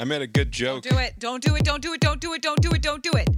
I made a good joke. Don't do it. Don't do it. Don't do it. Don't do it. Don't do it. Don't do it.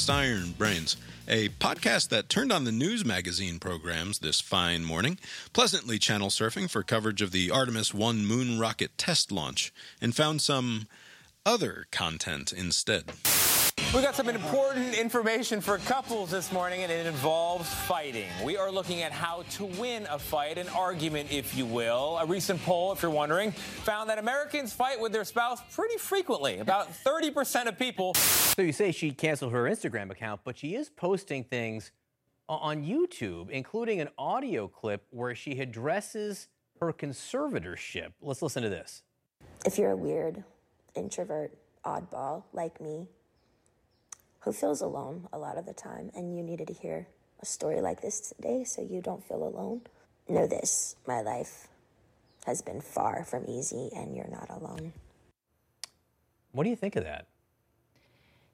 Cast Iron Brains, a podcast that turned on the news magazine programs this fine morning, pleasantly channel surfing for coverage of the Artemis 1 moon rocket test launch, and found some other content instead. We got some important information for couples this morning, and it involves fighting. We are looking at how to win a fight, an argument, if you will. A recent poll, if you're wondering, found that Americans fight with their spouse pretty frequently. About 30% of people. So you say she canceled her Instagram account, but she is posting things on YouTube, including an audio clip where she addresses her conservatorship. Let's listen to this. if you're a weird introvert oddball like me who feels alone a lot of the time and you needed to hear a story like this today so you don't feel alone know this my life has been far from easy and you're not alone What do you think of that?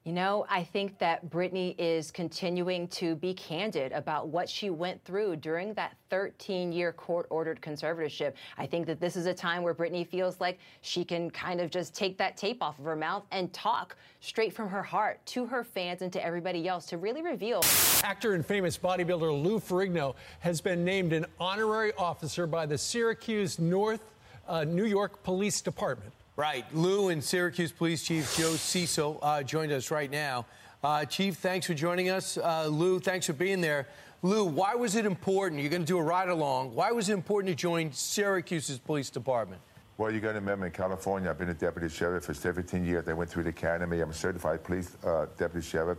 You know, I think that Britney is continuing to be candid about what she went through during that 13 year court ordered conservatorship. I think that this is a time where Britney feels like she can kind of just take that tape off of her mouth and talk straight from her heart to her fans and to everybody else to really reveal. Actor and famous bodybuilder Lou Ferrigno has been named an honorary officer by the Syracuse North uh, New York Police Department. Right. Lou and Syracuse Police Chief Joe Cecile uh, joined us right now. Uh, Chief, thanks for joining us. Uh, Lou, thanks for being there. Lou, why was it important? You're going to do a ride along. Why was it important to join Syracuse's police department? Well, you got to remember in California, I've been a deputy sheriff for 17 years. I went through the academy. I'm a certified police uh, deputy sheriff.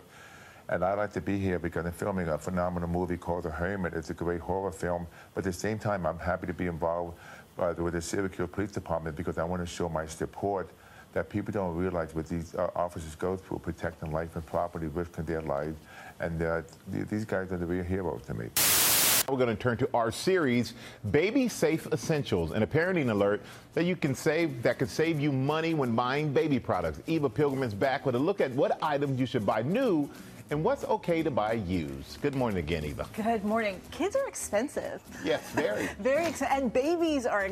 And I like to be here because I'm filming a phenomenal movie called The Hermit. It's a great horror film. But at the same time, I'm happy to be involved uh, with the Syracuse Police Department because I want to show my support that people don't realize what these uh, officers go through, protecting life and property, risking their lives. And uh, th- these guys are the real heroes to me. We're going to turn to our series, Baby Safe Essentials, and a parenting alert that you can save that could save you money when buying baby products. Eva Pilgrim is back with a look at what items you should buy new and what's okay to buy used. Good morning again, Eva. Good morning. Kids are expensive. Yes, very. Very expensive. And babies are.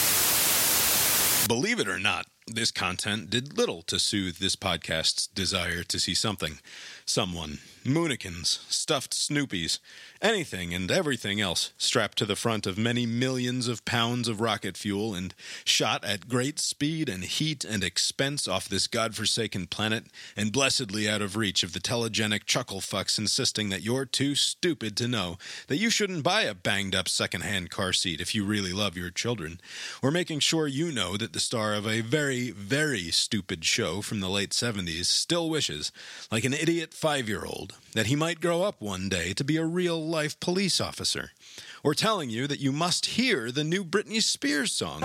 Believe it or not, this content did little to soothe this podcast's desire to see something, someone, Moonikins, stuffed Snoopies, anything and everything else strapped to the front of many millions of pounds of rocket fuel and shot at great speed and heat and expense off this godforsaken planet and blessedly out of reach of the telegenic chuckle fucks insisting that you're too stupid to know that you shouldn't buy a banged up secondhand car seat if you really love your children, or making sure you know that the star of a very, very stupid show from the late 70s still wishes, like an idiot five year old, that he might grow up one day to be a real life police officer, or telling you that you must hear the new Britney Spears song.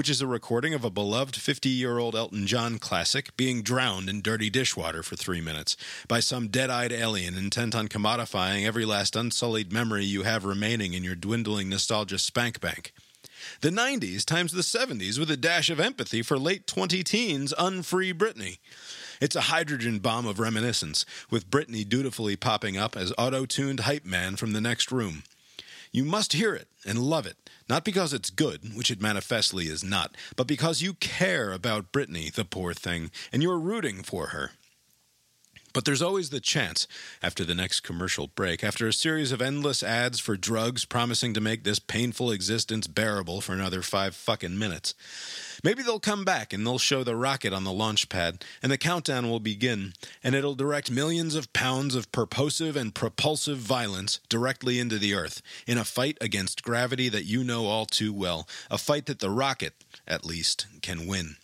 Which is a recording of a beloved 50 year old Elton John classic being drowned in dirty dishwater for three minutes by some dead eyed alien intent on commodifying every last unsullied memory you have remaining in your dwindling nostalgia spank bank. The 90s times the 70s with a dash of empathy for late 20 teens unfree Britney. It's a hydrogen bomb of reminiscence, with Britney dutifully popping up as auto tuned hype man from the next room. You must hear it and love it, not because it's good, which it manifestly is not, but because you care about Britney, the poor thing, and you're rooting for her. But there's always the chance, after the next commercial break, after a series of endless ads for drugs promising to make this painful existence bearable for another five fucking minutes. Maybe they'll come back and they'll show the rocket on the launch pad, and the countdown will begin, and it'll direct millions of pounds of purposive and propulsive violence directly into the Earth, in a fight against gravity that you know all too well, a fight that the rocket, at least, can win.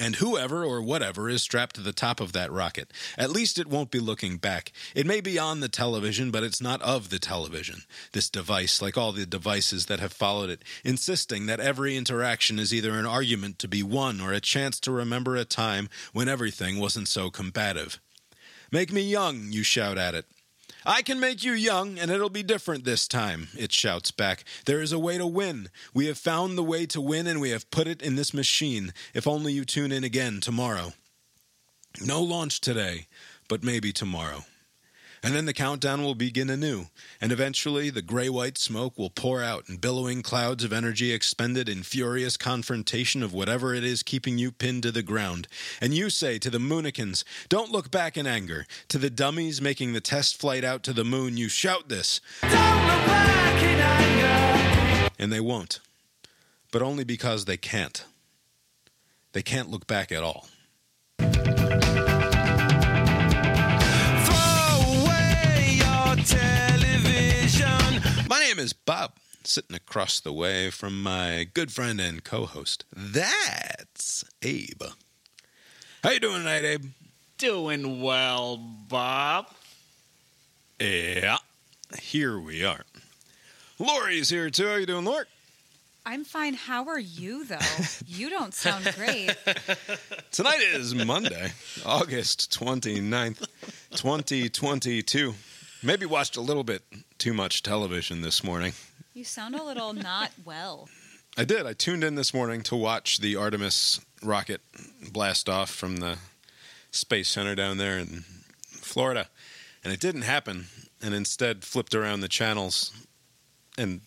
And whoever or whatever is strapped to the top of that rocket, at least it won't be looking back. It may be on the television, but it's not of the television. This device, like all the devices that have followed it, insisting that every interaction is either an argument to be won or a chance to remember a time when everything wasn't so combative. Make me young, you shout at it. I can make you young, and it'll be different this time, it shouts back. There is a way to win. We have found the way to win, and we have put it in this machine, if only you tune in again tomorrow. No launch today, but maybe tomorrow. And then the countdown will begin anew, and eventually the gray white smoke will pour out in billowing clouds of energy expended in furious confrontation of whatever it is keeping you pinned to the ground. And you say to the Moonikins, Don't look back in anger. To the dummies making the test flight out to the moon, you shout this. And they won't. But only because they can't. They can't look back at all. Is Bob, sitting across the way from my good friend and co-host. That's Abe. How you doing tonight, Abe? Doing well, Bob. Yeah, here we are. Lori's here too. How you doing, Lori? I'm fine. How are you, though? You don't sound great. Tonight is Monday, August 29th, 2022. Maybe watched a little bit too much television this morning. You sound a little not well. I did. I tuned in this morning to watch the Artemis rocket blast off from the Space Center down there in Florida. And it didn't happen, and instead flipped around the channels and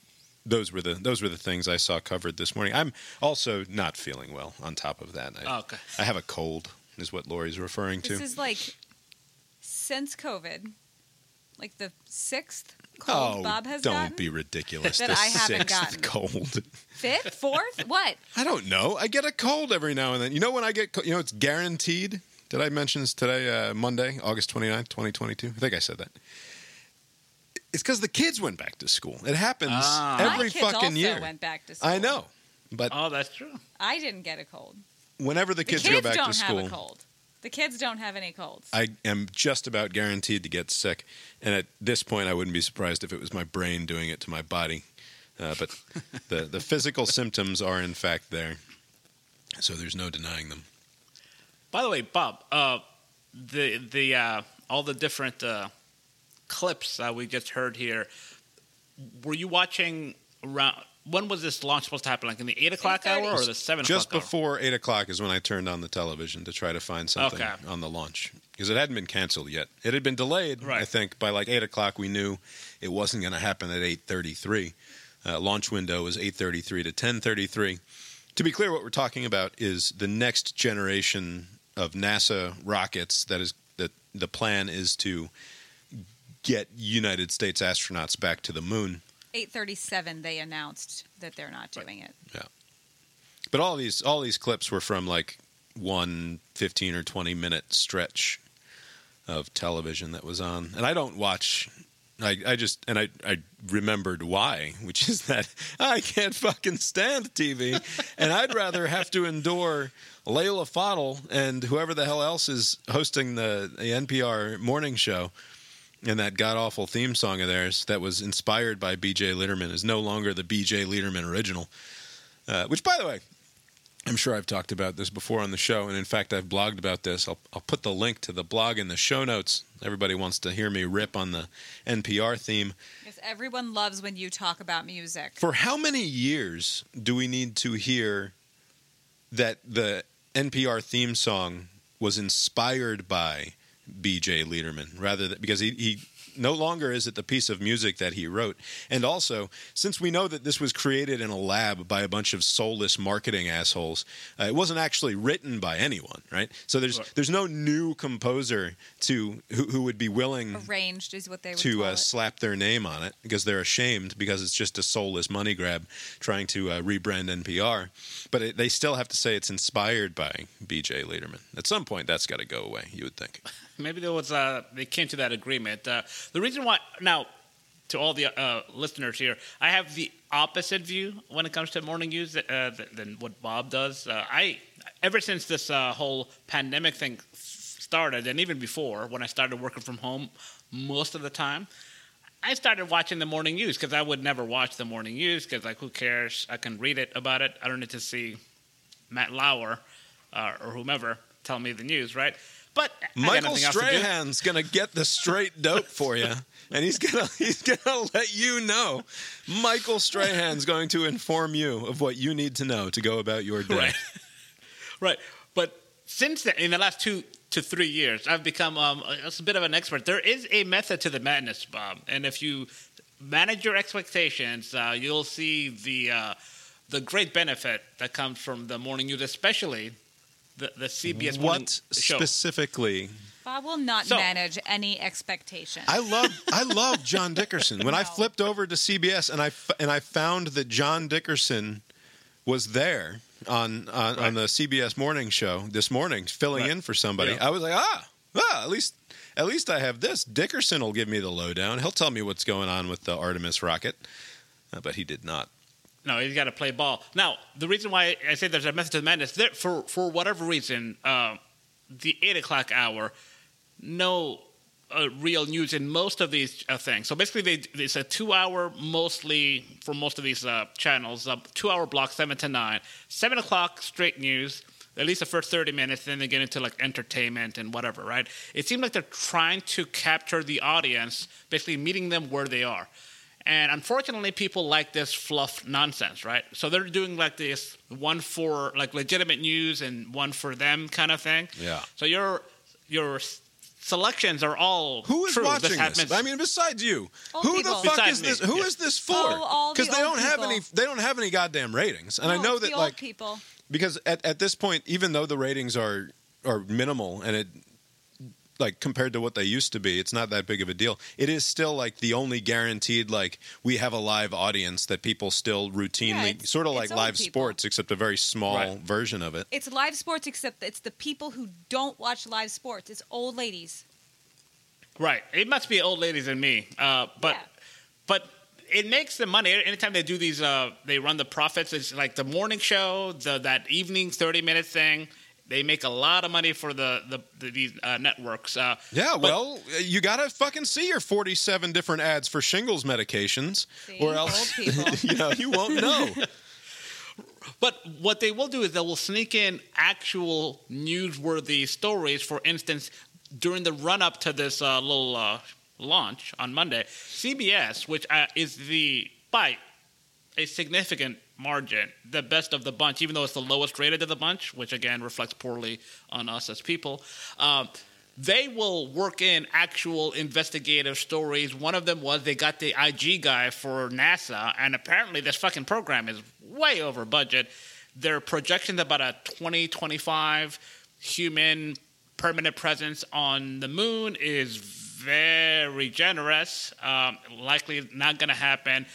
those were the those were the things I saw covered this morning. I'm also not feeling well on top of that. I, Okay. I have a cold is what Lori's referring to. This is like since COVID, like the sixth oh, cold Bob has done? don't gotten. be ridiculous. That the I haven't sixth gotten. cold. Fifth, fourth, what? I don't know. I get a cold every now and then. You know when I get, co- you know, it's guaranteed. Did I mention this today, uh, Monday, August 29th, 2022? I think I said that. It's because the kids went back to school. It happens Ah. every My kids fucking also year. went back to school. I know. But Oh, that's true. I didn't get a cold. whenever the The kids, kids, go back don't to school, have a cold. The kids don't have any colds. I am just about guaranteed to get sick. And at this point, I wouldn't be surprised if it was my brain doing it to my body. Uh, but the, the physical symptoms are, in fact, there. So there's no denying them. By the way, Bob, uh, the the uh, all the different uh, clips that we just heard here. Were you watching around? When was this launch supposed to happen? Like in the eight o'clock hour or the seven Just o'clock before 8 o'clock is when I turned on the television to try to find something Okay. on the launch. Because it hadn't been canceled yet. It had been delayed, I think. By like 8 o'clock, we knew it wasn't going to happen at 8.33. Uh, launch window was 8.33 to 10.33. To be clear, what we're talking about is the next generation of NASA rockets that is that the plan is to get United States astronauts back to the moon. 8:37 they announced that they're not doing it. Yeah. But all these all these clips were from like one 15 or 20 minute stretch of television that was on. And I don't watch I, I just and I, I remembered why, which is that I can't fucking stand TV, and I'd rather have to endure Leila Fadel and whoever the hell else is hosting the, the NPR morning show, and that god awful theme song of theirs that was inspired by B.J. Leiderman is no longer the B.J. Leiderman original. Uh, which, by the way, I'm sure I've talked about this before on the show, and in fact, I've blogged about this. I'll, I'll put the link to the blog in the show notes. Everybody wants to hear me rip on the NPR theme. Because everyone loves when you talk about music. For how many years do we need to hear that the NPR theme song was inspired by B.J. Leiderman, rather than because he, he no longer is it the piece of music that he wrote, and also since we know that this was created in a lab by a bunch of soulless marketing assholes, uh, it wasn't actually written by anyone, right? So there's there's no new composer to who, who would be willing Arranged is what they would to uh, slap their name on it because they're ashamed because it's just a soulless money grab trying to uh, rebrand NPR. But it, they still have to say it's inspired by B.J. Leiderman. At some point, that's got to go away. You would think. Maybe there was uh, they came to that agreement. Uh, the reason why now to all the uh, listeners here, I have the opposite view when it comes to morning news uh, than what Bob does. Uh, I ever since this uh, whole pandemic thing started, and even before when I started working from home most of the time, I started watching the morning news because I would never watch the morning news because like who cares? I can read it about it. I don't need to see Matt Lauer or whomever tell me the news, right? But Michael nothing else to. Strahan's gonna get the straight dope for you, and he's gonna he's gonna let you know. Michael Strahan's going to inform you of what you need to know to go about your day. Right. right. But since then, in the last two to three years, I've become um, a, a bit of an expert. There is a method to the madness, Bob, and if you manage your expectations, uh, you'll see the uh, the great benefit that comes from the morning news, especially the, the CBS morning What show. specifically? Bob will not So- manage any expectation. I love I love John Dickerson. When I flipped over to CBS and I f- and I found that John Dickerson was there on on, on the CBS morning show this morning, filling in for somebody. Yeah. I was like, ah, ah, at least at least I have this. Dickerson will give me the lowdown. He'll tell me what's going on with the Artemis rocket, uh, but he did not. No, he's got to play ball. Now, the reason why I say there's a method to the madness, there, for for whatever reason, uh, the eight o'clock hour, no uh, real news in most of these uh, things. So basically, they, it's a two-hour mostly for most of these uh, channels, uh, two-hour block, seven to nine, seven o'clock straight news. At least the first thirty minutes, then they get into like entertainment and whatever, right? It seems like they're trying to capture the audience, basically meeting them where they are. And unfortunately, people like this fluff nonsense, right? So they're doing like this one for like legitimate news and one for them kind of thing. Yeah. So your your selections are all Who is true. watching this? happens- I mean, besides you, Old who people. the fuck Besides is this? me, Who yeah. is this for? The Because they don't have any. They don't have any goddamn ratings, and I No, know it's that the like people. because at, at this point, even though the ratings are are minimal and it like compared to what they used to be, it's not that big of a deal. It is still like the only guaranteed like we have a live audience that people still routinely Yeah, sort of like live people. sports, except a very small Right. version of it. It's live sports, except it's the people who don't watch live sports. It's old ladies. Right. It must be old ladies and me. Uh, but Yeah. but it makes the money anytime they do these. Uh, they run the profits. It's like the morning show, the that evening thirty minute thing. They make a lot of money for the the, the these uh, networks. Uh, Yeah, but- well, you gotta fucking see your forty-seven different ads for shingles medications, See? or else you know you won't know. But what they will do is they will sneak in actual newsworthy stories. For instance, during the run up to this uh, little uh, launch on Monday, CBS, which uh, is the by a significant margin, the best of the bunch, even though it's the lowest rated of the bunch, which again reflects poorly on us as people. Um, they will work in actual investigative stories. One of them was they got the IG guy for NASA, and apparently this fucking program is way over budget. Their projections about a 2025 human permanent presence on the moon is very generous. Um, likely not going to happen.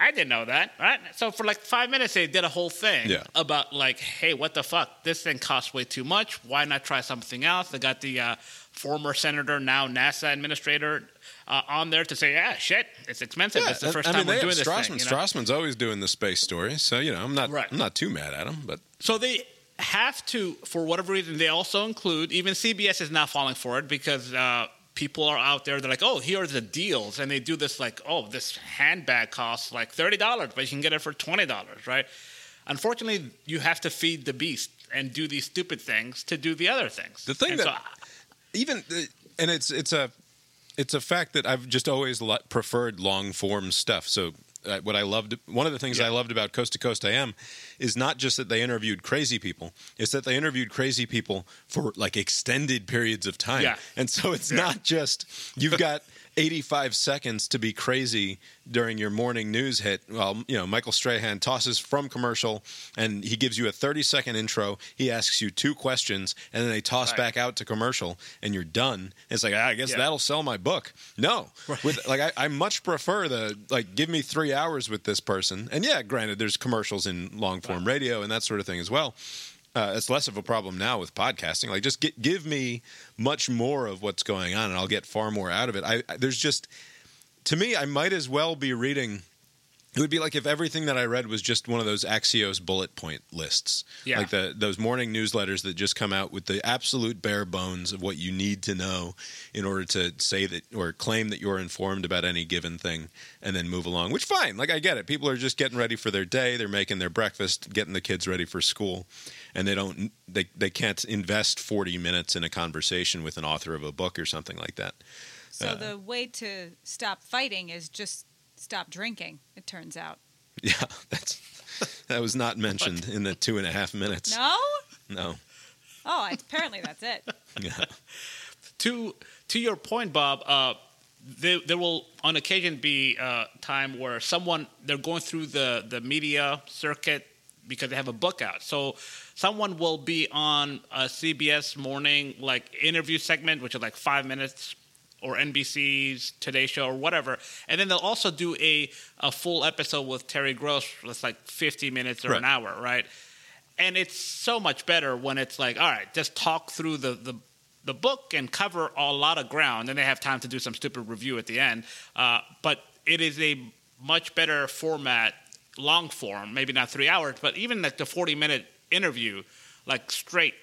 I didn't know that, right? So for like five minutes, they did a whole thing Yeah. about like, hey, what the fuck? This thing costs way too much. Why not try something else? They got the uh, former senator, now NASA administrator, uh, on there to say, yeah, shit, it's expensive. it's the first I time mean, we're doing have this Strassmann. thing. You know? Strassmann's always doing the space story, so you know I'm not Right. I'm not too mad at him. But So they have to, for whatever reason, they also include, even CBS is not falling for it because uh, people are out there, they're like, oh, here are the deals. And they do this like, oh, this handbag costs like $30, but you can get it for $20, right? Unfortunately, you have to feed the beast and do these stupid things to do the other things. The thing And that- so- even uh, and it's it's a it's a fact that I've just always preferred long form stuff. So uh, what I loved one of the things I loved about Coast to Coast AM is not just that they interviewed crazy people, it's that they interviewed crazy people for like extended periods of time. Yeah. And so it's Yeah. not just you've got 85 seconds to be crazy during your morning news hit. Well, you know, Michael Strahan tosses from commercial and he gives you a 30 second intro. He asks you two questions and then they toss Right. back out to commercial and you're done. It's like, "Ah, I guess Yeah. that'll sell my book. No. With like I, I much prefer the like give me 3 hours with this person. And yeah, granted there's commercials in long form radio and that sort of thing as well. Uh, it's less of a problem now with podcasting. Like, just get, give me much more of what's going on, and I'll get far more out of it. I, I there's just to me, I might as well be reading. It would be like if everything that I read was just one of those Axios bullet point lists, Yeah. like the those morning newsletters that just come out with the absolute bare bones of what you need to know in order to say that or claim that you're informed about any given thing, and then move along. Which fine, like I get it. People are just getting ready for their day. They're making their breakfast, getting the kids ready for school, and they don't they they can't invest forty minutes in a conversation with an author of a book or something like that. So Uh, the way to stop fighting is just stop drinking. It turns out. Yeah, that's that was not mentioned in the two and a half minutes. No. No. Oh, apparently that's it. Yeah. to to your point, Bob, uh, there, there will on occasion be a time where someone they're going through the the media circuit because they have a book out. So someone will be on a CBS morning like interview segment, which is like five minutes, or NBC's Today Show or whatever, and then they'll also do a a full episode with Terry Gross that's like fifty minutes or an hour, right? And it's so much better when it's like, all right, just talk through the the the book and cover a lot of ground. Then they have time to do some stupid review at the end. Uh, but it is a much better format, long form, maybe not three hours, but even like the 40 minute interview, like straight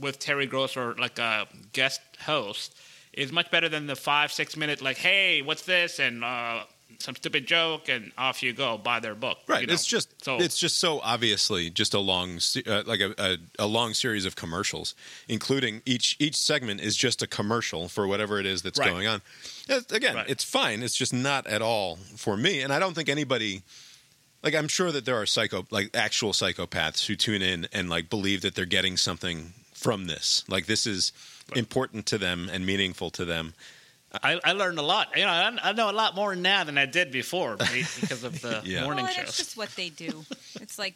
with Terry Gross or like a guest host, is much better than the five, six minute, like, hey, what's this? And uh, some stupid joke, and off you go, buy their book. Right. you know? It's just so it's just so obviously just a long uh, like a, a, a long series of commercials, including each each segment is just a commercial for whatever it is that's Right. going on. Again, Right. it's fine. It's just not at all for me, and I don't think anybody. Like I'm sure that there are psycho like actual psychopaths who tune in and like believe that they're getting something from this. Like this is important to them and meaningful to them. I, I learned a lot. You know, I, I know a lot more now than I did before because of the Yeah. morning well, and it's just what they do. It's like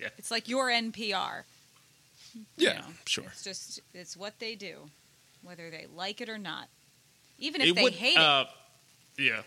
Yeah. it's like your NPR. Yeah, sure. It's just it's what they do, whether they like it or not. Even if It they would, hate uh, Yeah.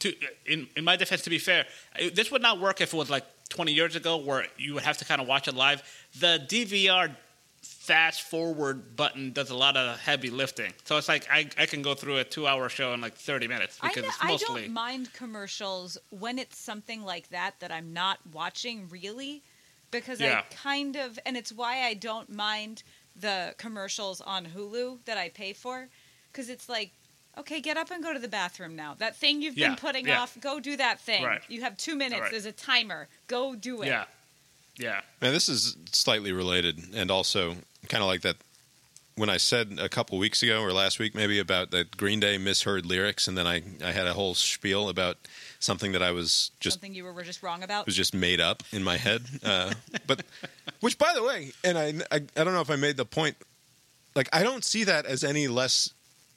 To in in my defense, to be fair, this would not work if it was like 20 years ago, where you would have to kind of watch it live. The DVR fast forward button does a lot of heavy lifting, so it's like I, I can go through a two hour show in like 30 minutes. I, because kn- it's I mostly don't mind commercials when it's something like that that I'm not watching really, because Yeah. I kind of and it's why I don't mind the commercials on Hulu that I pay for, because it's like. Okay, get up and go to the bathroom now. That thing you've Yeah, been putting yeah. off, go do that thing. Right. You have two minutes. Right. There's a timer. Go do it. yeah, yeah. Now, this is slightly related, and also kind of like that when I said a couple weeks ago or last week, maybe about that Green Day misheard lyrics, and then I, I had a whole spiel about something that I was just Something you were, were just wrong about. was just made up in my head. Uh, but which, by the way, and I, I I don't know if I made the point. Like I don't see that as any less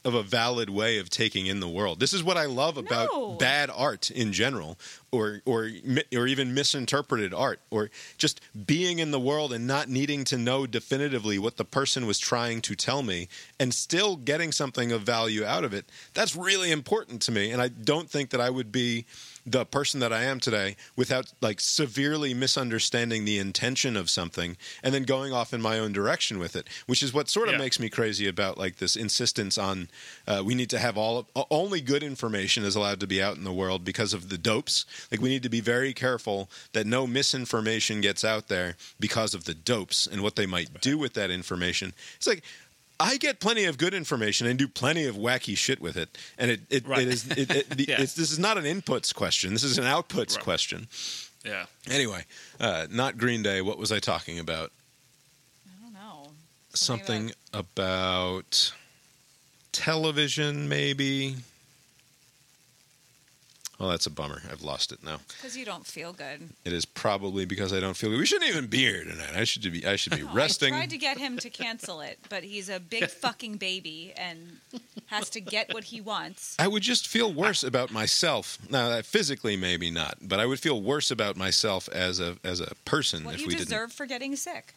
of a valid way of taking in the world. This is what I love about No. bad art in general, or or or even misinterpreted art, or just being in the world and not needing to know definitively what the person was trying to tell me, and still getting something of value out of it. That's really important to me, and I don't think that I would be the person that I am today without like severely misunderstanding the intention of something and then going off in my own direction with it, which is what sort of Yeah. makes me crazy about like this insistence on uh, we need to have all only good information is allowed to be out in the world because of the dopes. Like we need to be very careful that no misinformation gets out there because of the dopes and what they might do with that information. It's like I get plenty of good information and do plenty of wacky shit with it, and it it, Right. it is it, it, the, Yeah. it's, this is not an inputs question. This is an outputs Right. question. Yeah. Anyway, uh, not Green Day. What was I talking about? I don't know. Something about television, maybe. Well, that's a bummer. I've lost it now. Because you don't feel good. It is probably because I don't feel. Good. We shouldn't even be here tonight. I should be. I should be resting. I tried to get him to cancel it, but he's a big fucking baby and has to get what he wants. I would just feel worse about myself. Now, uh, physically, maybe not, but I would feel worse about myself as a as a person What if we didn't deserve for getting sick.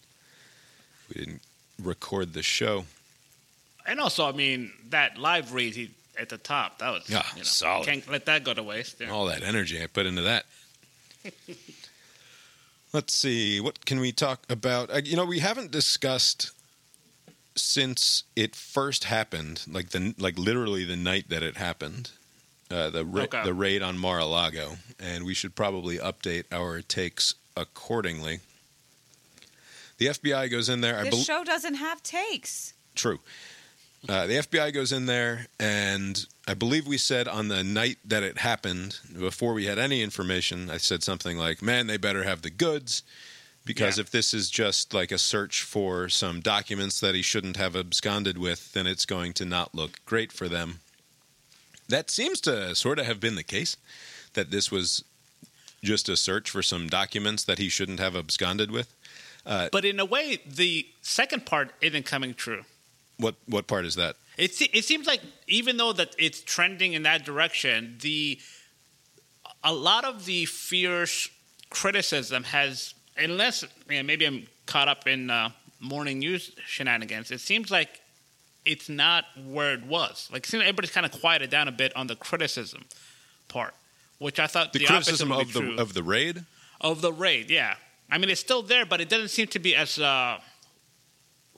we didn't record the show. And also, I mean, that live read he, at the top, that was Yeah, you know, solid. Can't let that go to waste. Yeah. All that energy I put into that. Let's see. What can we talk about? Uh, You know, we haven't discussed since it first happened, like the like literally the night that it happened. uh, the ra- Okay. the raid on Mar-a-Lago, and we should probably update our takes accordingly. The FBI goes in there. I This bel show doesn't have takes. True. Uh, the FBI goes in there, and I believe we said on the night that it happened, before we had any information, I said something like, "Man, they better have the goods." Because if this is just like a search for some documents that he shouldn't have absconded with, then it's going to not look great for them. That seems to sort of have been the case. That this was just a search for some documents that he shouldn't have absconded with. Uh, But in a way, the second part isn't coming true. What what part is that? It it seems like even though that it's trending in that direction, the a lot of the fierce criticism has, unless you know, maybe I'm caught up in uh, morning news shenanigans. It seems like it's not where it was. Like it seems everybody's kind of quieted down a bit on the criticism part, which I thought The, the, criticism of the true. of the raid. of the raid. Yeah, I mean it's still there, but it doesn't seem to be as uh,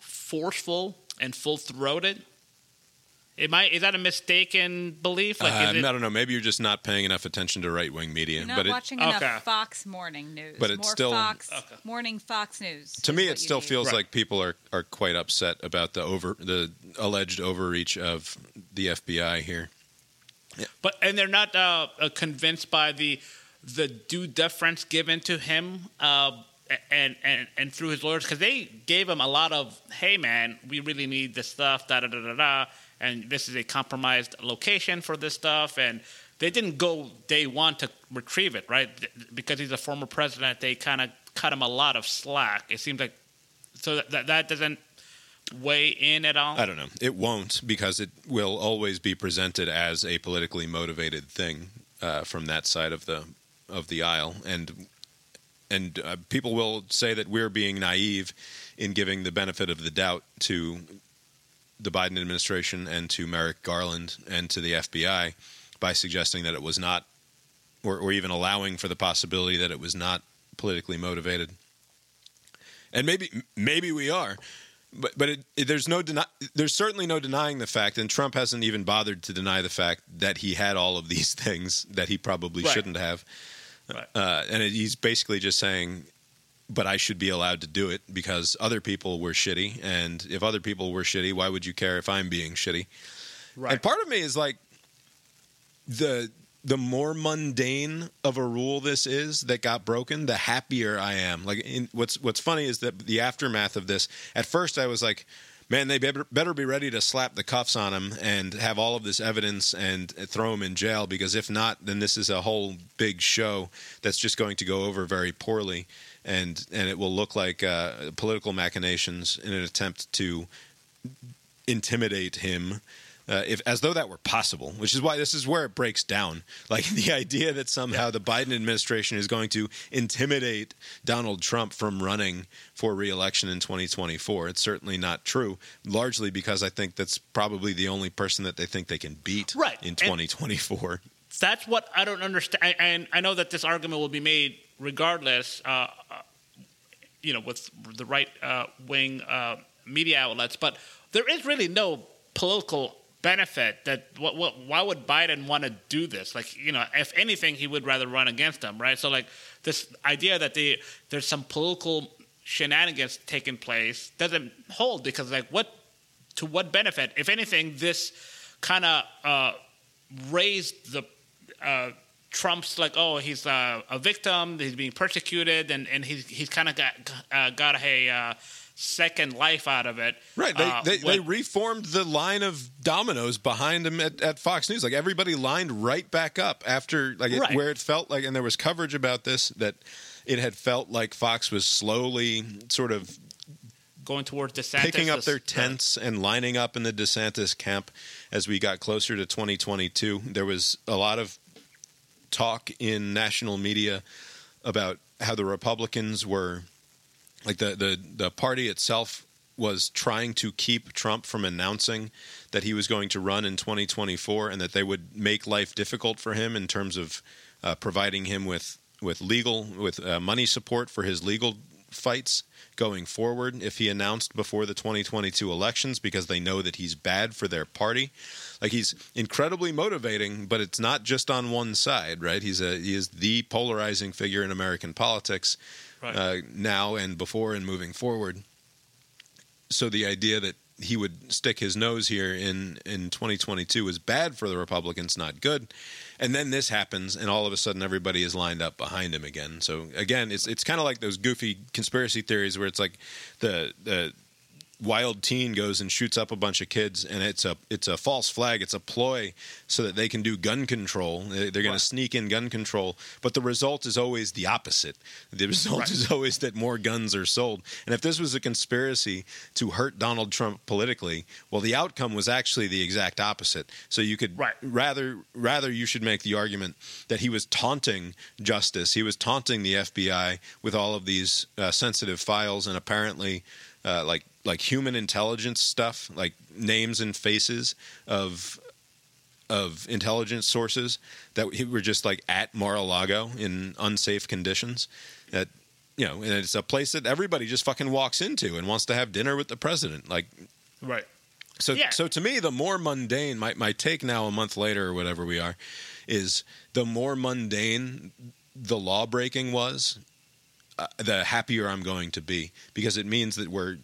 forceful and full throated. It might is that a mistaken belief? Like, Uh, it, I don't know. Maybe you're just not paying enough attention to right wing media. You're not but it, watching enough Okay. Fox morning news. But it's More still- Fox morning Fox News. to me, it still need. feels like people are, are quite upset about the over the alleged overreach of the FBI here. but and they're not uh, uh, convinced by the the due deference given to him. Uh, and, and and through his lawyers, because they gave him a lot of, hey man, we really need this stuff, da da da da da, and this is a compromised location for this stuff, and they didn't go day one to retrieve it, right? Because he's a former president, they kind of cut him a lot of slack. It seems like so that that, doesn't weigh in at all. I don't know. It won't because it will always be presented as a politically motivated thing uh, from that side of the of the aisle, and and uh, people will say that we're being naive in giving the benefit of the doubt to the Biden administration and to Merrick Garland and to the FBI by suggesting that it was not, or, or even allowing for the possibility that it was not politically motivated. And maybe maybe we are, but but it, it- there's no deni- there's certainly no denying the fact, and Trump hasn't even bothered to deny the fact that he had all of these things that he probably Right. shouldn't have. Right. Uh, and it, he's basically just saying, "But I should be allowed to do it because other people were shitty, and if other people were shitty, why would you care if I'm being shitty?" Right. And part of me is like the the more mundane of a rule this is that got broken, the happier I am. Like in, what's what's funny is that the aftermath of this. At first, I was like, "Man, they better, better be ready to slap the cuffs on him and have all of this evidence and throw him in jail because if not, then this is a whole big show that's just going to go over very poorly, and and it will look like uh, political machinations in an attempt to intimidate him." Uh, if as though that were possible, which is why this is where it breaks down. Like the idea that somehow the Biden administration is going to intimidate Donald Trump from running for reelection in 2024. It's certainly not true. Largely because I think that's probably the only person that they think they can beat Right. in And- 2024. that's what I don't understand. And I know that this argument will be made regardless, uh, uh, you know, with the right uh, wing uh, media outlets. But there is really no political benefit that what, what why would Biden want to do this? Like you know if anything he would rather run against them right? So like this idea that they there's some political shenanigans taking place doesn't hold because like what to what benefit? If anything this kind of uh, raised the uh, Trump's like, oh, he's uh, a victim, he's being persecuted, and, and he's he's kind of got uh, got a uh, second life out of it. Right. They, Uh, they, they reformed the line of dominoes behind him at, at Fox News. Like everybody lined right back up after, like, it- Right. where it felt like, and there was coverage about this, that it had felt like Fox was slowly sort of going towards DeSantis, picking up their tents and lining up in the DeSantis camp as we got closer to 2022. There was a lot of talk in national media about how the Republicans were like the the the party itself was trying to keep Trump from announcing that he was going to run in 2024 and that they would make life difficult for him in terms of uh, providing him with with legal with uh, money support for his legal fights going forward if he announced before the 2022 elections because they know that he's bad for their party. Like he's incredibly motivating, but it's not just on one side, right? He's a he is the polarizing figure in American politics Right. uh, now and before and moving forward. So the idea that he would stick his nose here in in 2022 is bad for the Republicans, not good. And then this happens, and all of a sudden everybody is lined up behind him again. So again, it's it's kind of like those goofy conspiracy theories where it's like the the wild teen goes and shoots up a bunch of kids and it's a it's a false flag it's a ploy so that they can do gun control. They- they're going to sneak in gun control. But the result is always the opposite. The result Right. is always that more guns are sold. And if this was a conspiracy to hurt Donald Trump politically well the outcome was actually the exact opposite. So you could rather rather you should make the argument that he was taunting justice. He was taunting the FBI with all of these uh, sensitive files and apparently uh, like like human intelligence stuff, like names and faces of of intelligence sources that he- were just like at Mar-a-Lago in unsafe conditions. That you know, and it's a place that everybody just fucking walks into and wants to have dinner with the president. Like Right. so, Yeah. so to me, the more mundane my my take now, a month later or whatever we are, is the more mundane the law breaking was, uh, the happier I'm going to be because it means that we're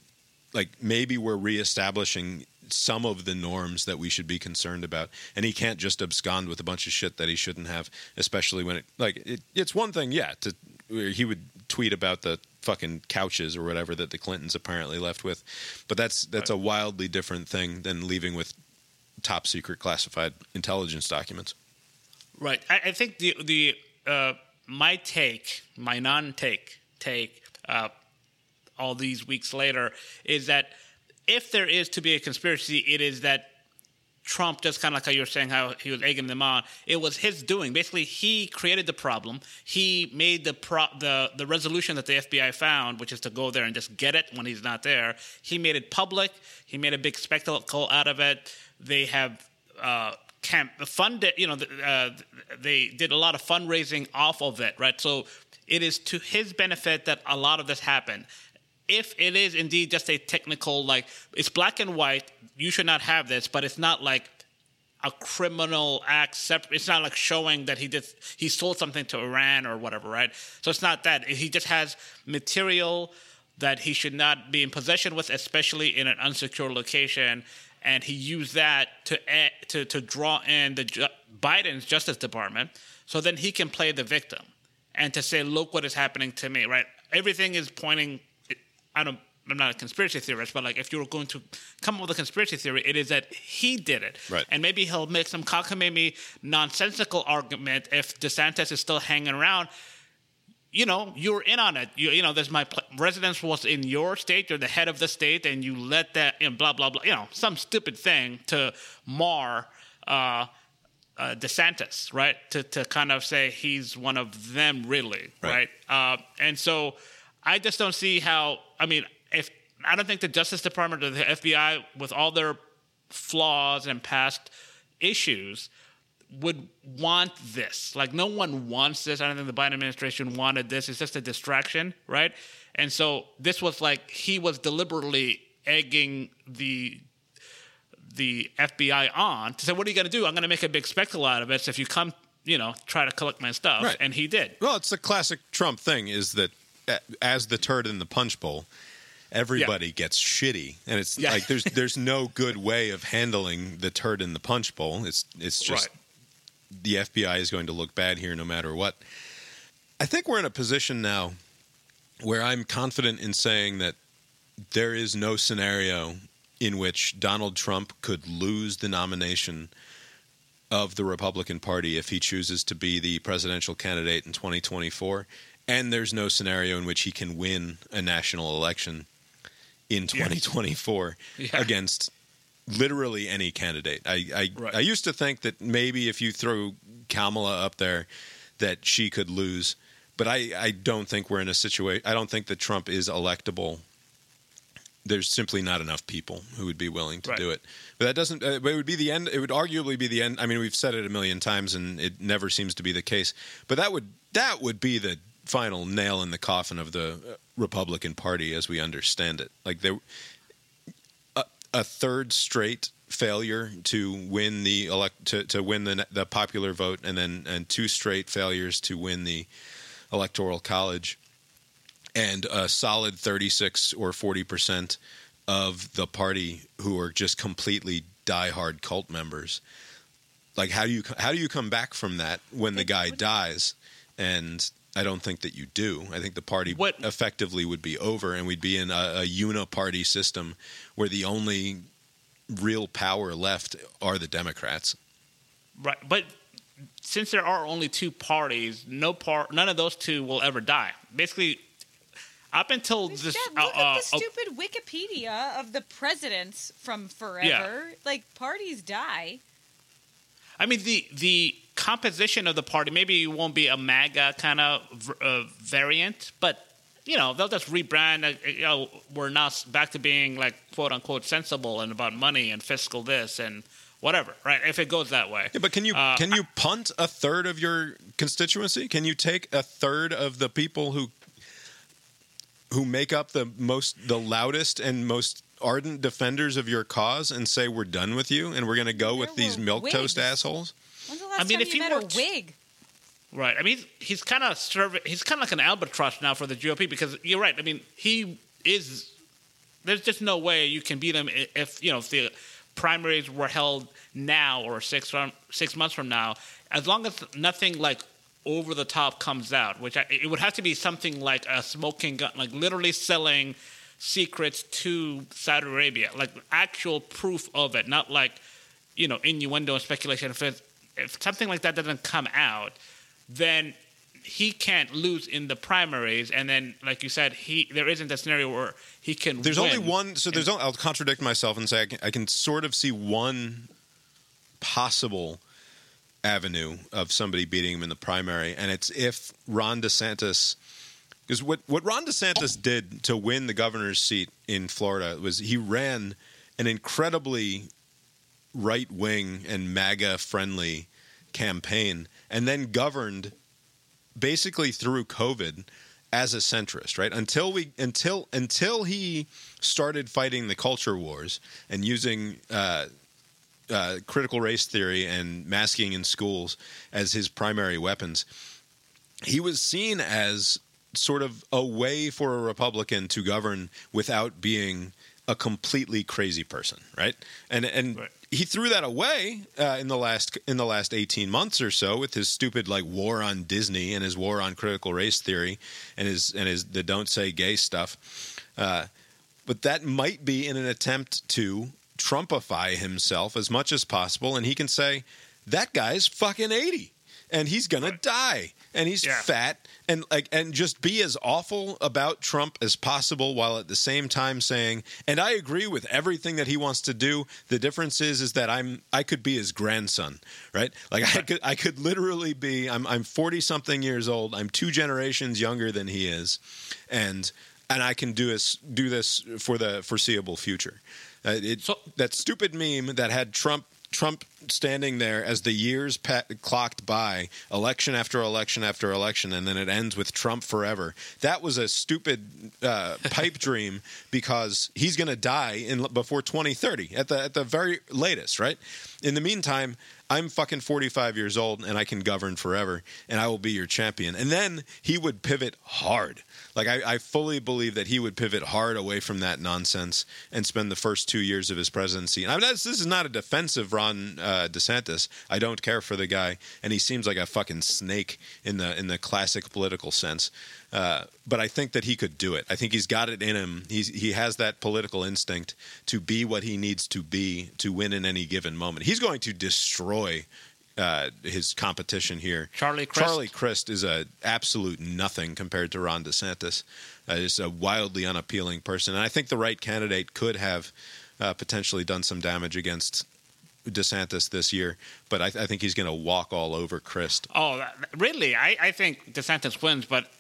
like maybe we're reestablishing some of the norms that we should be concerned about. And he can't just abscond with a bunch of shit that he shouldn't have especially when it like it, it's one thing yeah to he would tweet about the fucking couches or whatever that the clintons apparently left with. But that's that's a wildly different thing than leaving with top secret classified intelligence documents. Right. I, I think the the uh, my take, my non-take take, uh, all these weeks later, is that if there is to be a conspiracy, it is that Trump, just kind of like how you were saying, how he was egging them on. It was his doing. Basically, he created the problem. He made the pro- the the resolution that the FBI found, which is to go there and just get it when he's not there. He made it public. He made a big spectacle out of it. They have uh, camp funded. You know, uh, they did a lot of fundraising off of it, right? So it is to his benefit that a lot of this happened if it is indeed just a technical like it's black and white you should not have this but it's not like a criminal act separate it's not like showing that he did he sold something to iran or whatever right? So it's not that. He just has material that he should not be in possession with especially in an unsecure location and he used that to to to draw in the biden's justice department so then he can play the victim and to say look what is happening to me right? Everything is pointing I don't. I'm not a conspiracy theorist, but like if you were going to come up with a conspiracy theory, it is that he did it, Right. And maybe he'll make some cockamamie, nonsensical argument if DeSantis is still hanging around. You know, you're in on it. You, you know, there's my pl- residence was in your state. You're the head of the state, and you let that, know, blah blah blah. You know, some stupid thing to mar uh, uh, DeSantis, right? To to kind of say he's one of them, really, right? Uh, and so I just don't see how. I mean, if I don't think the Justice Department or the FBI, with all their flaws and past issues, would want this. Like, no one wants this. I don't think the Biden administration wanted this. It's just a distraction, right? And so this was like he was deliberately egging the the FBI on to say, "What are you going to do? I'm going to make a big spectacle out of it. So if you come, you know, try to collect my stuff." Right. And he did. Well, it's the classic Trump thing is that as the turd in the punch bowl, everybody gets shitty, and it's Yeah. like there's there's no good way of handling the turd in the punch bowl. It's it's just the FBI is going to look bad here no matter what. I think we're in a position now where I'm confident in saying that there is no scenario in which Donald Trump could lose the nomination of the Republican Party if he chooses to be the presidential candidate in 2024. And there's no scenario in which he can win a national election in 2024 Yeah. against literally any candidate. I I, Right. I used to think that maybe if you throw Kamala up there, that she could lose. But I, I don't think we're in a situation. I don't think that Trump is electable. There's simply not enough people who would be willing to Right. do it. But that doesn't. Uh, but it would be the end. It would arguably be the end. I mean, we've said it a million times, and it never seems to be the case. But that would that would be the final nail in the coffin of the uh, Republican Party as we understand it. Like there, a, a third straight failure to win the elect to, to win the the popular vote, and then and two straight failures to win the electoral college, and a solid thirty six or forty percent of the party who are just completely diehard cult members. Like how do you how do you come back from that when the guy dies? And I don't think that you do. I think the party What- effectively would be over, and we'd be in a, a uniparty system where the only real power left are the Democrats. Right, but since there are only two parties, no part, none of those two will ever die. Basically, up until this, Yeah, look uh, at the uh, stupid Wikipedia of the presidents from forever. Like parties die. I mean, the the composition of the party maybe it won't be a MAGA kind of uh, variant, but you know they'll just rebrand. Uh, you know, we're now s- back to being like quote unquote sensible and about money and fiscal this and whatever. Right? If it goes that way. Yeah, but can you Uh, can you punt a third of your constituency? Can you take a third of the people who who make up the most the loudest and most ardent defenders of your cause and say we're done with you and we're going to go with these milk toast assholes? Last I mean, time if you he worked- a wig? Right. I mean, he's, he's kind of serving. He's kind of like an albatross now for the GOP because you're right. I mean, he is. There's just no way you can beat him if you know if the primaries were held now or six from, six months from now. As long as nothing like over the top comes out, which I, it would have to be something like a smoking gun, like literally selling secrets to Saudi Arabia, like actual proof of it, not like you know innuendo and speculation. If it's, if something like that doesn't come out, then he can't lose in the primaries, and then, like you said, he there isn't a scenario where he can. There's only one. So there's. Only, I'll contradict myself and say I can, I can sort of see one possible avenue of somebody beating him in the primary, and it's if Ron DeSantis. Because what what Ron DeSantis did to win the governor's seat in Florida was he ran an incredibly right wing and MAGA friendly campaign, and then governed basically through COVID as a centrist, right? Until we until until he started fighting the culture wars and using uh, uh, critical race theory and masking in schools as his primary weapons, he was seen as sort of a way for a Republican to govern without being a completely crazy person, right? And and he threw that away uh, in the last in the last eighteen months or so with his stupid like war on Disney and his war on critical race theory and his and his the don't say gay stuff. Uh, but that might be in an attempt to Trumpify himself as much as possible, and he can say that guy's fucking eighty and he's gonna die and he's fat and like and just be as awful about Trump as possible while at the same time saying and I agree with everything that he wants to do. The difference is is that I'm I could be his grandson right? Like I could I could literally be I'm I'm 40 something years old. I'm two generations younger than he is and and I can do this do this for the foreseeable future. Uh, it, that stupid meme that had Trump Trump standing there as the years pa- clocked by, election after election after election, and then it ends with Trump forever. That was a stupid uh, pipe dream because he's going to die in before 2030 at the at the very latest, right? In the meantime, I'm fucking 45 years old and I can govern forever, and I will be your champion. And then he would pivot hard. Like I, I fully believe that he would pivot hard away from that nonsense and spend the first two years of his presidency. And I mean, this, is not a defensive Ron uh, DeSantis. I don't care for the guy, and he seems like a fucking snake in the in the classic political sense. Uh, but I think that he could do it. I think he's got it in him. He's he has that political instinct to be what he needs to be to win in any given moment. He's going to destroy uh, his competition here. Charlie Crist. Charlie Crist is a absolute nothing compared to Ron DeSantis. Uh, just a wildly unappealing person, and I think the right candidate could have uh, potentially done some damage against DeSantis this year. But I, I think he's going to walk all over Crist. Oh, really? I, I think DeSantis wins, but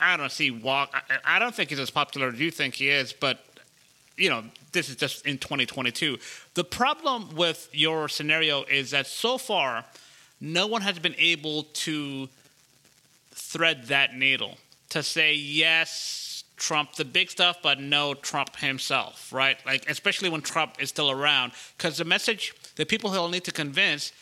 I don't see walk. I, I don't think he's as popular as you think he is, but you know, this is just in 2022. The problem with your scenario is that so far, no one has been able to thread that needle to say yes, Trump the big stuff, but no Trump himself, right? Like especially when Trump is still around, because the message, the people he'll need to convince,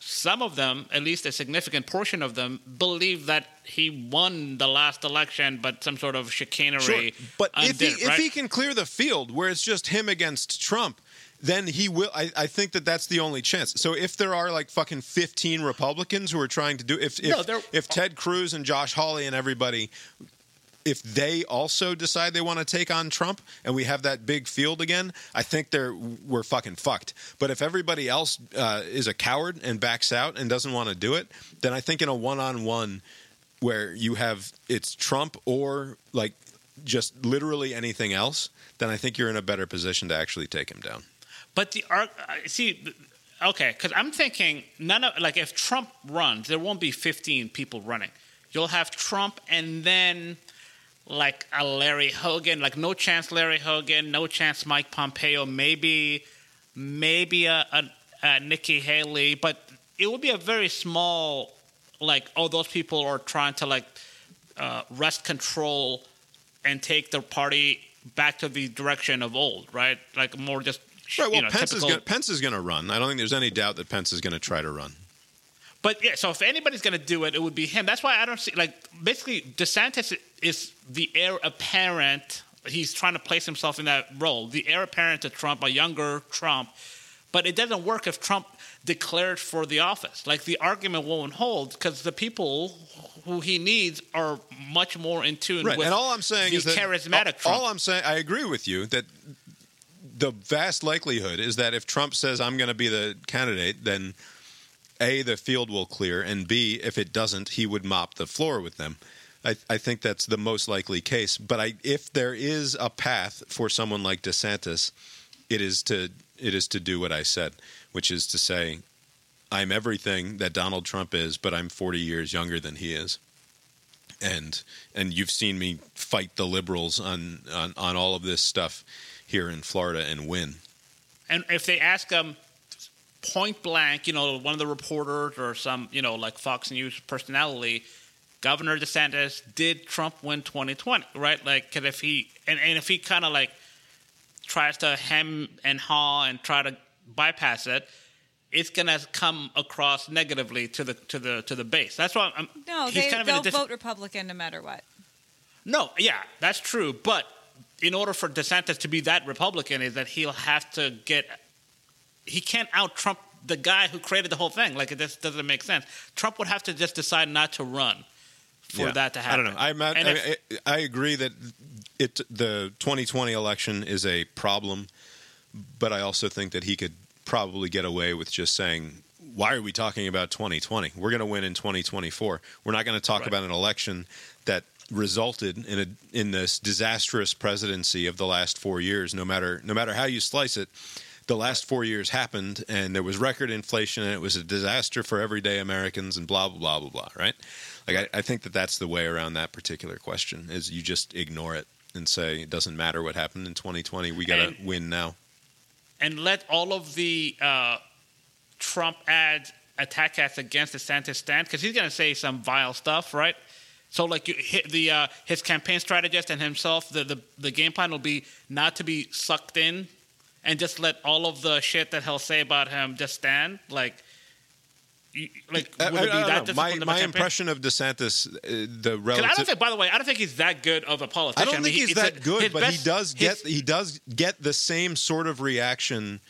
some of them, at least a significant portion of them, believe that he won the last election, but some sort of chicanery. Sure. But if he right? if he can clear the field where it's just him against Trump, then he will. I, I think that that's the only chance. So if there are like fucking fifteen Republicans who are trying to do if if, No, if Ted Cruz and Josh Hawley and everybody. If they also decide they want to take on Trump and we have that big field again, I think they're we're fucking fucked. But if everybody else uh, is a coward and backs out and doesn't want to do it, then I think in a one-on-one where you have it's Trump or like just literally anything else, then I think you're in a better position to actually take him down. But the uh, see, okay, because I'm thinking none of like if Trump runs, there won't be 15 people running. You'll have Trump and then like a Larry Hogan, like no chance Larry Hogan, no chance Mike Pompeo, maybe maybe a, a, a Nikki Haley, but it would be a very small like oh those people are trying to like uh, wrest control and take the party back to the direction of old, right? Like more just Right. Well, you know, Pence typical- is gonna, Pence is going to run. I don't think there's any doubt that Pence is going to try to run. But yeah, so if anybody's going to do it, it would be him. That's why I don't see like basically DeSantis is the heir apparent. He's trying to place himself in that role, the heir apparent to Trump, a younger Trump. But it doesn't work if Trump declared for the office. Like the argument won't hold because the people who he needs are much more in tune Right. with. And all I'm saying is that charismatic all I'm saying, I agree with you that the vast likelihood is that if Trump says I'm going to be the candidate, then a the field will clear, and b if it doesn't, he would mop the floor with them. I, I think that's the most likely case. But I, if there is a path for someone like DeSantis, it is to it is to do what I said, which is to say, I'm everything that Donald Trump is, but I'm 40 years younger than he is and and you've seen me fight the liberals on on, on all of this stuff here in Florida and win. And if they ask him point blank, you know, one of the reporters or some, you know, like Fox News personality, Governor DeSantis, did Trump win 2020? Right? Like, cause if he and, and if he kind of like tries to hem and haw and try to bypass it, it's gonna come across negatively to the to the to the base. That's why I'm. No, he's they, kind of a they'll dis- vote Republican no matter what. no, yeah, that's true. But in order for DeSantis to be that Republican, is that he'll have to get. He can't out Trump, the guy who created the whole thing. Like it just doesn't make sense. Trump would have to just decide not to run for Yeah. that to happen. I don't know. I'm not, I, if- I, I agree that it the 2020 election is a problem, but I also think that he could probably get away with just saying, "Why are we talking about 2020? We're going to win in 2024. We're not going to talk about an election that." resulted in a in this disastrous presidency of the last 4 years no matter no matter how you slice it the last 4 years happened and there was record inflation and it was a disaster for everyday Americans and blah blah blah blah blah right? Like I, I think that that's the way around that particular question is you just ignore it and say it doesn't matter what happened in 2020 we got to win now. And let all of the uh, Trump ads attack ads against DeSantis stand? Because he's going to say some vile stuff, right? So like you hit the uh, his campaign strategist and himself, the, the the game plan will be not to be sucked in, and just let all of the shit that he'll say about him just stand. Like, you- like would I- it be I that my, disciplined of a my impression of DeSantis uh, the relative I don't think, by the way, I don't think he's that good of a politician. I don't think mean, he's that a- good, but best- he does get his- he does get the same sort of reaction,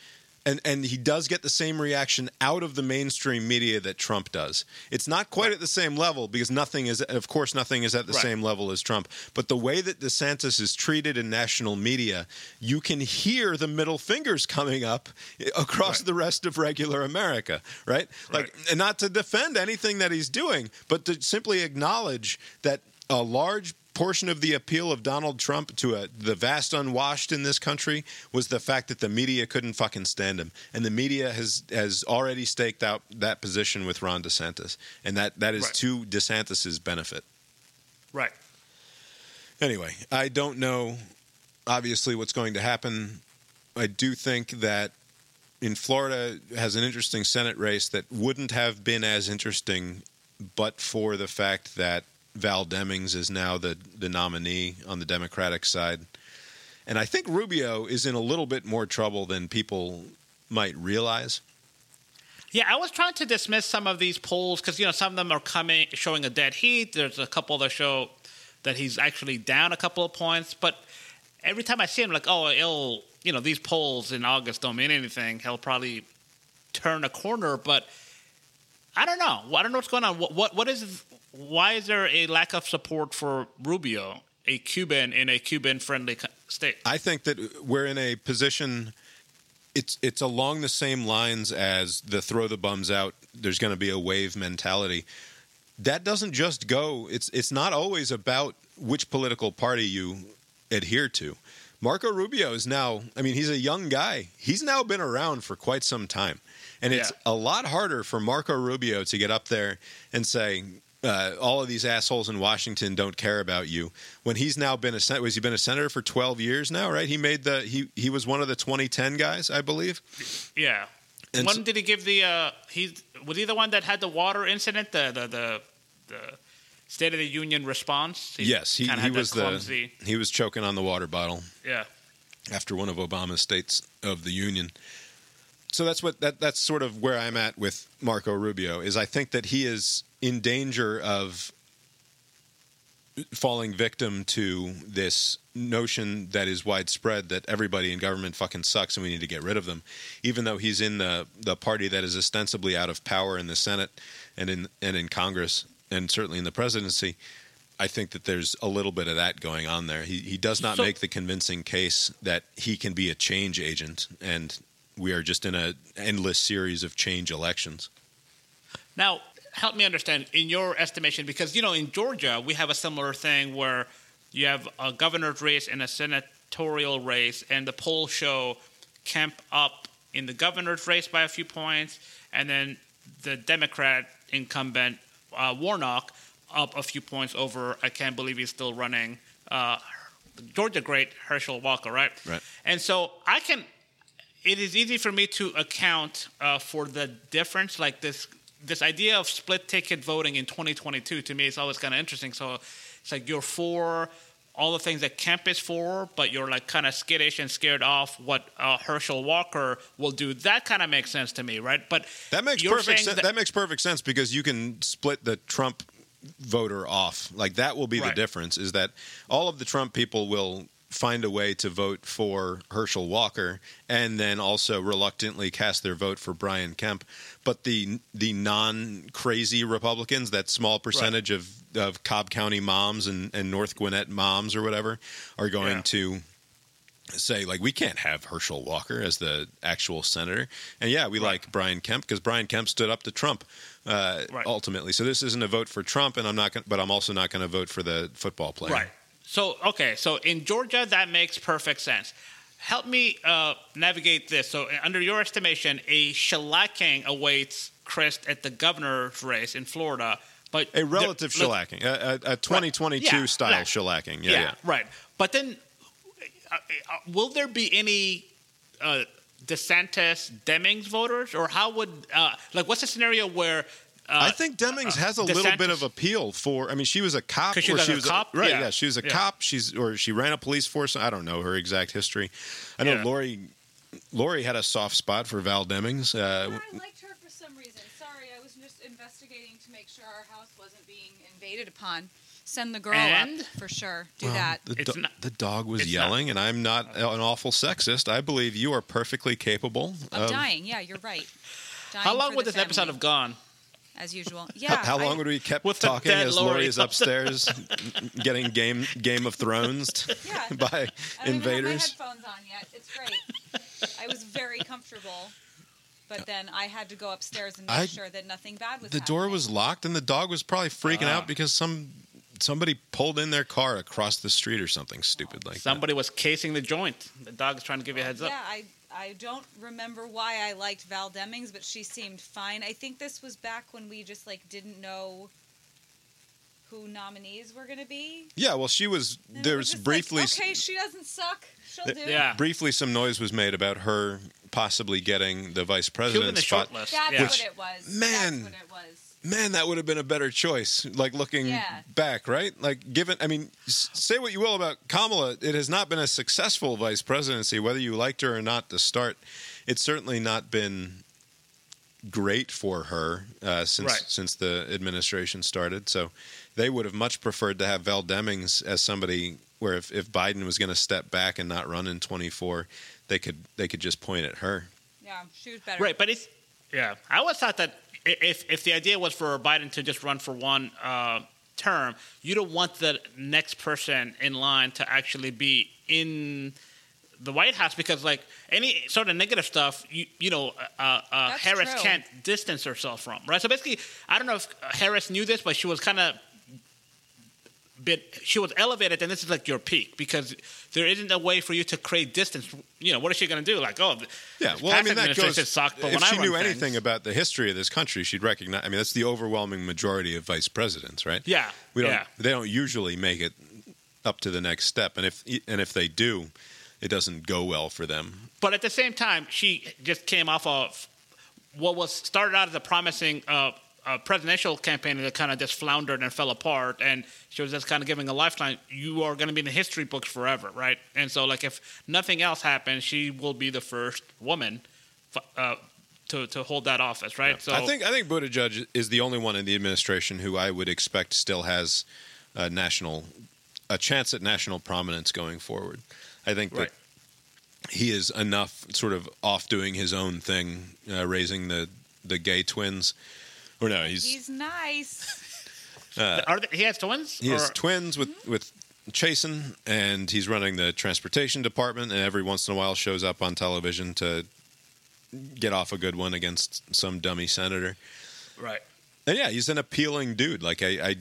and and he does get the same reaction out of the mainstream media that Trump does. It's not quite at the same level because nothing is, of course, nothing is at the Right. same level as Trump. But the way that DeSantis is treated in national media, you can hear the middle fingers coming up across the rest of regular America, right? Like, and not to defend anything that he's doing, but to simply acknowledge that a large portion of the appeal of Donald Trump to a, the vast unwashed in this country was the fact that the media couldn't fucking stand him, and the media has has already staked out that position with Ron DeSantis, and that that is Right. to DeSantis's benefit. right. Anyway, I don't know obviously what's going to happen. I do think that in Florida has an interesting Senate race that wouldn't have been as interesting but for the fact that Val Demings is now the the nominee on the Democratic side, and I think Rubio is in a little bit more trouble than people might realize. Yeah, I was trying to dismiss some of these polls because you know some of them are coming showing a dead heat. There's a couple that show that he's actually down a couple of points, but every time I see him, like, oh, he'll you know these polls in August don't mean anything. He'll probably turn a corner, but I don't know. I don't know what's going on. What what, what is why is there a lack of support for Rubio, a Cuban in a Cuban friendly state? I think that uh, we're in a position. It's it's along the same lines as the throw the bums out. There's going to be a wave mentality. That doesn't just go. It's it's not always about which political party you adhere to. Marco Rubio is now. I mean, he's a young guy. He's now been around for quite some time, and it's Yeah. a lot harder for Marco Rubio to get up there and say. Uh, all of these assholes in Washington don't care about you. When he's now been a sen- was he been a senator for twelve years now? Right? He made the he he was one of the 2010 guys, I believe. Yeah. And when so- did he give the? Uh, he was he the one that had the water incident? The the the, the State of the Union response. yes, he, he was the he was choking on the water bottle. Yeah. after one of Obama's states of the union. So that's what that that's sort of where I'm at with Marco Rubio is I think that he is in danger of falling victim to this notion that is widespread that everybody in government fucking sucks and we need to get rid of them even though he's in the the party that is ostensibly out of power in the Senate and in and in Congress and certainly in the presidency I think that there's a little bit of that going on there. He he does not So- make the convincing case that he can be a change agent, and we are just in a endless series of change elections. Now, help me understand in your estimation, because you know in Georgia we have a similar thing where you have a governor's race and a senatorial race, and the polls show Kemp up in the governor's race by a few points, and then the Democrat incumbent uh, Warnock up a few points over. I can't believe he's still running. Uh, Georgia great Herschel Walker, right? Right. And so I can. It is easy for me to account uh, for the difference, like this this idea of split ticket voting in 2022. To me, is always kind of interesting. So it's like you're for all the things that Kemp is for, but you're like kind of skittish and scared off what uh, Herschel Walker will do. That kind of makes sense to me, right? But That makes perfect sense. That, makes perfect sense because you can split the Trump voter off. Like that will be the difference. Is that all of the Trump people will find a way to vote for Herschel Walker and then also reluctantly cast their vote for Brian Kemp. But the the non crazy Republicans, that small percentage of, of Cobb County moms and, and North Gwinnett moms or whatever, are going Yeah. to say like we can't have Herschel Walker as the actual senator. And yeah, we like Brian Kemp because Brian Kemp stood up to Trump uh, Right. ultimately. So this isn't a vote for Trump, and I'm not. Gonna, but I'm also not going to vote for the football player. Right. So okay, so in Georgia that makes perfect sense. Help me uh, navigate this. So under your estimation, a shellacking awaits Crist at the governor's race in Florida, but A relative the- shellacking, a, a, a 2022 Yeah, style like- shellacking. Yeah, yeah, yeah. right. But then, uh, uh, will there be any uh, DeSantis Demings voters, or how would uh, like what's the scenario where? Uh, I think Demings has a little bit of appeal for. I mean, she was a cop. 'Cause she or was she a was cop? right? Yeah. Yeah. she was a Yeah. cop. She's or she ran a police force. I don't know her exact history. I know Yeah. Lori. Lori had a soft spot for Val Demings. Uh, I liked her for some reason. Sorry, I was just investigating to make sure our house wasn't being invaded upon. Send the girl And? up for sure. Do Well, that. The, do- not- the dog was it's yelling, and I'm not an awful sexist. I believe you are perfectly capable I'm of. dying. Yeah, you're right. Dying how long would the this episode have gone? As usual. Yeah. how, I- long would we kept With talking as Lori. Lori is upstairs getting game Game of Thrones Yeah. by I don't even invaders? have my headphones on yet. It's great. I was very comfortable, but then I had to go upstairs and make I- sure that nothing bad was The door was locked, and the dog was probably freaking Ah. out because some somebody pulled in their car across the street or something stupid like that. Somebody was casing the joint. The dog's trying to give you a heads up. Yeah, I I don't remember why I liked Val Demings, but she seemed fine. I think this was back when we just like didn't know who nominees were going to be. Yeah, well, she was. And There was was just briefly. like, okay, she doesn't suck. She'll do. Yeah. Briefly, some noise was made about her possibly getting the vice She was president spot. That's yeah. what it was. Man. That's what it was. Man, that would have been a better choice. Like looking Yeah. back, right? Like given, I mean, say what you will about Kamala, it has not been a successful vice presidency, whether you liked her or not to start. It's certainly not been great for her uh, since Right. since the administration started. So they would have much preferred to have Val Demings as somebody where if, if Biden was going to step back and not run in 24, they could they could just point at her. Yeah, she was better. Right, but it's yeah. I always thought that i- if if the idea was for Biden to just run for one uh, term, you don't want the next person in line to actually be in the White House because like any sort of negative stuff, you you know, uh, uh, Harris true. can't distance herself from right. So basically, I don't know if Harris knew this, but she was kind of. Bit she was elevated, and this is like your peak because there isn't a way for you to create distance. You know what is she going to do? Like, oh, Yeah, well, I mean that goes. sucked, but if when she knew run anything things- about the history of this country, she'd recognize. I mean, that's the overwhelming majority of vice presidents, right? Yeah, we don't. yeah. They don't usually make it up to the next step, and if and if they do, it doesn't go well for them. But at the same time, she just came off of what was started out as a promising uh, uh, presidential campaign that kind of just floundered and fell apart. And she was just kind of giving a lifeline. You are going to be in the history books forever, right? And so, like, if nothing else happens, she will be the first woman uh, to to hold that office, right? So I think I think Buttigieg is the only one in the administration who I would expect still has a national a chance at national prominence going forward. I think Right. that he is enough sort of off doing his own thing, uh, raising the the gay twins. Or no, he's He's nice. uh, are they, he has twins. he has Or- twins with with Chasten, and he's running the transportation department, and every once in a while shows up on television to get off a good one against some dummy senator. right. And yeah, he's an appealing dude. Like I, I,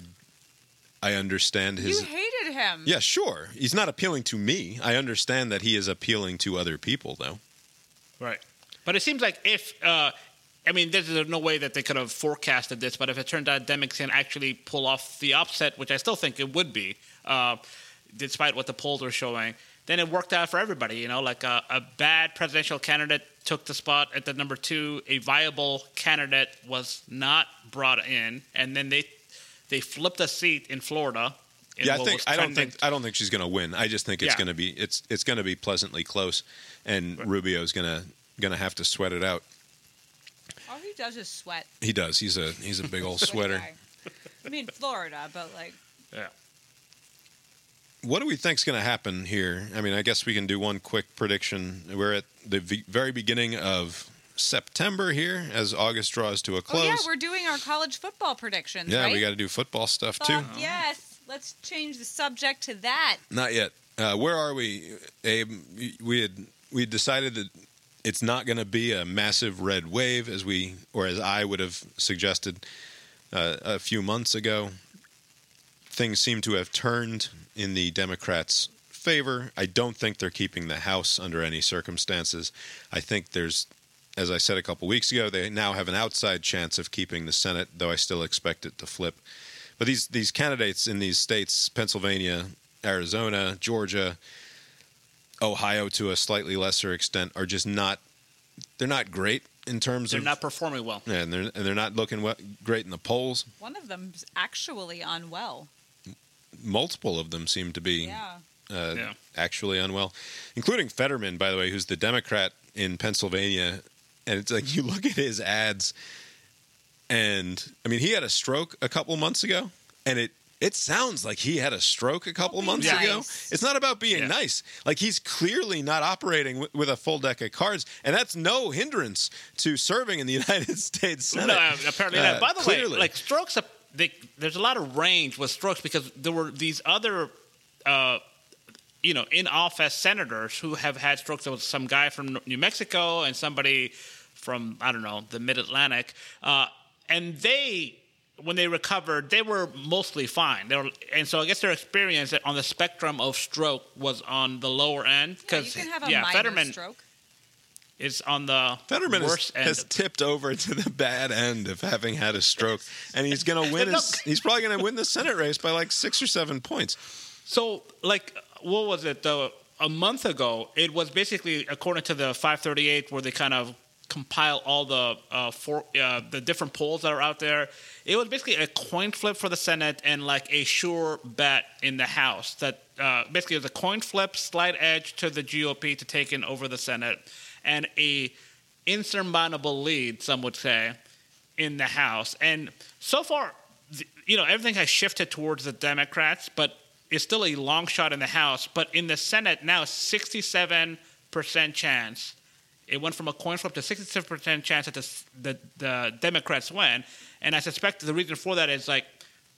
I understand his. you hated him. yeah, sure. He's not appealing to me. I understand that he is appealing to other people, though. Right. But it seems like if, uh, I mean, there's no way that they could have forecasted this, but if it turned out Demings can actually pull off the upset, which I still think it would be, uh, despite what the polls are showing, then it worked out for everybody. You know, like a, a bad presidential candidate took the spot at the number two, a viable candidate was not brought in, and then they they flipped a seat in Florida. in yeah, I think I don't think I don't think she's going to win. I just think it's Yeah. going to be it's it's going to be pleasantly close, and Rubio's going to going to have to sweat it out. All he does is sweat. He does. He's a he's a big old sweater. guy. I mean, Florida, but like, Yeah. What do we think's going to happen here? I mean, I guess we can do one quick prediction. We're at the v- very beginning of September here, as August draws to a close. oh yeah, we're doing our college football predictions. Yeah, right? we got to do football stuff too. Yes. Let's change the subject to that. Not yet. Uh, where are we, Abe? We had we decided that it's not going to be a massive red wave as we or as I would have suggested uh, a few months ago. Things seem to have turned in the Democrats' favor. I don't think they're keeping the House under any circumstances. I think there's, as I said a couple weeks ago, they now have an outside chance of keeping the Senate, though I still expect it to flip. But these these candidates in these states, Pennsylvania, Arizona, Georgia, Ohio to a slightly lesser extent, are just not they're not great in terms of They're of not performing well. yeah, and they're and they're not looking we- great in the polls. One of them's actually unwell. Multiple of them seem to be Yeah. uh, Yeah. actually unwell, including Fetterman, by the way, who's the Democrat in Pennsylvania. And it's like you look at his ads, and I mean, he had a stroke a couple months ago, and it it sounds like he had a stroke a couple months nice. ago. It's not about being Yeah. nice. Like he's clearly not operating with, with a full deck of cards, and that's no hindrance to serving in the United States Senate. No, apparently Uh, not. By the clearly. way, like strokes, are- they, there's a lot of range with strokes because there were these other, uh, you know, in office senators who have had strokes. There was some guy from New Mexico and somebody from I don't know the Mid Atlantic, uh, and they. When they recovered, they were mostly fine. They were, and so I guess their experience on the spectrum of stroke was on the lower end. Yeah, Because you can have a yeah, minor Fetterman stroke. is on the Fetterman has, worst end. has tipped over to the bad end of having had a stroke, and he's going to win. His, he's probably going to win the Senate race by like six or seven points. So, like, what was it? The a month ago, it was basically according to the 538, where they kind of compile all the uh, uh, the different polls that are out there. It was basically a coin flip for the Senate and like a sure bet in the House. That uh, basically was a coin flip, slight edge to the GOP to take in over the Senate, and a insurmountable lead, some would say, in the House. And so far, you know, everything has shifted towards the Democrats, but it's still a long shot in the House. But in the Senate now, sixty-seven percent chance. It went from a coin flip to sixty-seven percent chance that the, the the Democrats win. And I suspect the reason for that is like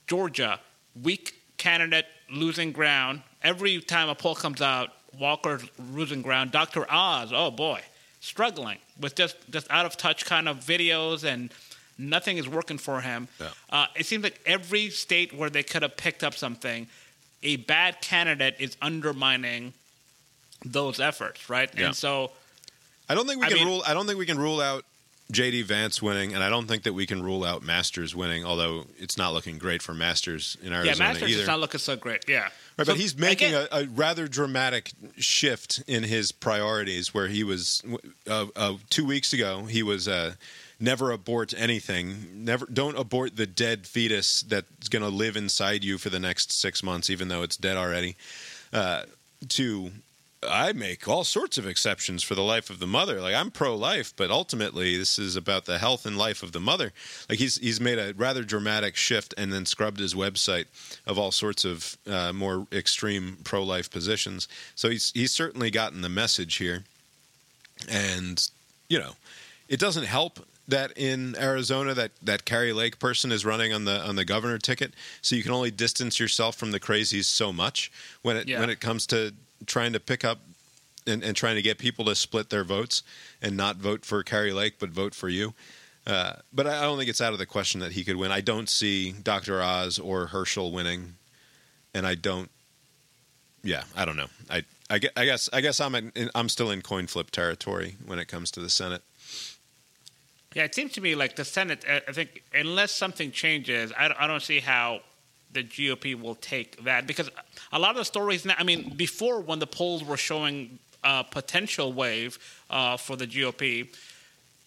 Georgia, weak candidate losing ground. Every time a poll comes out, Walker's losing ground. Dr. Oz, oh boy, struggling with just just out of touch kind of videos and nothing is working for him. Uh, it seems like every state where they could have picked up something, a bad candidate is undermining those efforts, right? Yeah. And so I don't think we I can mean- rule. I don't think we can rule out JD Vance winning, and I don't think that we can rule out Masters winning. Although it's not looking great for Masters in Arizona yeah, Masters either. is not looking so great. Yeah, Right, So, but he's making a, a rather dramatic shift in his priorities. Where he was uh, uh, two weeks ago, he was uh, never abort anything. Never don't abort the dead fetus that's going to live inside you for the next six months, even though it's dead already. Uh, to I make all sorts of exceptions for the life of the mother. Like I'm pro-life, but ultimately this is about the health and life of the mother. Like he's he's made a rather dramatic shift and then scrubbed his website of all sorts of uh, more extreme pro-life positions. So he's he's certainly gotten the message here, and you know, it doesn't help that in Arizona that that Kari Lake person is running on the on the governor ticket. So you can only distance yourself from the crazies so much when it Yeah. when it comes to trying to pick up and, and trying to get people to split their votes and not vote for Kari Lake but vote for you. Uh, but I don't think it's out of the question that he could win. I don't see Dr. Oz or Herschel winning, and I don't. Yeah, I don't know. I I I guess I guess I'm in, I'm still in coin flip territory when it comes to the Senate. Yeah, it seems to me like the Senate. uh, I think unless something changes, I I don't see how the GOP will take that because a lot of the stories now. I mean, before when the polls were showing a potential wave uh, for the GOP,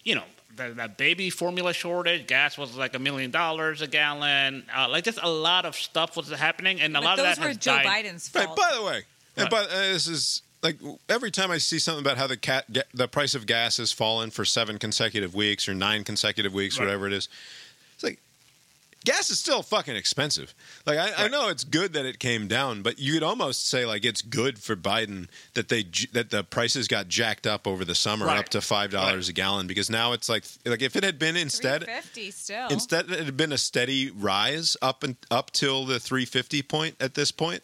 you know, the, that baby formula shortage, gas was like a million dollars a gallon, uh, like just a lot of stuff was happening, and a But lot of those that were has Joe died. Biden's Right. By the way, and by, uh, this is like every time I see something about how the cat the price of gas has fallen for seven consecutive weeks or nine consecutive weeks, Right. whatever it is. It's like gas is still fucking expensive. Like I, I know it's good that it came down, but you could almost say like it's good for Biden that they that the prices got jacked up over the summer Right. up to five dollars a gallon because now it's like like if it had been instead 350 still. Instead, it had been a steady rise up and up till the 350 point at this point.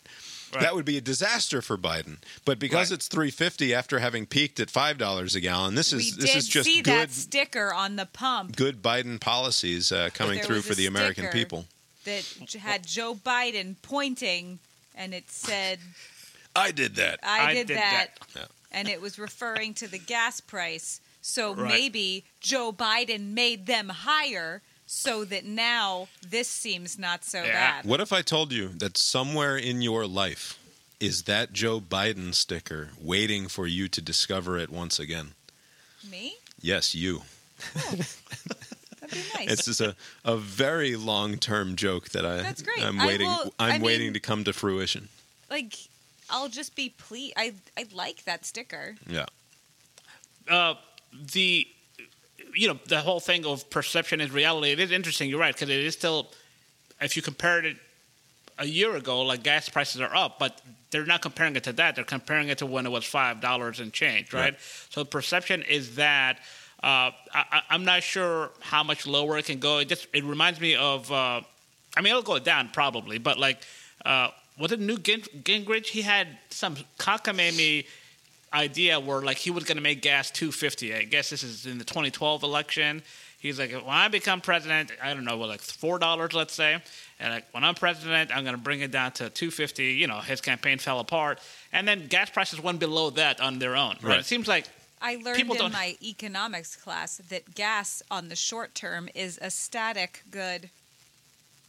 That would be a disaster for Biden. But because Right. it's 350 after having peaked at five dollars a gallon, this we is this did is just see good that sticker on the pump good Biden policies uh, coming through for the American people. that had Joe Biden pointing, and it said, I did that. "I, I did, did that,", and it was referring to the gas price. So Right. maybe Joe Biden made them higher, so that now this seems not so Yeah. bad. What if I told you that somewhere in your life is that Joe Biden sticker waiting for you to discover it once again? Me? Yes, you. That'd be nice. It's just a, a very long term joke that I That's great. I'm I waiting will- I'm I waiting mean- to come to fruition. like, I'll just be pleased. I I like that sticker. Yeah. uh, the you know the whole thing of perception is reality. It is interesting. You're right because it is still. If you compared it a year ago, like gas prices are up, but they're not comparing it to that. They're comparing it to when it was five dollars and change, right? Right. So perception is that. Uh, I, I'm not sure how much lower it can go. It just it reminds me of. Uh, I mean, it'll go down probably, but like, uh, was it Newt Gin- Gingrich? He had some cockamamie idea where like he was going to make gas 250 i guess this is in the 2012 election. He's like when i become president i don't know what like four dollars let's say. And like when i'm president i'm going to bring it down to 250 you know his campaign fell apart. And then gas prices went below that on their own right, Right. it seems like I learned People in don't- my economics class that gas on the short term is a static good,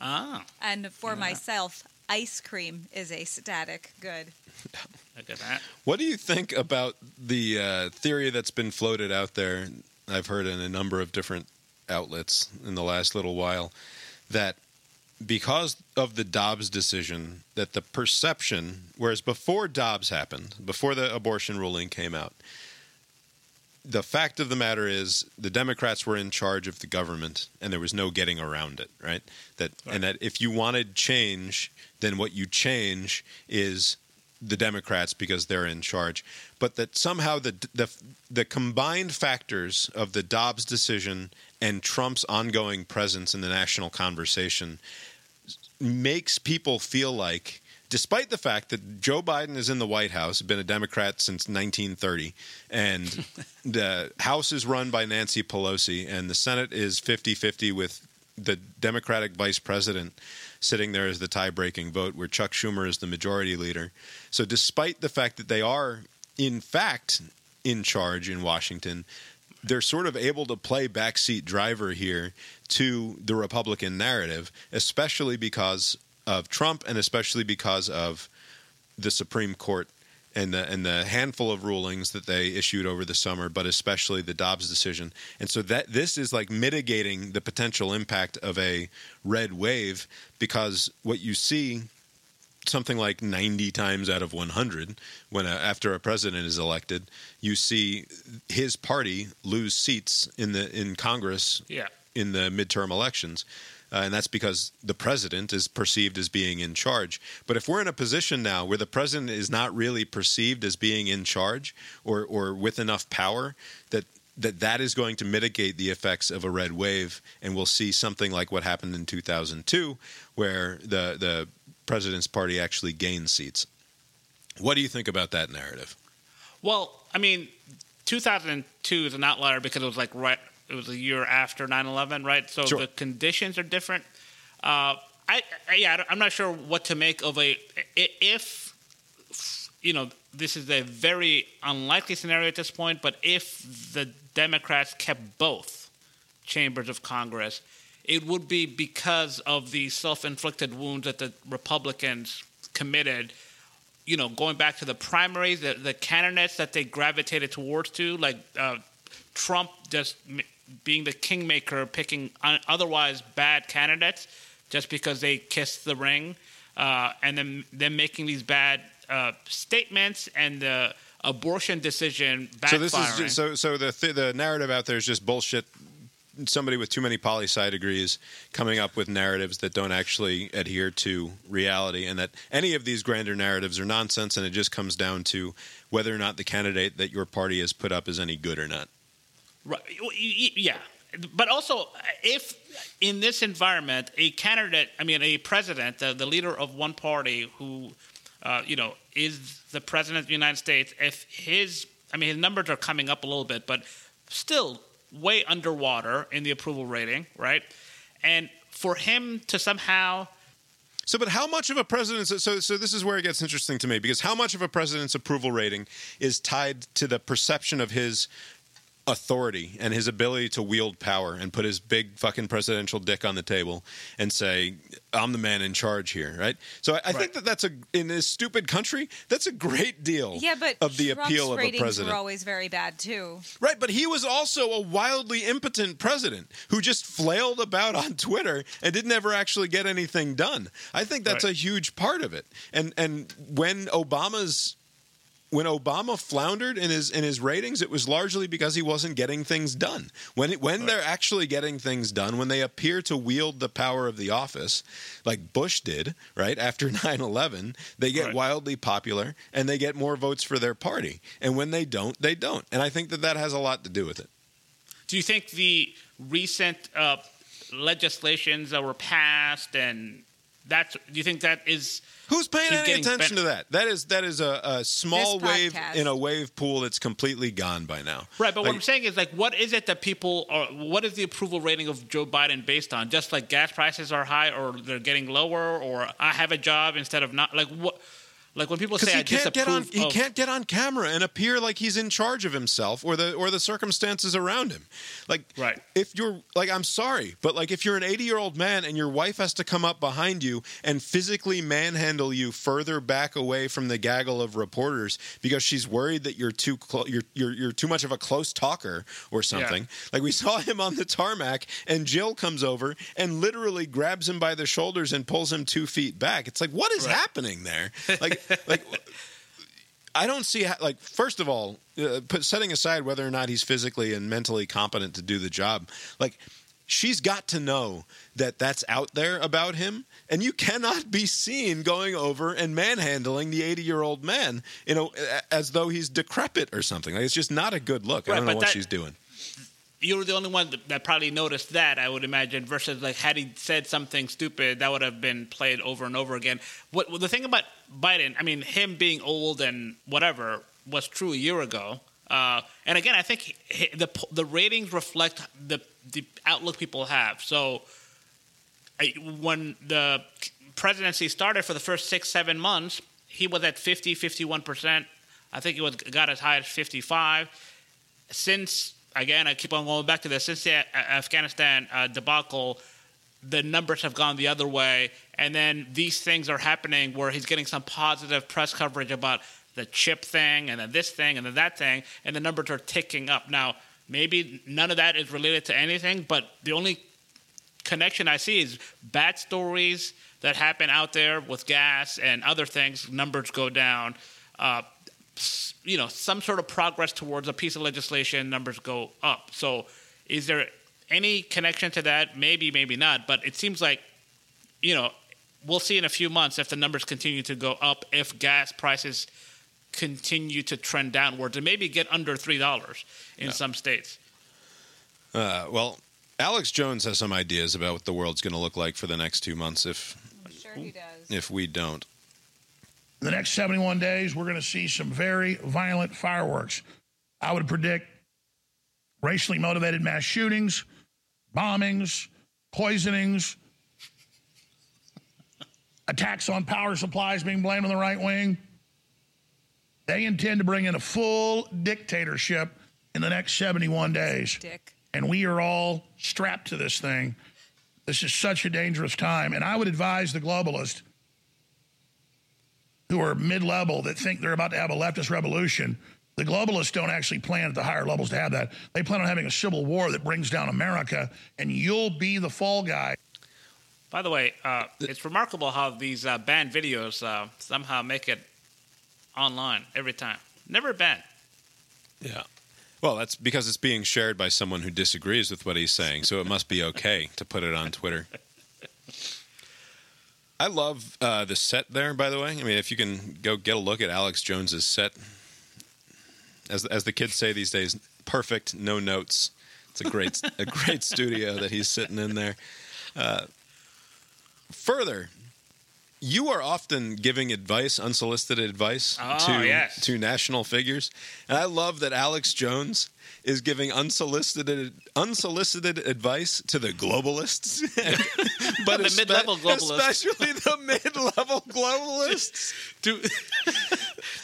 ah. And for myself, ice cream is a static good. look at that What do you think about the uh, theory that's been floated out there I've heard in a number of different outlets in the last little while that because of the Dobbs decision, that the perception, whereas before Dobbs happened, before the abortion ruling came out, the fact of the matter is the Democrats were in charge of the government and there was no getting around it, right? That and that if you wanted change, then what you change is the Democrats because they're in charge. But that somehow the the the combined factors of the Dobbs decision and Trump's ongoing presence in the national conversation makes people feel like despite the fact that Joe Biden is in the White House, been a Democrat since 1930, and the House is run by Nancy Pelosi, and the Senate is 50 50 with the Democratic vice president sitting there as the tie breaking vote, where Chuck Schumer is the majority leader. So, despite the fact that they are, in fact, in charge in Washington, they're sort of able to play backseat driver here to the Republican narrative, especially because of Trump and especially because of the Supreme Court and the and the handful of rulings that they issued over the summer, but especially the Dobbs decision. And so that this is like mitigating the potential impact of a red wave because what you see something like 90 times out of 100 when a, after a president is elected you see his party lose seats in the in Congress Yeah. in the midterm elections uh, and that's because the president is perceived as being in charge. But if we're in a position now where the president is not really perceived as being in charge or, or with enough power, that that that is going to mitigate the effects of a red wave, and we'll see something like what happened in 2002, where the the president's party actually gained seats. What do you think about that narrative? Well, I mean, 2002 is an outlier because it was like right, it was a year after 9/11, right? So Sure. the conditions are different. Uh, I, I yeah, I'm not sure what to make of a if you know this is a very unlikely scenario at this point, but if the Democrats kept both chambers of Congress, it would be because of the self-inflicted wounds that the Republicans committed you know, going back to the primaries, the, the candidates that they gravitated towards to, like uh, Trump just being the kingmaker, picking otherwise bad candidates just because they kissed the ring, uh, and then them making these bad uh, statements and the abortion decision backfiring. So this is just, so so the th- the narrative out there is just bullshit. Somebody with too many poli sci degrees coming up with narratives that don't actually adhere to reality, and that any of these grander narratives are nonsense, and it just comes down to whether or not the candidate that your party has put up is any good or not. Right. Yeah. But also, if in this environment, a candidate, I mean, a president, the, the leader of one party who, uh, you know, is the president of the United States, if his, I mean, his numbers are coming up a little bit, but still way underwater in the approval rating, right? And for him to somehow So, but how much of a president's so so this is where it gets interesting to me because how much of a president's approval rating is tied to the perception of his authority and his ability to wield power and put his big fucking presidential dick on the table and say I'm the man in charge here, right? So I, I think that that's a in this stupid country that's a great deal Yeah, but of the Trump's appeal of a president. were always very bad too. Right, but he was also a wildly impotent president who just flailed about on Twitter and didn't ever actually get anything done. I think that's Right. a huge part of it. And and when Obama's when Obama floundered in his in his ratings, it was largely because he wasn't getting things done. When when they're actually getting things done, when they appear to wield the power of the office, like Bush did, right after 9/11, they get Right. wildly popular and they get more votes for their party. And when they don't, they don't. And I think that that has a lot to do with it. Do you think the recent uh, legislations that were passed and that's do you think that is Who's paying any attention ben- to that? That is that is a, a small This wave podcast. in a wave pool that's completely gone by now. Right, but Like- what I'm saying is like, what is it that people are? What is the approval rating of Joe Biden based on? Just like gas prices are high, or they're getting lower, or I have a job instead of not. Like what? Like when people say he I can't get on disapprove he of- can't get on camera and appear like he's in charge of himself or the or the circumstances around him. Like Right. if you're like I'm sorry, but like if you're an 80 year old man and your wife has to come up behind you and physically manhandle you further back away from the gaggle of reporters because she's worried that you're too clo- you're, you're you're too much of a close talker or something. Like we saw him on the tarmac and Jill comes over and literally grabs him by the shoulders and pulls him two feet back. It's like what is happening there? Like like I don't see how, like first of all, uh, put setting aside whether or not he's physically and mentally competent to do the job. Like she's got to know that that's out there about him and you cannot be seen going over and manhandling the 80-year-old man, you know, as though he's decrepit or something. Like it's just not a good look. I don't know what that- she's doing. you were the only one that, that probably noticed that, I would imagine, versus like had he said something stupid, that would have been played over and over again. What well, the thing about Biden, I mean, him being old and whatever was true a year ago. Uh, and again, I think he, he- the the ratings reflect the the outlook people have. So I, when the presidency started for the first six seven months, he was at 50, 51 percent. I think he was got as high as fifty five since again, I keep on going back to this. Since the Afghanistan uh, debacle, the numbers have gone the other way, and then these things are happening where he's getting some positive press coverage about the chip thing, and then this thing, and then that thing, and the numbers are ticking up. Now, maybe none of that is related to anything, but the only connection I see is bad stories that happen out there with gas and other things. Numbers go down. Uh, you know, some sort of progress towards a piece of legislation. Numbers go up. So, is there any connection to that? Maybe, maybe not. But it seems like, you know, we'll see in a few months if the numbers continue to go up. If gas prices continue to trend downwards and maybe get under three dollars in some states. Uh, well, Alex Jones has some ideas about what the world's going to look like for the next 2 months if sure he does. if we don't. the next 71 days, we're going to see some very violent fireworks. I would predict racially motivated mass shootings, bombings, poisonings, attacks on power supplies being blamed on the right wing. They intend to bring in a full dictatorship in the next 71 days. Dick. And we are all strapped to this thing. This is such a dangerous time. And I would advise the globalists who are mid level that think they're about to have a leftist revolution. The globalists don't actually plan at the higher levels to have that. They plan on having a civil war that brings down America, and you'll be the fall guy. By the way, uh, it's remarkable how these uh, banned videos uh, somehow make it online every time. Never banned. Yeah. Well, that's because it's being shared by someone who disagrees with what he's saying, so it must be okay to put it on Twitter. I love uh, the set there, by the way. I mean, if you can go get a look at Alex Jones's set, as as the kids say these days, perfect, no notes. It's a great a great studio that he's sitting in there. Uh, further, you are often giving advice, unsolicited advice Oh, to yes. to national figures, and I love that Alex Jones is giving unsolicited unsolicited advice to the globalists, but The espe- mid-level globalists. especially the mid-level globalists. Do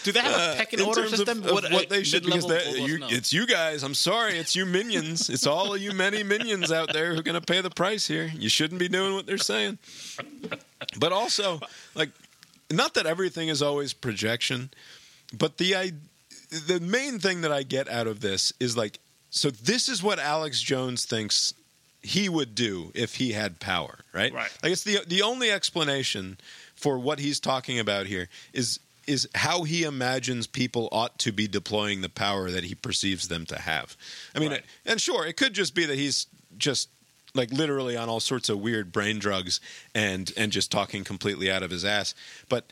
do they have a Uh, pecking in order system? Of, of what, uh, they should because you, know? it's you guys. I'm sorry, it's you minions. It's all of you many minions out there who are going to pay the price here. You shouldn't be doing what they're saying. But also, like, not that everything is always projection, but the the main thing that I get out of this is like, so this is what Alex Jones thinks he would do if he had power, right? Right. Like it's the the only explanation for what he's talking about here is is how he imagines people ought to be deploying the power that he perceives them to have. I mean, Right. and sure, it could just be that he's just like literally on all sorts of weird brain drugs and and just talking completely out of his ass. But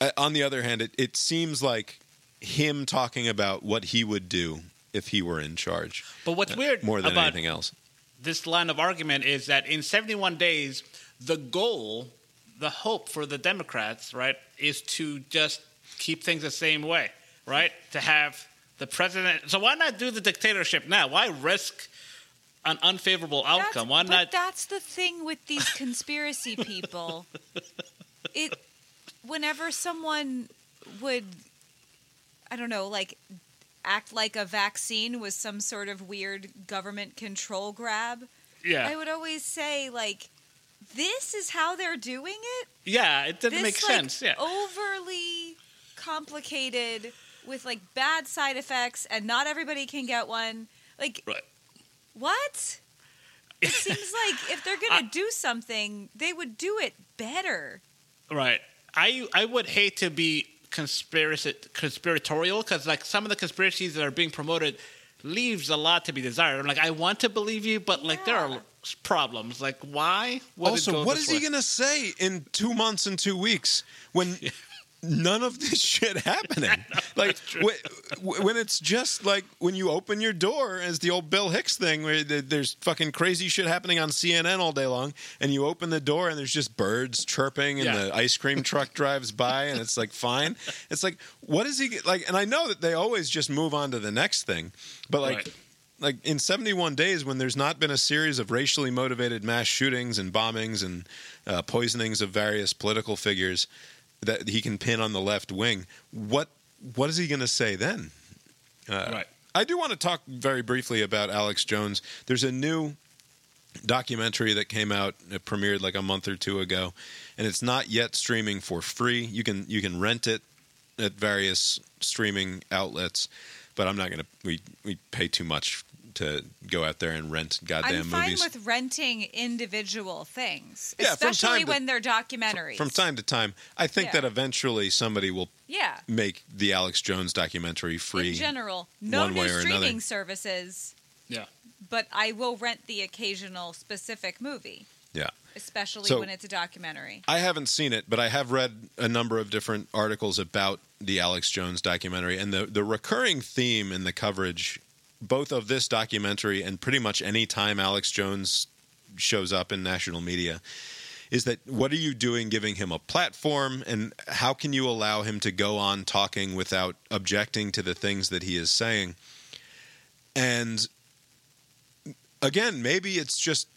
uh, on the other hand, it, it seems like him talking about what he would do if he were in charge. But what's uh, weird more than about anything else. this line of argument is that in 71 days, the goal, the hope for the Democrats, right, is to just keep things the same way, right? To have the president. So why not do the dictatorship now? Why risk an unfavorable outcome? Why but not? that's the thing with these conspiracy people. it whenever someone would I don't know, like act like a vaccine was some sort of weird government control grab. Yeah. I would always say like this is how they're doing it. Yeah, it doesn't this, make like, sense. Yeah. Overly complicated with like bad side effects and not everybody can get one. Like Right. what? It seems like if they're going to do something, they would do it better. Right. I I would hate to be conspiracy conspiratorial because like some of the conspiracies that are being promoted leaves a lot to be desired. I'm like I want to believe you, but like there are problems. Like why? would it also, go what this is he going to say in two months and two weeks when none of this shit happening? like wh- wh- when it's just like when you open your door, as the old Bill Hicks thing, where there's fucking crazy shit happening on CNN all day long, and you open the door and there's just birds chirping, and Yeah. the ice cream truck drives by, and it's like fine. It's like what is he like? And I know that they always just move on to the next thing, but like Right. like in 71 days when there's not been a series of racially motivated mass shootings and bombings and uh, poisonings of various political figures that he can pin on the left wing. What what is he going to say then? Uh, Right. i do want to talk very briefly about alex jones. There's a new documentary that came out it premiered like a month or two ago and it's not yet streaming for free. You can you can rent it at various streaming outlets but i'm not going to we we pay too much to go out there and rent goddamn I'm fine movies with renting individual things, Yeah, from especially time to- when they're documentaries. from time to time i think Yeah. that eventually somebody will yeah. make the alex jones documentary free In general, no one new way or another. streaming services, Yeah. but I will rent the occasional specific movie, yeah especially So- when it's a documentary. I haven't seen it, but I have read a number of different articles about the Alex Jones documentary, and the the recurring theme in the coverage, both of this documentary and pretty much any time Alex Jones shows up in national media, is that what are you doing giving him a platform, and how can you allow him to go on talking without objecting to the things that he is saying? And again, maybe it's just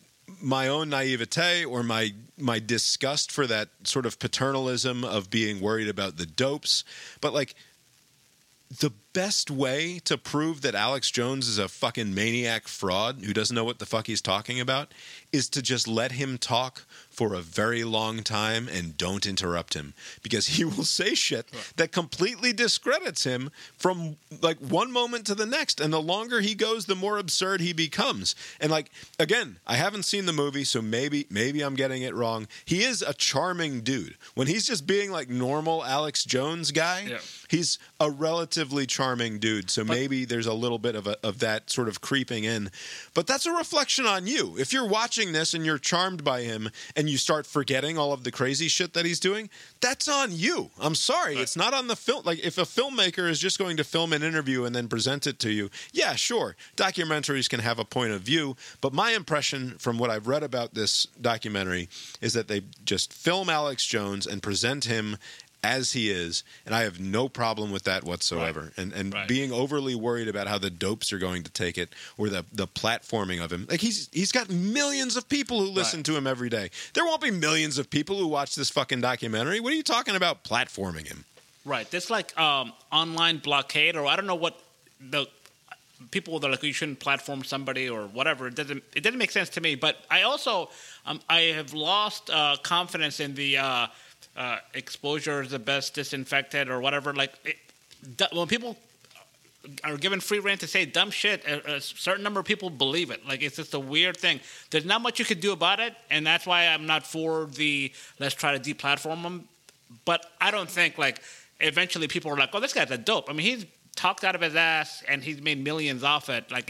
my own naivete or my my disgust for that sort of paternalism of being worried about the dopes, but like the best way to prove that Alex Jones is a fucking maniac fraud who doesn't know what the fuck he's talking about is to just let him talk for a very long time and don't interrupt him. Because he will say shit that completely discredits him from like one moment to the next. And the longer he goes the more absurd he becomes. And like again I haven't seen the movie so maybe maybe I'm getting it wrong. He is a charming dude. When he's just being like normal Alex Jones guy Yeah. he's a relatively charming dude. So maybe there's a little bit of a, of that sort of creeping in. But that's a reflection on you. If you're watching this and you're charmed by him and you start forgetting all of the crazy shit that he's doing that's on you. I'm sorry. It's not on the film. Like if a filmmaker is just going to film an interview and then present it to you yeah sure documentaries can have a point of view. But my impression from what i've read about this documentary is that they just film alex jones and present him as he is, and I have no problem with that whatsoever. And and Right. being overly worried about how the dopes are going to take it or the the platforming of him. Like he's he's got millions of people who listen to him every day. There won't be millions of people who watch this fucking documentary. What are you talking about platforming him? Right. This like um, online blockade, or I don't know what the people that are like you shouldn't platform somebody or whatever. It doesn't. It doesn't make sense to me. But I also um, I have lost uh, confidence in the uh, uh, exposure is the best disinfectant or whatever. Like it, when people are given free reign to say dumb shit, a, a certain number of people believe it. Like it's just a weird thing. There's not much you could do about it, and that's why I'm not for the let's try to deplatform them. But I don't think like eventually people are like, oh, this guy's a dope. I mean, he's talked out of his ass and he's made millions off it. Like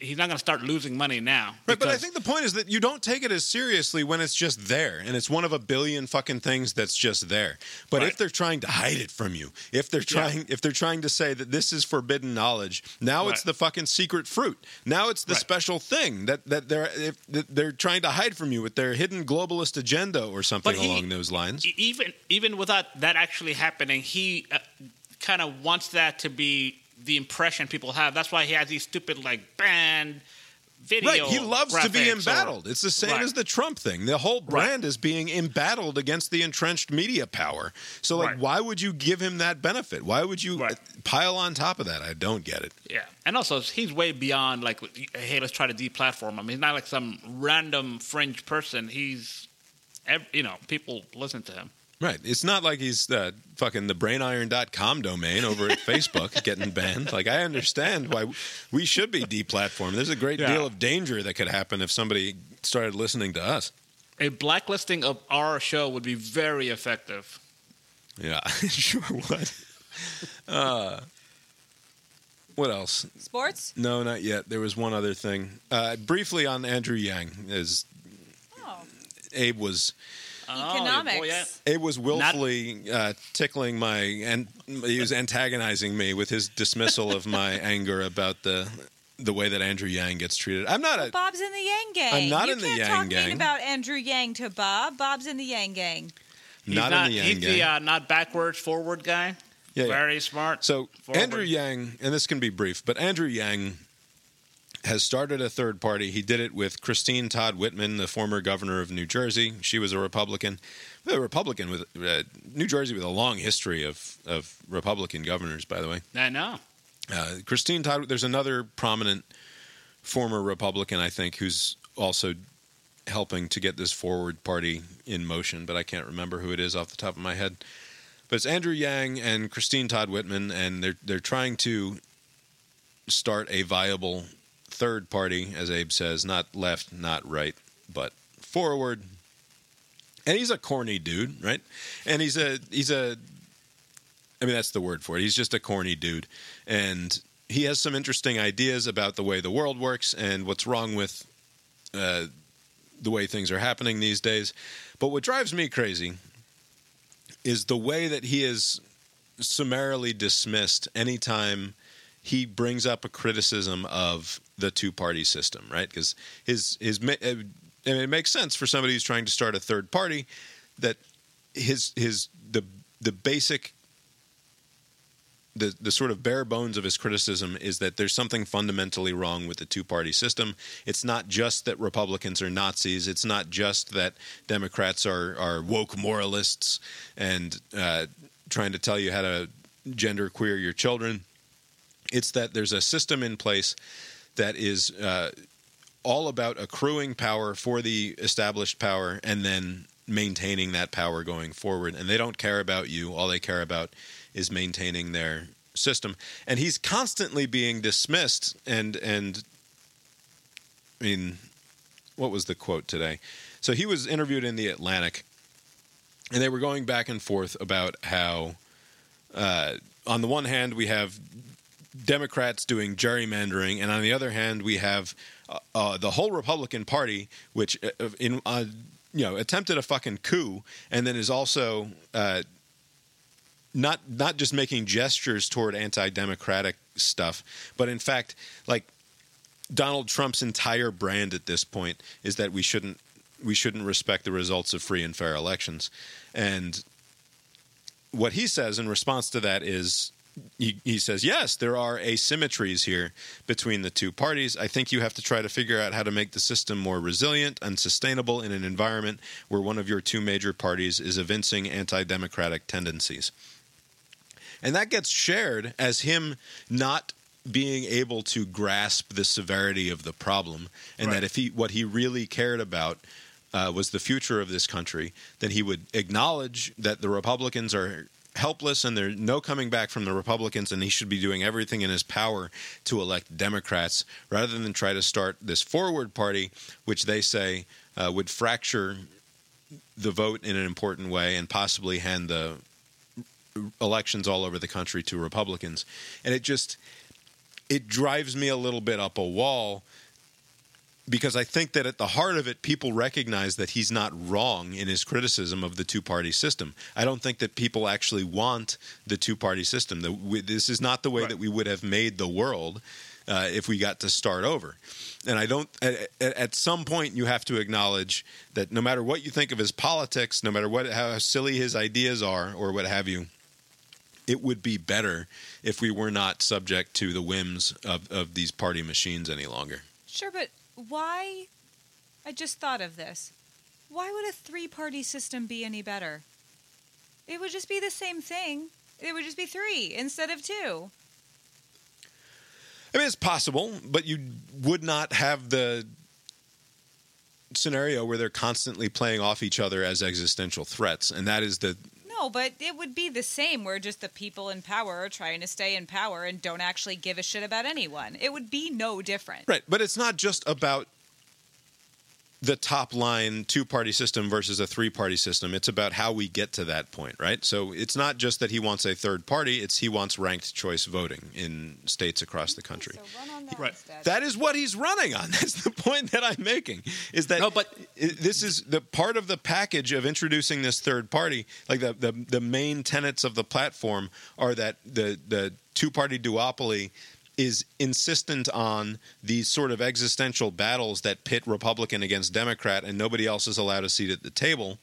he's not going to start losing money now. Right, but I think the point is that you don't take it as seriously when it's just there, and it's one of a billion fucking things that's just there. But if they're trying to hide it from you, if they're trying, if they're trying to say that this is forbidden knowledge, now it's the fucking secret fruit. Now it's the special thing that that they're if, that they're trying to hide from you with their hidden globalist agenda or something he- along those lines. Even even without that actually happening, he uh, kind of wants that to be the impression people have. That's why he has these stupid like band video. Right, he loves to be graphics or- embattled. It's the same Right. as the Trump thing. The whole brand is being embattled against the entrenched media power. So, like, Right. why would you give him that benefit? Why would you pile on top of that? I don't get it. Yeah, and also he's way beyond like, hey, let's try to deplatform him. He's not like some random fringe person. He's, you know, people listen to him. Right. It's not like he's uh, fucking the brainiron.com domain over at Facebook getting banned. Like, I understand why we should be deplatformed. There's a great Yeah. deal of danger that could happen if somebody started listening to us. A blacklisting of our show would be very effective. Yeah, sure would. Uh, what else? Sports? No, not yet. There was one other thing. Uh, briefly on Andrew Yang, is Abe was Economics. It was willfully uh, tickling my and he was antagonizing me with his dismissal of my anger about the the way that Andrew Yang gets treated. I'm not a Bob's in the Yang gang. I'm not you in the can't Yang talk gang. mean about Andrew Yang to Bob. Bob's in the Yang gang. He's not, not, in the Yang he's gang. the uh, not backwards, forward guy. Yeah, yeah. very smart. So Forward. Andrew Yang, and this can be brief, but Andrew Yang has started a third party. He did it with Christine Todd Whitman, the former governor of New Jersey. She was a Republican, a Republican with uh, New Jersey with a long history of of Republican governors, by the way. I know. Uh, Christine Todd. There's another prominent former Republican, I think, who's also helping to get this forward party in motion, but I can't remember who it is off the top of my head. But it's Andrew Yang and Christine Todd Whitman, and they're they're trying to start a viable third party, as Abe says, not left, not right, but forward. And he's a corny dude, right? And he's a he's a I mean that's the word for it. He's just a corny dude. And he has some interesting ideas about the way the world works and what's wrong with uh, the way things are happening these days. But what drives me crazy is the way that he is summarily dismissed anytime he brings up a criticism of the two party system, right? Because his his uh, mean, it makes sense for somebody who's trying to start a third party that his his the the basic the the sort of bare bones of his criticism is that there's something fundamentally wrong with the two party system. It's not just that Republicans are Nazis. It's not just that Democrats are are woke moralists and uh, trying to tell you how to gender queer your children. It's that there's a system in place that is uh, all about accruing power for the established power and then maintaining that power going forward. And they don't care about you. All they care about is maintaining their system. And he's constantly being dismissed. And and I mean, what was the quote today? So he was interviewed in the Atlantic, and they were going back and forth about how, uh, on the one hand, we have Democrats doing gerrymandering, and on the other hand, we have uh, uh, the whole Republican Party, which uh, in uh, you know attempted a fucking coup, and then is also uh, not not just making gestures toward anti-democratic stuff, but in fact, like Donald Trump's entire brand at this point is that we shouldn't we shouldn't respect the results of free and fair elections, and what he says in response to that is he, he says, yes, there are asymmetries here between the two parties. I think you have to try to figure out how to make the system more resilient and sustainable in an environment where one of your two major parties is evincing anti democratic tendencies. And that gets shared as him not being able to grasp the severity of the problem, and that if he what he really cared about uh, was the future of this country, then he would acknowledge that the Republicans are helpless and there's no coming back from the Republicans, and he should be doing everything in his power to elect Democrats rather than try to start this forward party, which they say uh, would fracture the vote in an important way and possibly hand the elections all over the country to Republicans. And it just it drives me a little bit up a wall because I think that at the heart of it, people recognize that he's not wrong in his criticism of the two party system. I don't think that people actually want the two party system. The, we, this is not the way that we would have made the world uh, if we got to start over. And I don't, at, at some point, you have to acknowledge that no matter what you think of his politics, no matter what how silly his ideas are or what have you, it would be better if we were not subject to the whims of, of these party machines any longer. Sure, but why? I just thought of this. Why would a three party system be any better? It would just be the same thing. It would just be three instead of two. I mean, it's possible, but you would not have the scenario where they're constantly playing off each other as existential threats, and that is the No, but it would be the same where just the people in power are trying to stay in power and don't actually give a shit about anyone. It would be no different. right. But it's not just about the top line two party system versus a three party system. It's about how we get to that point, right? So it's not just that he wants a third party; it's he wants ranked choice voting in states across the country. right. That is what he's running on. That's the point that I'm making. Is that no, but this is the part of the package of introducing this third party. Like the the, the main tenets of the platform are that the the two party duopoly is insistent on these sort of existential battles that pit Republican against Democrat, and nobody else is allowed a seat at the table,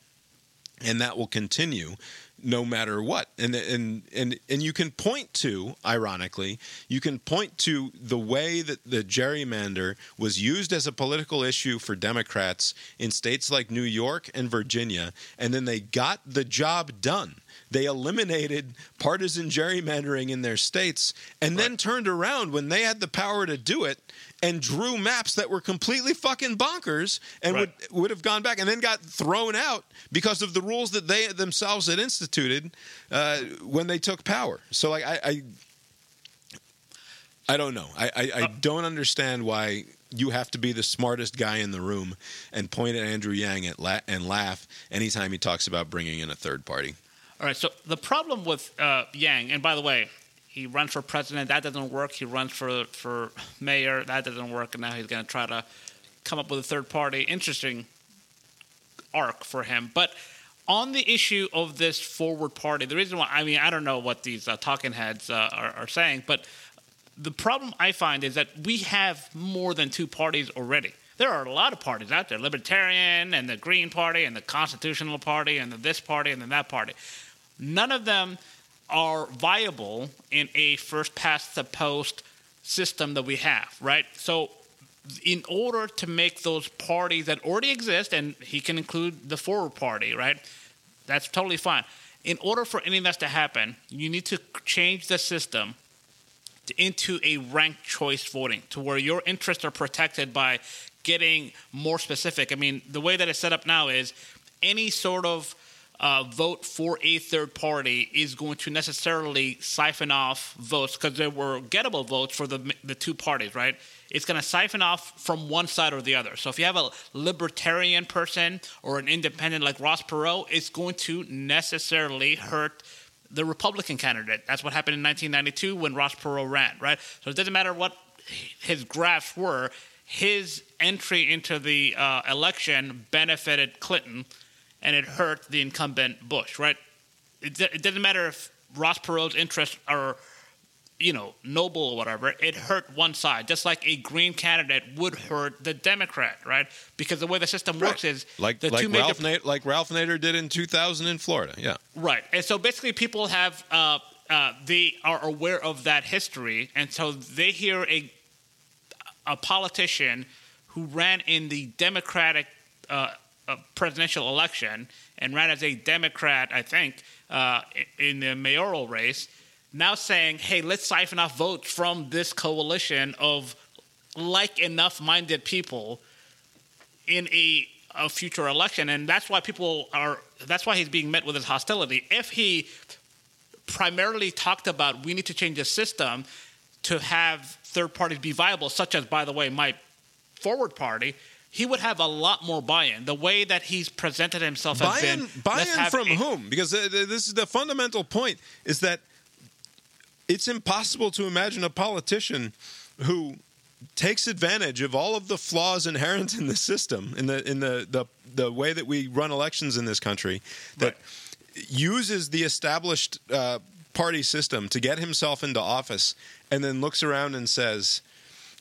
and that will continue no matter what. And and and and you can point to, ironically, you can point to the way that the gerrymander was used as a political issue for Democrats in states like New York and Virginia, and then they got the job done. They eliminated partisan gerrymandering in their states and then turned around when they had the power to do it and drew maps that were completely fucking bonkers and would would have gone back and then got thrown out because of the rules that they themselves had instituted uh, when they took power. So like I I, I don't know. I, I, I don't understand why you have to be the smartest guy in the room and point at Andrew Yang at la- and laugh anytime he talks about bringing in a third party. All right. So the problem with uh, Yang, and by the way, he runs for president. That doesn't work. He runs for for mayor. That doesn't work. And now he's going to try to come up with a third party. Interesting arc for him. But on the issue of this forward party, the reason why I mean I don't know what these uh, talking heads uh, are, are saying, but the problem I find is that we have more than two parties already. There are a lot of parties out there: Libertarian and the Green Party and the Constitutional Party and the this party and then that party. None of them are viable in a first past the post system that we have, right? So, in order to make those parties that already exist, and he can include the forward party, right? That's totally fine. In order for any of that to happen, you need to change the system to, into a ranked choice voting to where your interests are protected by getting more specific. I mean, the way that it's set up now is any sort of uh, vote for a third party is going to necessarily siphon off votes because there were gettable votes for the the two parties, right? It's going to siphon off from one side or the other. So if you have a libertarian person or an independent like Ross Perot, it's going to necessarily hurt the Republican candidate. That's what happened in 1992 when Ross Perot ran, right? So it doesn't matter what his graphs were. His entry into the uh, election benefited Clinton and it hurt the incumbent Bush, right? It, it doesn't matter if Ross Perot's interests are, you know, noble or whatever. It hurt one side, just like a Green candidate would hurt the Democrat, right? Because the way the system works is Like the like two major Ralph like Ralph Nader did in 2000 in Florida. Yeah. Right. And so basically, people have, uh, uh, they are aware of that history. And so they hear a, a politician who ran in the Democratic uh, presidential election and ran as a Democrat, I think, uh, in the mayoral race, now saying, hey, let's siphon off votes from this coalition of like enough minded people in a, a future election. And that's why people are, that's why he's being met with his hostility. If he primarily talked about we need to change the system to have third parties be viable, such as, by the way, my forward party, he would have a lot more buy-in. The way that he's presented himself has Buy-in, been buy-in from a- whom? Because uh, this is the fundamental point: is that it's impossible to imagine a politician who takes advantage of all of the flaws inherent in the system, in the in the the, the way that we run elections in this country, that uses the established uh, party system to get himself into office, and then looks around and says.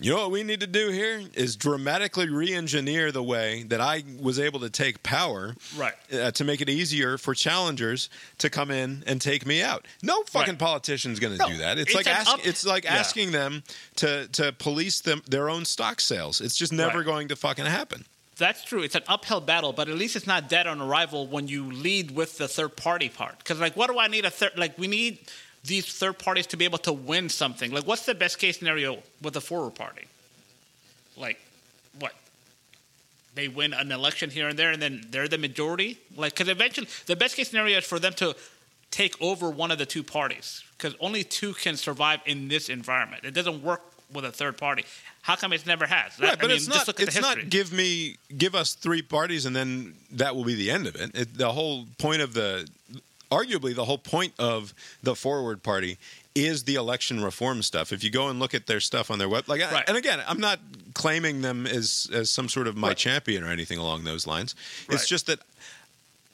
You know what we need to do here is dramatically re-engineer the way that I was able to take power, Right. Uh, to make it easier for challengers to come in and take me out. No fucking politician's going to No, do that. It's, it's like ask, up- it's like Yeah. asking them to to police them their own stock sales. It's just never Right. going to fucking happen. That's true. It's an uphill battle, but at least it's not dead on arrival when you lead with the third party part. Because, like, what do I need a third? Like, we need these third parties to be able to win something. Like, what's the best case scenario with a forward party? Like, what? They win an election here and there, and then they're the majority. Like, because eventually, the best case scenario is for them to take over one of the two parties. Because only two can survive in this environment. It doesn't work with a third party. How come it's never has? That- right, I but mean, it's not. It's not. Give me, give us three parties, and then that will be the end of it. it. The whole point of the, arguably, the whole point of the Forward Party is the election reform stuff. If you go and look at their stuff on their web, like, and again, I'm not claiming them as as some sort of my champion or anything along those lines. It's just that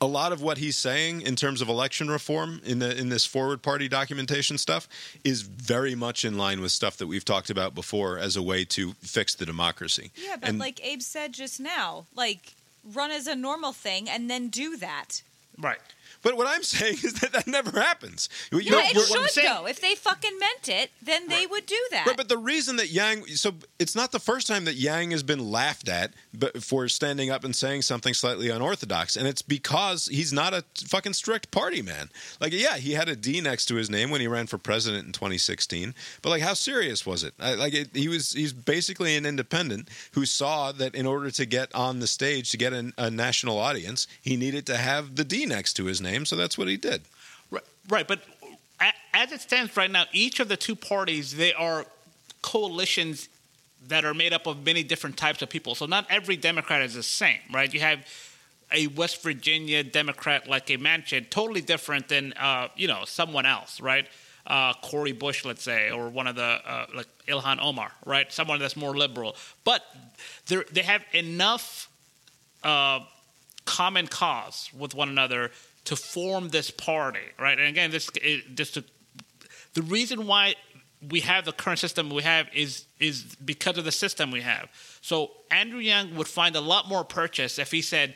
a lot of what he's saying in terms of election reform in the in this forward party documentation stuff is very much in line with stuff that we've talked about before as a way to fix the democracy. Yeah, but And- like Abe said just now, like run as a normal thing and then do that. Right. But what I'm saying is that that never happens. You yeah, know, it should saying- though. If they fucking meant it, then they would do that. Right, but the reason that Yang, so it's not the first time that Yang has been laughed at for standing up and saying something slightly unorthodox, and it's because he's not a fucking strict party man. Like, yeah, he had a D next to his name when he ran for president in 2016, but like, how serious was it? I, like, it, he was he's basically an independent who saw that in order to get on the stage to get an, a national audience, he needed to have the D next to his name, so that's what he did. Right, right, but as it stands right now, each of the two parties they are coalitions that are made up of many different types of people. So not every Democrat is the same, right? You have a West Virginia Democrat like a Manchin, totally different than uh, you know someone else, right? Uh, Cori Bush, let's say, or one of the uh, like Ilhan Omar, right? Someone that's more liberal, but they they have enough uh, common cause with one another to form this party, right? And again, this it, just the reason why we have the current system we have is is because of the system we have. So Andrew Yang would find a lot more purchase if he said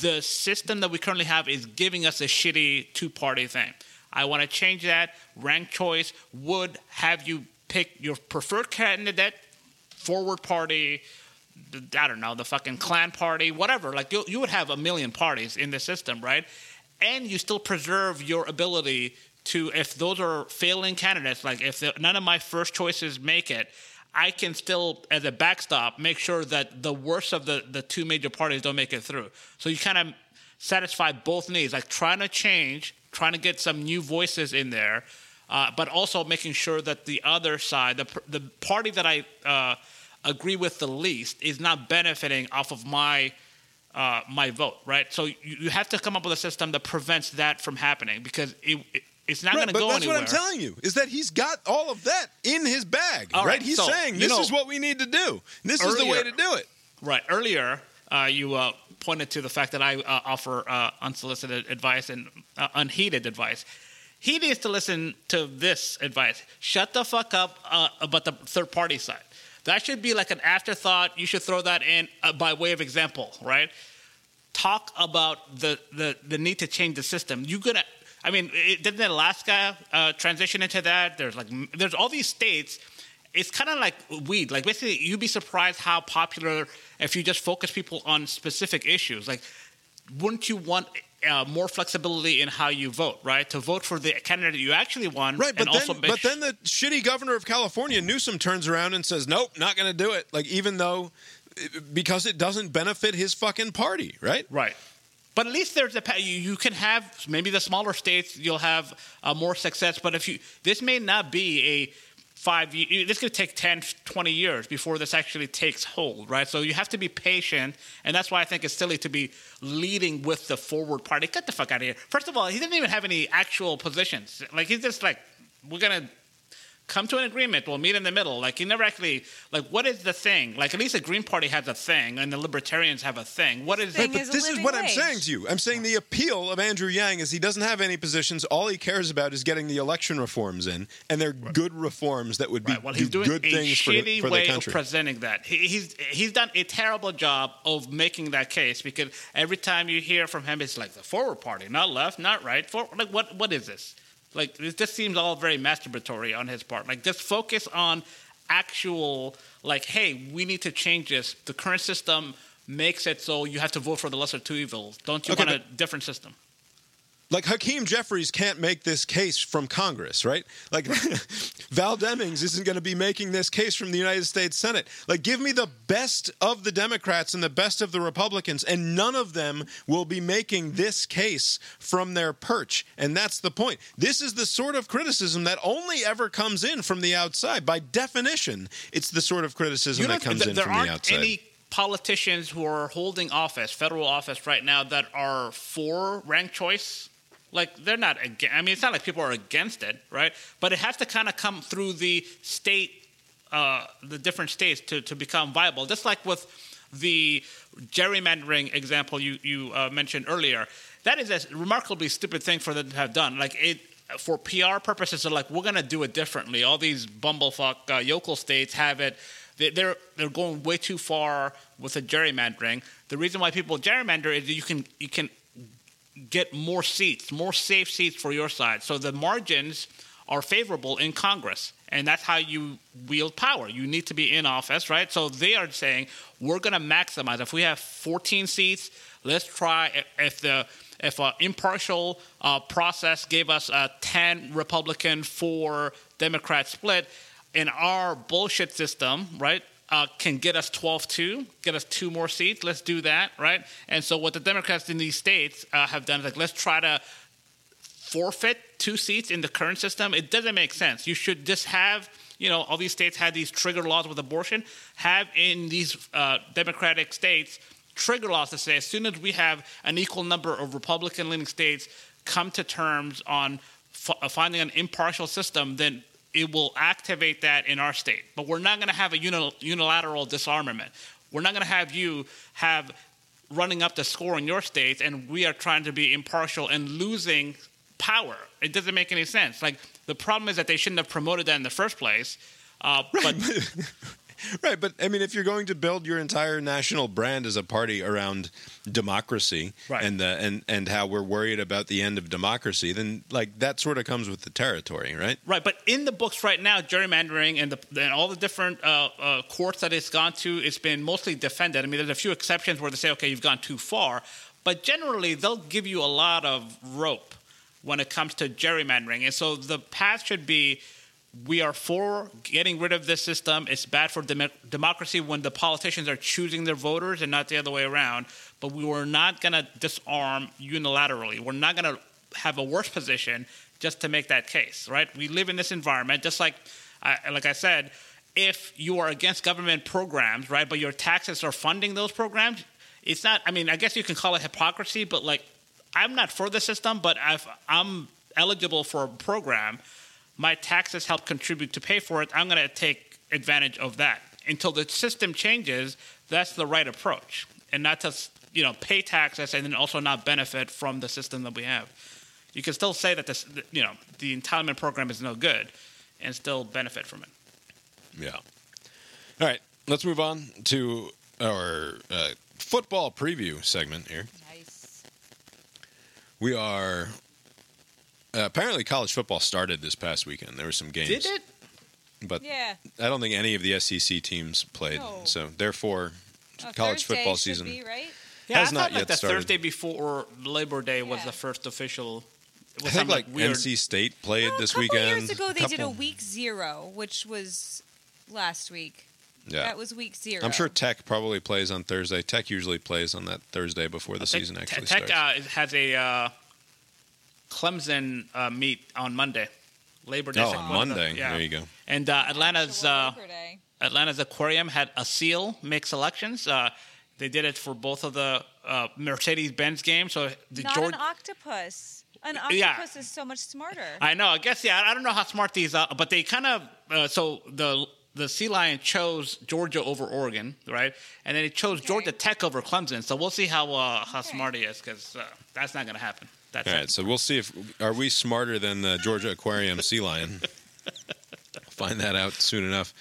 the system that we currently have is giving us a shitty two party thing. I want to change that. Rank choice would have you pick your preferred candidate, forward party, I don't know, the fucking clan party, whatever. Like you, you would have a million parties in the system, right? And you still preserve your ability to, if those are failing candidates, like if none of my first choices make it, I can still, as a backstop, make sure that the worst of the, the two major parties don't make it through. So you kind of satisfy both needs, like trying to change, trying to get some new voices in there, uh, but also making sure that the other side, the, the party that I uh, agree with the least, is not benefiting off of my uh, my vote, right? So you, you have to come up with a system that prevents that from happening because it, it it's not Right, going to but go that's anywhere. what I'm telling you is that he's got all of that in his bag. Right? right, He's so, saying this know, is what we need to do. This is the way to do it. Right. Earlier, uh, you uh, pointed to the fact that I uh, offer uh, unsolicited advice and uh, unheeded advice. He needs to listen to this advice. Shut the fuck up uh, about the third party side. That should be like an afterthought. You should throw that in uh, by way of example, right? Talk about the, the, the need to change the system. You're gonna. I mean, it, didn't Alaska uh, transition into that? There's like there's all these states it's kind of like weed. Like basically, you'd be surprised how popular if you just focus people on specific issues. Like, wouldn't you want uh, more flexibility in how you vote, right? To vote for the candidate you actually want, Right, but and also then, but then the shitty governor of California, Newsom, turns around and says, "Nope, not going to do it." Like even though, because it doesn't benefit his fucking party, right? Right. But at least there's a you, you can have maybe the smaller states you'll have uh, more success. But if you this may not be a five ye- this could take 10 20 years before this actually takes hold right? So you have to be patient and that's why i think it's silly to be leading with the forward party. Get the fuck out of here. First of all he didn't even have any actual positions. Like he's just like we're gonna come to an agreement. We'll meet in the middle. Like, you never actually, like, what is the thing? Like, at least the Green Party has a thing, and the Libertarians have a thing. What is Right, but this is what I'm saying to you. I'm saying the appeal of Andrew Yang is he doesn't have any positions. All he cares about is getting the election reforms in, and they're good reforms that would be Well, he's doing good a things for, the- shitty for the way of country. presenting that. He, he's he's done a terrible job of making that case because every time you hear from him, it's like the forward party, not left, not right. For, like what what is this? Like this just seems all very masturbatory on his part. Like just focus on actual like, hey, we need to change this. The current system makes it so you have to vote for the lesser two evils. Don't you Okay, want a different system? Like Hakeem Jeffries can't make this case from Congress, right? Like Val Demings isn't going to be making this case from the United States Senate. Like, give me the best of the Democrats and the best of the Republicans, and none of them will be making this case from their perch. And that's the point. This is the sort of criticism that only ever comes in from the outside. By definition, it's the sort of criticism that comes th- in from the outside. any politicians who are holding office, federal office right now, that are for ranked choice. Like they're not. Against, I mean, it's not like people are against it, right? But it has to kind of come through the state, uh, the different states to to become viable. Just like with the gerrymandering example you you uh, mentioned earlier, that is a remarkably stupid thing for them to have done. Like it for PR purposes, they're like, we're going to do it differently. All these bumblefuck uh, yokel states have it. They- They're they're going way too far with the gerrymandering. The reason why people gerrymander is you can you can get more seats, more safe seats for your side. So the margins are favorable in Congress. And that's how you wield power. You need to be in office, right? So they are saying we're going to maximize. If we have 14 seats, let's try. If the if an impartial uh, process gave us a 10 Republican, 4 Democrat split, in our bullshit system, right, uh, can get us 12 2, get us two more seats. Let's do that, right? And so what the Democrats in these states uh, have done is like, let's try to forfeit two seats in the current system. It doesn't make sense. You should just have, you know, all these states had these trigger laws with abortion, have in these uh, Democratic states trigger laws to say as soon as we have an equal number of Republican leaning states come to terms on finding an impartial system, then it will activate that in our state. But we're not going to have a unilateral disarmament. We're not going to have you have running up the score in your states, and we are trying to be impartial and losing power. It doesn't make any sense. Like the problem is that they shouldn't have promoted that in the first place. Uh, but Right, but I mean, if you're going to build your entire national brand as a party around democracy Right. and the and and how we're worried about the end of democracy, then like that sort of comes with the territory, right? Right, but in the books right now, gerrymandering and, the, and all the different uh, uh, courts that it's gone to, it's been mostly defended. I mean, there's a few exceptions where they say, okay, you've gone too far, but generally they'll give you a lot of rope when it comes to gerrymandering. And so the path should be we are for getting rid of this system. It's bad for dem- democracy when the politicians are choosing their voters and not the other way around. But we were not going to disarm unilaterally. We're not going to have a worse position just to make that case, right? We live in this environment, just like, I like I said, if you are against government programs, right, but your taxes are funding those programs, it's not. I mean, I guess you can call it hypocrisy, but like, I'm not for the system, but I'm eligible for a program, my taxes help contribute to pay for it. I'm going to take advantage of that until the system changes. That's the right approach, and not to you know pay taxes and then also not benefit from the system that we have. You can still say that this you know the entitlement program is no good, and still benefit from it. Yeah. All right, let's move on to our uh, football preview segment here. Nice. We are uh, apparently college football started this past weekend. There were some games. Did it? But Yeah. I don't think any of the SEC teams played. No. So therefore, Oh, college Thursday football should season be, right? Yeah, has I not thought like yet the started. Thursday before Labor Day was the first official. It I was think like weird. NC State played Well, this couple weekend. years ago, they did a week zero, which was last week. Yeah. That was week zero. I'm sure Tech probably plays on Thursday. Tech usually plays on that Thursday before the season Te- actually Tech starts. uh, has a uh, Clemson uh, meet on Monday. Labor Day. Oh, so on the- Monday. yeah. There you go. And uh, Atlanta's uh, Atlanta's aquarium had a seal make selections. Uh, they did it for both of the uh, Mercedes Benz games. So the Not George. an octopus. An Yeah. octopus is so much smarter. I know. I guess yeah. I don't know how smart these are, but they kind of uh, so the the Sea Lion chose Georgia over Oregon, right? And then he chose Georgia Tech over Clemson. So we'll see how uh, how smart he is because uh, that's not going to happen. That's All right, so we'll see if are we smarter than the Georgia Aquarium sea lion. Find that out soon enough.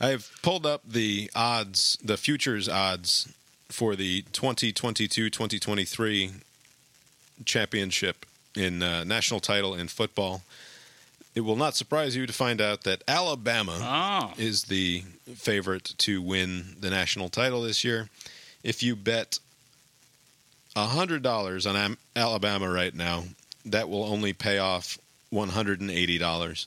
I've pulled up the odds, the futures odds for the 2022-2023 championship in uh, national title in football. It will not surprise you to find out that Alabama Oh. is the favorite to win the national title this year. If you bet hundred dollars on Alabama right now, that will only pay off one hundred and eighty dollars.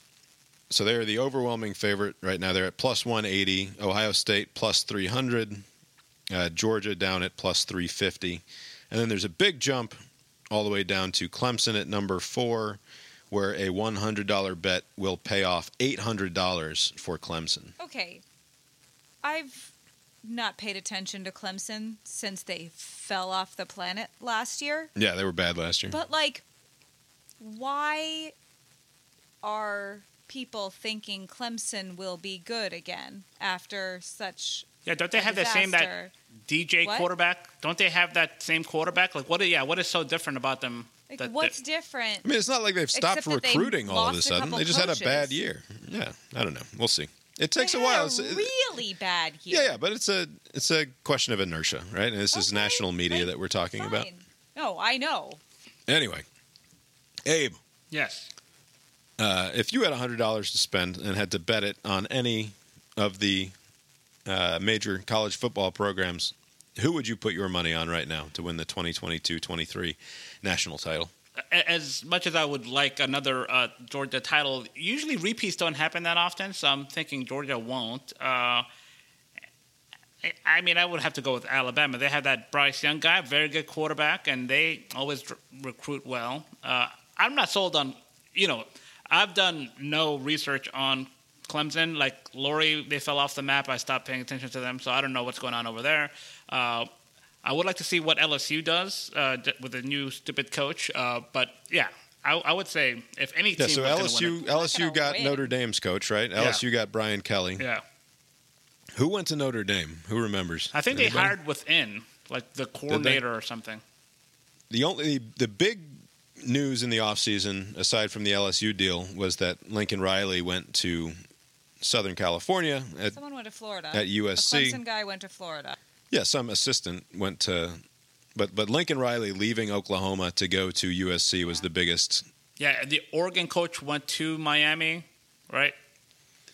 So they're the overwhelming favorite right now. They're at plus one eighty. Ohio State plus three hundred. Uh, Georgia down at plus three fifty, and then there's a big jump all the way down to Clemson at number four, where a one hundred dollar bet will pay off eight hundred dollars for Clemson. Okay. I've not paid attention to Clemson since they fell off the planet last year. Yeah, they were bad last year. But like why are people thinking Clemson will be good again after such Yeah, don't they a have the same that? DJ What? quarterback? Don't they have that same quarterback? Like what? Yeah, what is so different about them? Like that- what's different? I mean, it's not like they've stopped Except that they recruiting all of a sudden. They just had a bad year. Yeah, I don't know. We'll see. It takes They a while. It's- a really bad year. yeah, yeah, but it's a it's a question of inertia, right? And this is national media that we're talking about. No, I know. Anyway, Abe, Yes. uh, if you had hundred dollars to spend and had to bet it on any of the uh, major college football programs, who would you put your money on right now to win the 2022-23 national title? As much as I would like another uh, Georgia title, usually repeats don't happen that often. So I'm thinking Georgia won't. Uh, I- mean, I would have to go with Alabama. They have that Bryce Young guy, very good quarterback, and they always recruit well. Uh, I'm not sold on, you know, I've done no research on Clemson. Like Lori, they fell off the map. I stopped paying attention to them, so I don't know what's going on over there. I would like to see what LSU does uh, d- with a new stupid coach. Uh, but yeah, I, I would say if any Yeah, team so was gonna win LSU it- LSU got Notre Dame's coach, right? Yeah. LSU got Brian Kelly. Yeah. Who went to Notre Dame? Who remembers? I think they hired within, like the coordinator or something. The only the big news in the offseason, aside from the LSU deal, was that Lincoln Riley went to Southern California at Someone went to Florida. at USC. A Clemson guy went to Florida. Yeah, some assistant went to but but Lincoln Riley leaving Oklahoma to go to USC was the biggest Yeah, the Oregon coach went to Miami, right?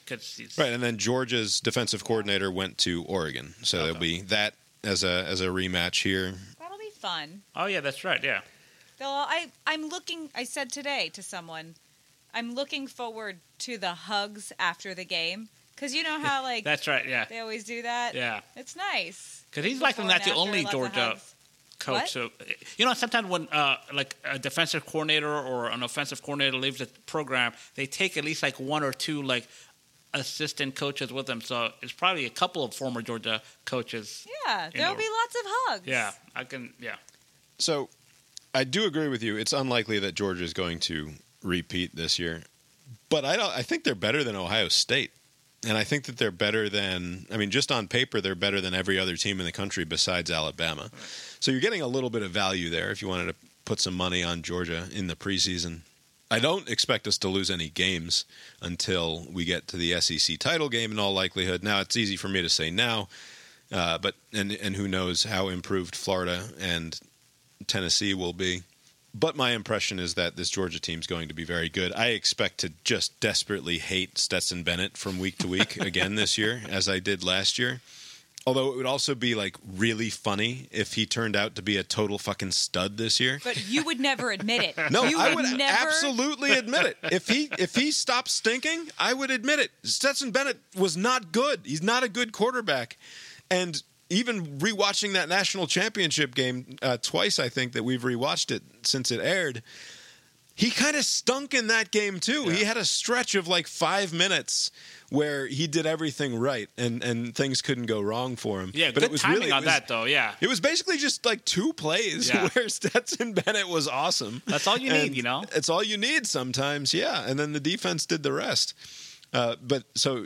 he's- right, and then Georgia's defensive coordinator went to Oregon, so there'll be that as a as a rematch here. That'll be fun. Oh yeah, that's right. Yeah. They'll, I I'm looking. I said today to someone, I'm looking forward to the hugs after the game because you know how like That's right. Yeah. they always do that. Yeah. it's nice. Because he's likely not the only Georgia coach. What? So you know, sometimes when uh, like a defensive coordinator or an offensive coordinator leaves the program, they take at least like one or two like assistant coaches with them. So it's probably a couple of former Georgia coaches. Yeah, there'll the- be lots of hugs. Yeah, I can. Yeah. So I do agree with you. It's unlikely that Georgia is going to repeat this year. But I don't I think they're better than Ohio State. And I think that they're better than I mean just on paper they're better than every other team in the country besides Alabama. So you're getting a little bit of value there if you wanted to put some money on Georgia in the preseason. I don't expect us to lose any games until we get to the SEC title game in all likelihood. Now it's easy for me to say now, uh, but and and who knows how improved Florida and Tennessee will be. But my impression is that this Georgia team is going to be very good. I expect to just desperately hate Stetson Bennett from week to week again this year, as I did last year. Although it would also be like really funny if he turned out to be a total fucking stud this year. But you would never admit it. No, you I would never. absolutely admit it. If he if he stopped stinking, I would admit it. Stetson Bennett was not good. He's not a good quarterback. And even rewatching that national championship game uh, twice, I think that we've rewatched it since it aired. He kind of stunk in that game too. He had a stretch of like five minutes where he did everything right and, and things couldn't go wrong for him. Yeah, but it was timing really, on was- that though. Yeah. It was basically just like two plays Yeah. where Stetson Bennett was awesome. That's all you need, you know? It's all you need sometimes, yeah. And then the defense did the rest. Uh, but so,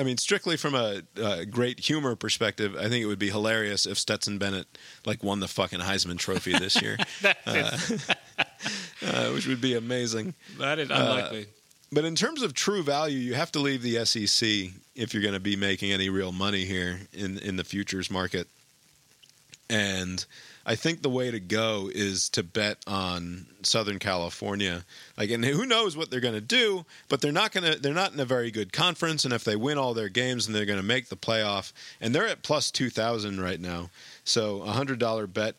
I mean, strictly from a, uh great humor perspective, I think it would be hilarious if Stetson Bennett like won the fucking Heisman Trophy this year, uh, uh, which would be amazing. That is Uh, unlikely. but in terms of true value, you have to leave the SEC if you're going to be making any real money here in in the futures market. And I think the way to go is to bet on Southern California. Like, and who knows what they're going to do? But they're not going to. They're not in a very good conference. And if they win all their games, then they're going to make the playoff. And they're at plus two thousand right now. So a hundred dollar bet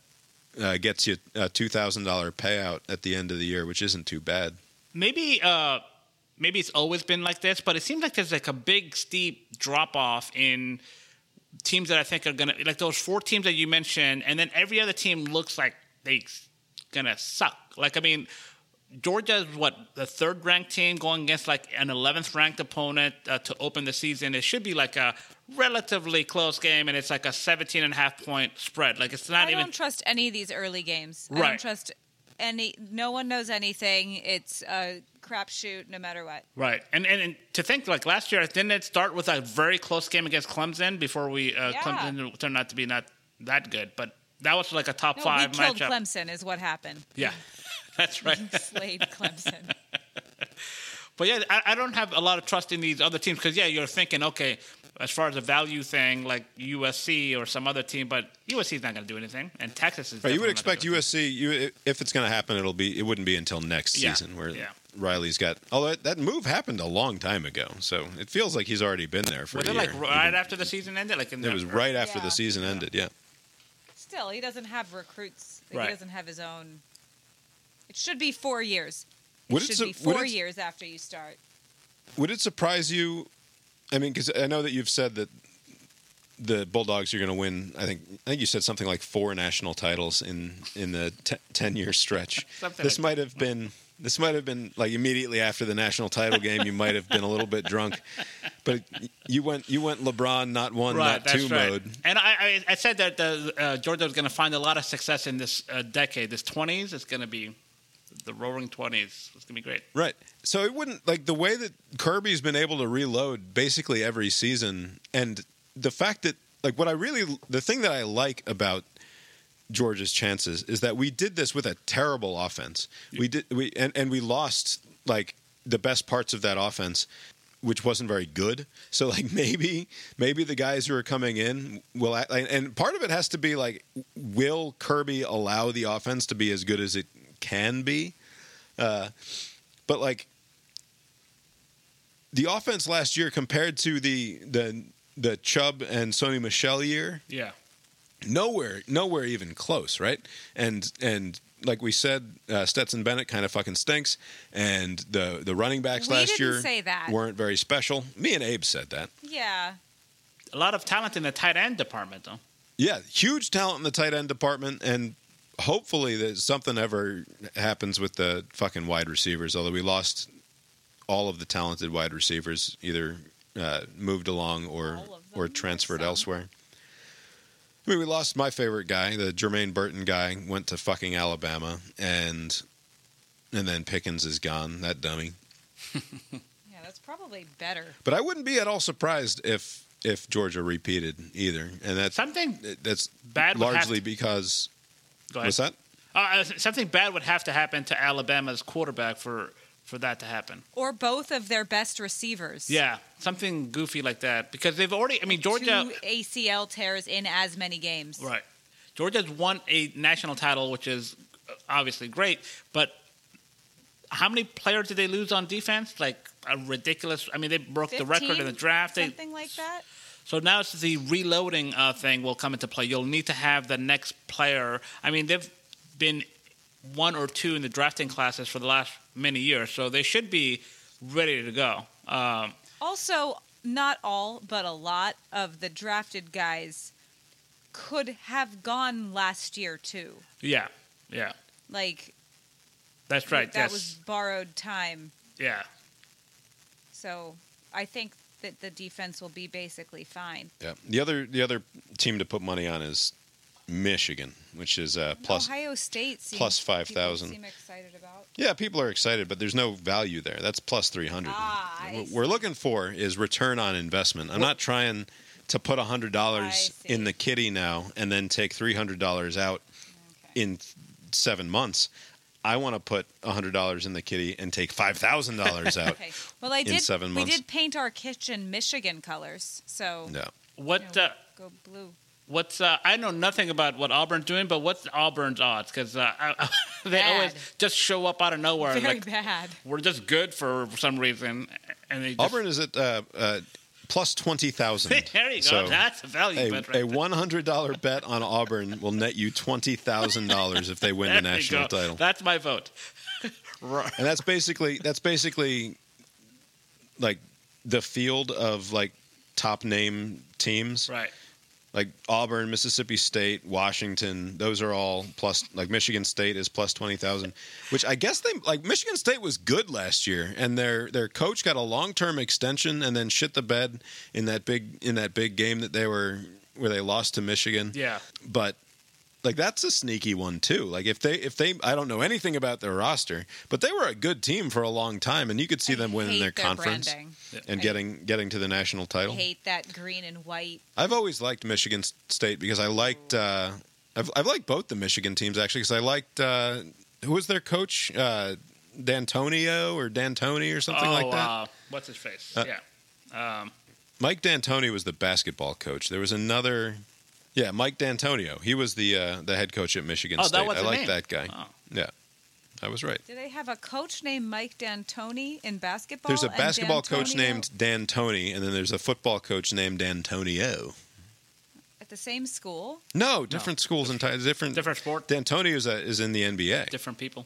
uh, gets you a two thousand dollar payout at the end of the year, which isn't too bad. maybe uh maybe it's always been like this, but it seems like there's like a big steep drop off in teams that I think are gonna like those four teams that you mentioned, and then every other team looks like they're gonna suck. Like I mean, Georgia's what the third ranked team going against like an 11th ranked opponent uh, to open the season. It should be like a relatively close game, and it's like a 17 and a half point spread. Like it's not I even don't trust any of these early games. I Right. don't trust any. No one knows anything. It's a crapshoot, no matter what. Right, and, and and to think like last year, didn't it start with a very close game against Clemson before we uh, Yeah. Clemson turned out to be not that good, but that was like a top No, five we killed matchup. Clemson, is what happened. Yeah, that's right. Slayed Clemson. But yeah, I, I don't have a lot of trust in these other teams because yeah, you're thinking okay, as far as a value thing like USC or some other team, but USC is not going to do anything, and Texas is. Right, you would expect USC. You, if it's going to happen, it'll be. It wouldn't be until next Yeah, season where yeah. Riley's got. Although that move happened a long time ago, so it feels like he's already been there for Was a it year. like right after the season ended? Like in it the- was right after Yeah. the season ended. Yeah. Still, he doesn't have recruits. Right. He doesn't have his own. It should be four years. It Would it should su- be four it- years after you start. Would it surprise you? I mean, because I know that you've said that the Bulldogs are going to win. I think I think you said something like four national titles in in the te- ten year stretch. Something this like might have been. This might have been like immediately after the national title game. You might have been a little bit drunk, but you went you went LeBron not one right, not two right. mode. And I, I, I said that the, uh, Georgia was going to find a lot of success in this uh, decade. This 20s, it's going to be the roaring 20s. It's going to be great. Right. So it wouldn't like the way that Kirby's been able to reload basically every season, and the fact that like what I really the thing that I like about Georgia's chances is that we did this with a terrible offense. We did we and, and we lost like the best parts of that offense which wasn't very good. So like maybe maybe the guys who are coming in will act, and part of it has to be like will Kirby allow the offense to be as good as it can be? Uh, but like the offense last year compared to the the the Chubb and Sony Michel year, Yeah. nowhere nowhere even close, right? And and like we said, uh, Stetson Bennett kind of fucking stinks, and the the running backs We last year say that. weren't very special. Me and Abe said that. Yeah. A lot of talent in the tight end department, though. Yeah, huge talent in the tight end department, and hopefully that something ever happens with the fucking wide receivers. Although we lost all of the talented wide receivers, either uh, moved along or or transferred elsewhere. I mean, we lost my favorite guy, the Jermaine Burton guy, went to fucking Alabama, and and then Pickens is gone. That dummy. Yeah, that's probably better. But I wouldn't be at all surprised if if Georgia repeated either, and that's something that's bad largely to- because. Go ahead. What's that? Uh, something bad would have to happen to Alabama's quarterback for for that to happen. Or both of their best receivers. Yeah, something goofy like that because they've already. I mean, Georgia. Two ACL tears in as many games. Right. Georgia's won a national title, which is obviously great, but how many players did they lose on defense? Like a ridiculous. I mean, they broke the record in the 15? draft. They, Something like that. so now it's the reloading uh, thing will come into play. You'll need to have the next player. I mean, they've been one or two in the drafting classes for the last many years, so they should be ready to go. Um, Also, not all, but a lot of the drafted guys could have gone last year too. yeah, yeah, Like that's right. that yes, was borrowed time. yeah. So I think that the defense will be basically fine. Yeah. The other the other team to put money on is Michigan, which is uh, plus. Ohio State seems, plus 5,000. Seem. Yeah, people are excited, but there's no value there. That's plus 300. Ah, what we're looking for is return on investment. I'm not trying to put $100 in the kitty now and then take $300 out in seven months. I want to put $100 in the kitty and take $5,000 out Okay. Well, I in did. seven we did paint our kitchen Michigan colors, so No. What uh, go blue. What's uh, I know nothing about what Auburn's doing, but what's Auburn's odds? Because uh, they Bad. always just show up out of nowhere. Very like, bad. We're just good for some reason, and they just, Auburn is at uh, uh, plus 20,000. There you go. So That's a value a, bet right a $100 bet on Auburn will net you $20,000 if they win the There you national title. That's my vote. right. and that's basically that's basically like the field of like top name teams Right. Like auburn mississippi state washington those are all plus like michigan state is plus 20000 which i guess they like michigan state was good last year and their their coach got a long-term extension and then shit the bed in that big in that big game that they were where they lost to michigan Yeah. but like that's a sneaky one too. Like if they if they I don't know anything about their roster, but they were a good team for a long time, and you could see them winning their their conference branding. and I- getting getting to the national title. I hate that green and white. I've always liked Michigan State because I liked uh, I've I've liked both the Michigan teams actually because I liked uh, who was their coach uh, D'Antonio or D'Antoni or something oh, like that. Uh, what's his face? Uh, yeah. Um, Mike D'Antoni was the basketball coach. There was another, yeah, Mike D'Antonio. He was the uh, the head coach at Michigan Oh, that State. was I the like name. that guy. Oh. Yeah, I was right. Do they have a coach named Mike D'Antoni in basketball? There's a basketball coach named D'Antoni, and then there's a football coach named D'Antonio. at the same school. No, different schools and different different different sport, D'Antonio is, a, is in the NBA. different people.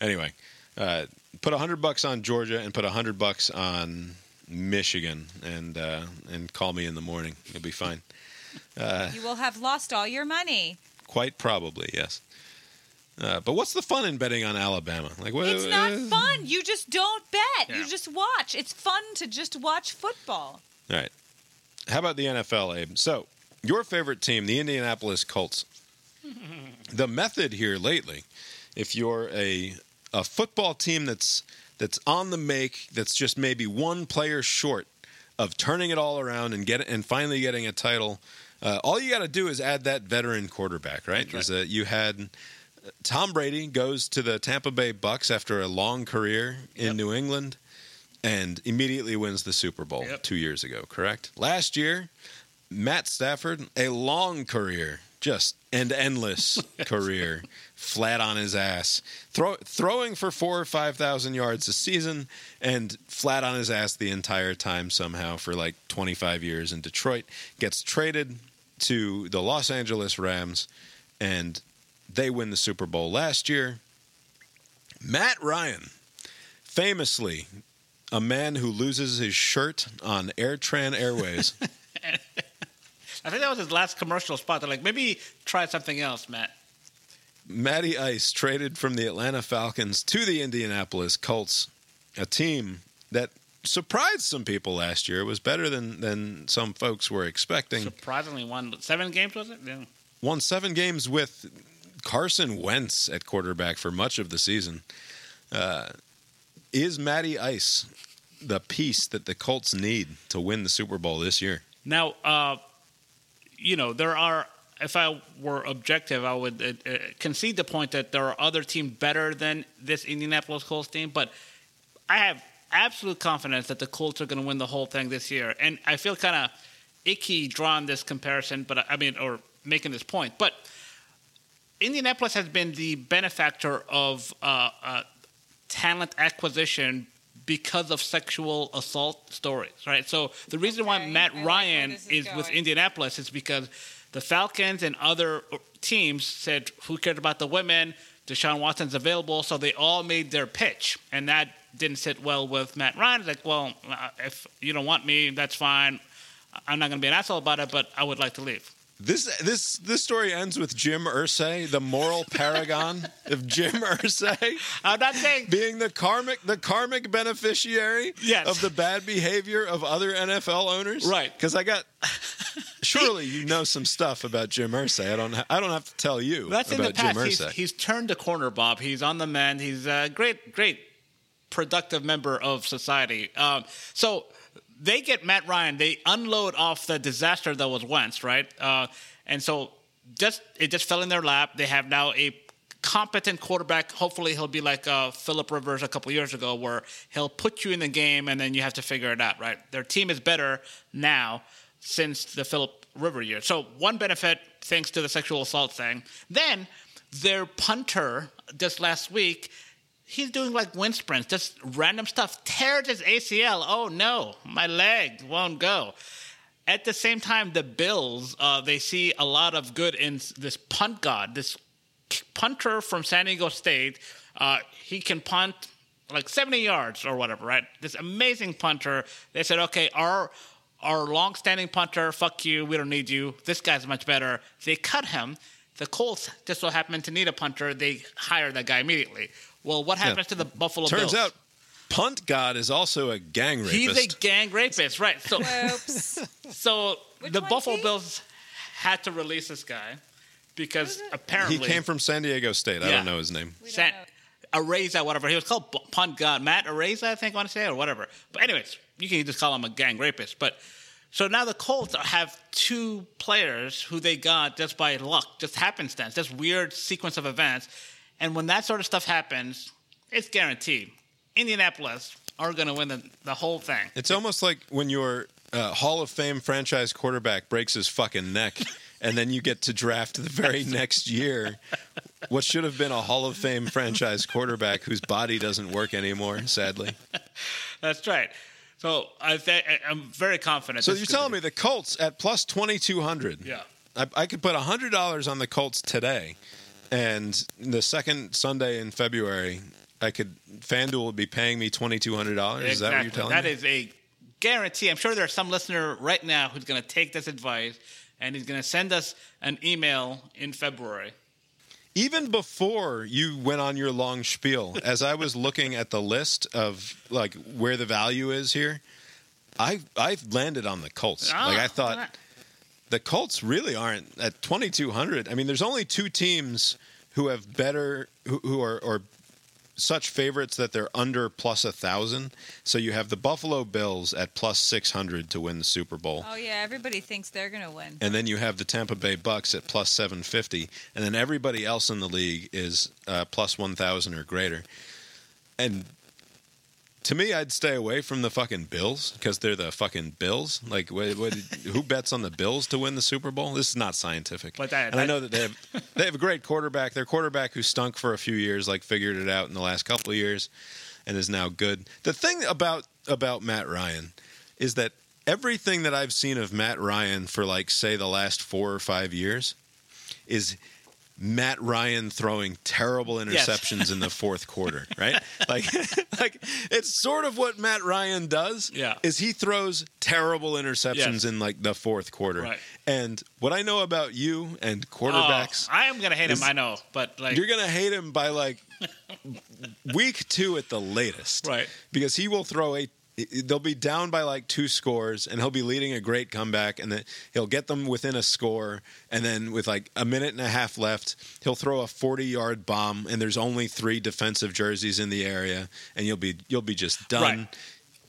Anyway, uh, put a hundred bucks on Georgia and put a hundred bucks on Michigan, and uh, and call me in the morning. You'll be fine. Uh, You will have lost all your money. quite probably, yes. Uh, but what's the fun in betting on Alabama? Like, what, It's not uh, fun. You just don't bet. Yeah. You just watch. It's fun to just watch football. All right. How about the NFL, Abe? So, your favorite team, the Indianapolis Colts. the method here lately, if you're a a football team that's that's on the make, that's just maybe one player short of turning it all around and get and finally getting a title, uh, all you got to do is add that veteran quarterback, right? Is that you had Tom Brady goes to the Tampa Bay Bucks after a long career in New England and immediately wins the Super Bowl two years ago, correct? Last year, Matt Stafford, a long career, just an endless career, flat on his ass, throw, throwing for four or five thousand yards a season, and flat on his ass the entire time somehow for like twenty five years in Detroit. Gets traded to the Los Angeles Rams, and they win the Super Bowl last year. Matt Ryan, famously a man who loses his shirt on AirTran Airways. I think that was his last commercial spot. They're like, maybe try something else, Matt. Matty Ice traded from the Atlanta Falcons to the Indianapolis Colts, a team that surprised some people last year. It was better than, than some folks were expecting. Surprisingly, won seven games, was it? Yeah. Won seven games with Carson Wentz at quarterback for much of the season. Uh, is Matty Ice the piece that the Colts need to win the Super Bowl this year? Now, uh, you know, there are. If I were objective, I would uh, uh, concede the point that there are other teams better than this Indianapolis Colts team. But I have absolute confidence that the Colts are going to win the whole thing this year. And I feel kind of icky drawing this comparison, but I mean, or making this point. But Indianapolis has been the benefactor of uh, uh, talent acquisition because of sexual assault stories, right? So the reason why Matt Ryan is, with Indianapolis is because the Falcons and other teams said, "Who cares about the women? Deshaun Watson's available," so they all made their pitch, and that didn't sit well with Matt Ryan. Like, well, uh, if you don't want me, that's fine. I'm not going to be an asshole about it, but I would like to leave. This this this story ends with Jim Irsay, the moral paragon of Jim Irsay. I'm not saying being the karmic the karmic beneficiary Yes. of the bad behavior of other NFL owners. Right. Because I got Surely you know some stuff about Jim Irsay. I don't. Ha- I don't have to tell you That's in about the past. Jim He's, he's turned a corner, Bob. He's on the mend. He's a great, great, productive member of society. Um, so they get Matt Ryan. They unload off the disaster that was Wentz, right? Uh, and so just it just fell in their lap. They have now a competent quarterback. Hopefully, he'll be like uh, Philip Rivers a couple years ago, where he'll put you in the game and then you have to figure it out, right? Their team is better now since the Philip River year. So one benefit, thanks to the sexual assault thing. Then their punter just last week, he's doing like wind sprints, just random stuff. Tears his ACL. Oh no, my leg won't go. At the same time, the Bills, uh, they see a lot of good in this punt god, this punter from San Diego State. Uh, he can punt like 70 yards or whatever, right? This amazing punter. They said, okay, our our long-standing punter, fuck you, we don't need you. This guy's much better. They cut him. The Colts just so happened to need a punter. They hire that guy immediately. Well, what happens Yeah. to the Buffalo Bills? Turns Bills? out, Punt God is also a gang rapist. He's a gang rapist, right? So, Whoops. so the Buffalo he? Bills had to release this guy because apparently he came from San Diego State. I don't know his name. San, Araiza, whatever. He was called Punt God. Matt Araiza, I think I want to say, or whatever. But anyways, you can just call him a gang rapist. But so now the Colts have two players who they got just by luck, just happenstance, just weird sequence of events. And when that sort of stuff happens, it's guaranteed. Indianapolis are going to win the, the whole thing. It's almost like when your uh, Hall of Fame franchise quarterback breaks his fucking neck, and then you get to draft the very next year what should have been a Hall of Fame franchise quarterback whose body doesn't work anymore, sadly. That's right. So I th- I'm very confident. So you're telling me the Colts at plus 2,200. Yeah. I, I could put $100 on the Colts today, and the second Sunday in February, I could FanDuel would be paying me $2,200. Is that what you're telling That me? is a guarantee. I'm sure there's some listener right now who's going to take this advice and he's going to send us an email in February. even before you went on your long spiel, as I was looking at the list of like where the value is here, I I landed on the Colts. Ah, like I thought at that. The Colts really aren't at 2200. I mean, there's only two teams who have better who, who are or such favorites that they're under plus a thousand. So you have the Buffalo Bills at plus 600 to win the Super Bowl. Oh yeah, everybody thinks they're gonna win. And then you have the Tampa Bay Bucks at plus 750. And then everybody else in the league is uh, plus 1,000 or greater. And to me, I'd stay away from the fucking Bills because they're the fucking Bills. Like, what, what, who bets on the Bills to win the Super Bowl? This is not scientific. But that- and I know that they have they have a great quarterback. Their quarterback who stunk for a few years, like figured it out in the last couple of years, and is now good. The thing about about Matt Ryan is that everything that I've seen of Matt Ryan for like say the last four or five years is Matt Ryan throwing terrible Yes. interceptions in the fourth quarter, right? Like, like it's sort of what Matt Ryan does. Yeah. is he throws terrible interceptions Yes. in like the fourth quarter. Right. And what I know about you and quarterbacks, Oh, I am going to hate is- him, I know. But like, you're gonna hate him by like week two at the latest, Right. Because he will throw a. They'll be down by like two scores, and he'll be leading a great comeback, and then he'll get them within a score, and then with like a minute and a half left, he'll throw a forty-yard bomb, and there's only three defensive jerseys in the area, and you'll be you'll be just done. Right.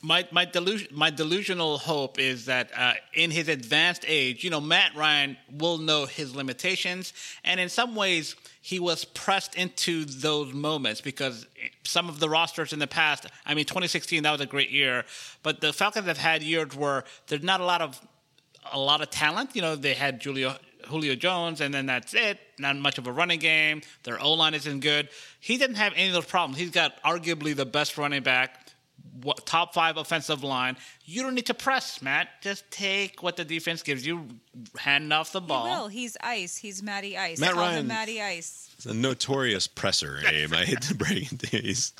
My my delusion my delusional hope is that uh, in his advanced age, you know, Matt Ryan will know his limitations, and in some ways, he was pressed into those moments because some of the rosters in the past. I mean, 2016 that was a great year, but the Falcons have had years where there's not a lot of a lot of talent. You know, they had Julio Julio Jones, and then that's it. Not much of a running game. Their O line isn't good. He didn't have any of those problems. He's got arguably the best running back, what, top five offensive line. You don't need to press, Matt. Just take what the defense gives you, hand off the ball. He ball. will. He's ice. He's Matty Ice. Matt Call Ryan- Matty Ice. He's a notorious presser, Abe. I hate to break it to you. He's,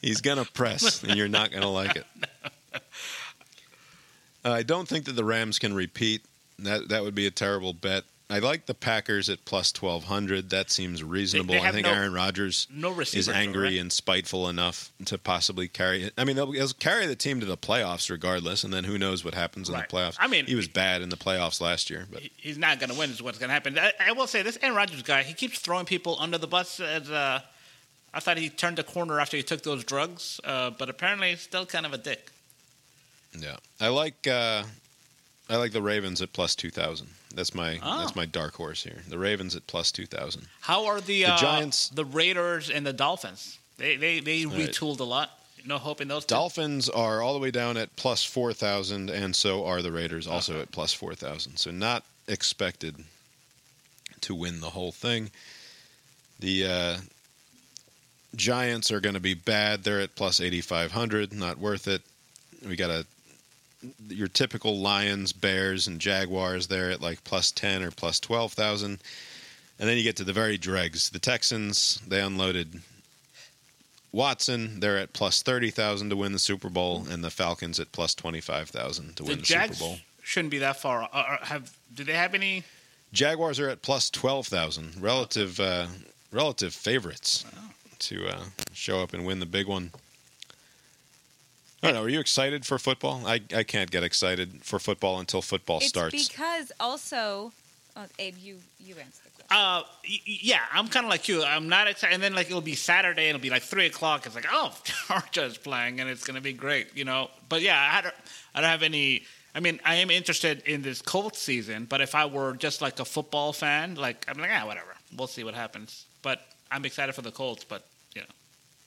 he's going to press, and you're not going to like it. Uh, I don't think that the Rams can repeat. That that would be a terrible bet. I like the Packers at plus twelve hundred. That seems reasonable. I think no- Aaron Rodgers no is receivers, though, angry right? and spiteful enough to possibly carry it. I mean, they'll, they'll carry the team to the playoffs regardless, and then who knows what happens in the playoffs. I mean, he was bad in the playoffs last year, but he's not going to win. Is what's going to happen. I, I will say this: Aaron Rodgers guy, he keeps throwing people under the bus. As uh, I thought he turned the corner after he took those drugs, uh, but apparently he's still kind of a dick. yeah, I like uh, I like the Ravens at plus two thousand. That's my Oh. that's my dark horse here. The Ravens at plus two thousand. How are the, The uh, Giants- the Raiders, and the Dolphins? They they they Right. retooled a lot. No hope in those. two? Dolphins are all the way down at plus 4,000, and so are the Raiders, also at plus 4,000. So not expected to win the whole thing. The uh, Giants are going to be bad. They're at plus 8,500. Not worth it. We got a your typical Lions, Bears, and Jaguars there at like plus 10 or plus 12,000. And then you get to the very dregs. The Texans, they unloaded Watson, they're at plus 30,000 to win the Super Bowl, and the Falcons at plus 25,000 to the win the Jags Super Bowl. shouldn't be that far. Uh, uh, have do they have any? Jaguars are at plus 12,000, relative uh, relative favorites to uh, show up and win the big one. I don't know. Are you excited for football? I, I can't get excited for football until football It's starts. because also, oh, Abe, you you answer the question. Uh, y- y- yeah, I'm kind of like you. I'm not excited. And then like it'll be Saturday. It'll be like three o'clock. It's like oh, Georgia's playing, and it's gonna be great, you know. But yeah, I don't, I don't have any. I mean, I am interested in this Colts season, but if I were just like a football fan, like I'm like ah, whatever. We'll see what happens. But I'm excited for the Colts. But you know,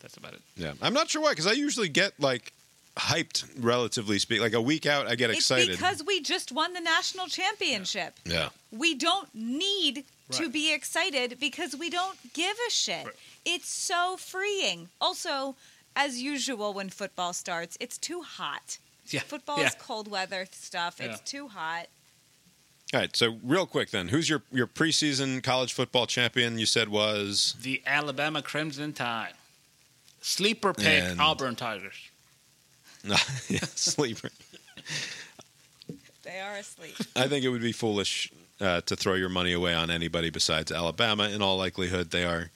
that's about it. yeah, I'm not sure why because I usually get like hyped, relatively speaking. Like a week out, I get It's excited. because we just won the national championship. yeah. We don't need to be excited because we don't give a shit. It's so freeing. Also, as usual when football starts, it's too hot. Yeah. Football yeah. is cold weather stuff. It's too hot. All right, so real quick then, who's your your preseason college football champion? You said was The Alabama Crimson Tide. Sleeper pick And- Auburn Tigers. yeah, sleeper. They are asleep. I think it would be foolish uh, to throw your money away on anybody besides Alabama. In all likelihood, they are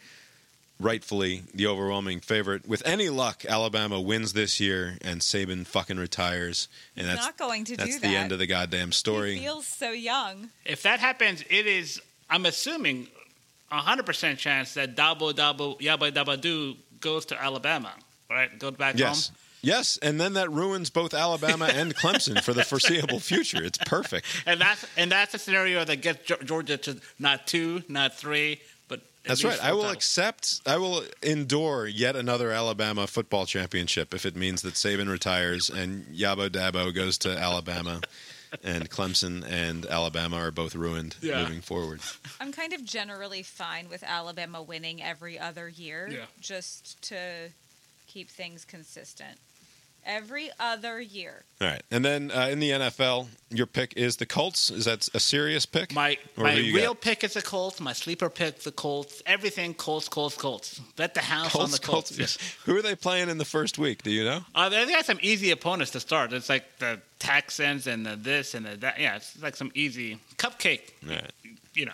rightfully the overwhelming favorite. With any luck, Alabama wins this year, and Saban fucking retires, and He's that's not going to do that's the that. end of the goddamn story. He feels so young. If that happens, it is. I'm assuming a hundred percent chance that Dabo Dabo Yabba Dabba Doo goes to Alabama, right? Goes back yes. home. Yes, and then that ruins both Alabama and Clemson for the foreseeable future. It's perfect. And that's and that's a scenario that gets Georgia to not two, not three, but That's right. I will titles. accept. I will endure yet another Alabama football championship if it means that Saban retires and Yabo Dabo goes to Alabama, and Clemson and Alabama are both ruined Yeah. moving forward. I'm kind of generally fine with Alabama winning every other year, Yeah. just to keep things consistent. Every other year. All right, and then uh, in the NFL, your pick is the Colts. Is that a serious pick? My Or my real got? pick is the Colts. My sleeper pick the Colts. Everything Colts, Colts, Colts. Bet the house on the Colts. Colts. Who are they playing in the first week? Do you know? Uh, they they got some easy opponents to start. It's like the Texans and the this and the that. Yeah, it's like some easy cupcake. All right. You know,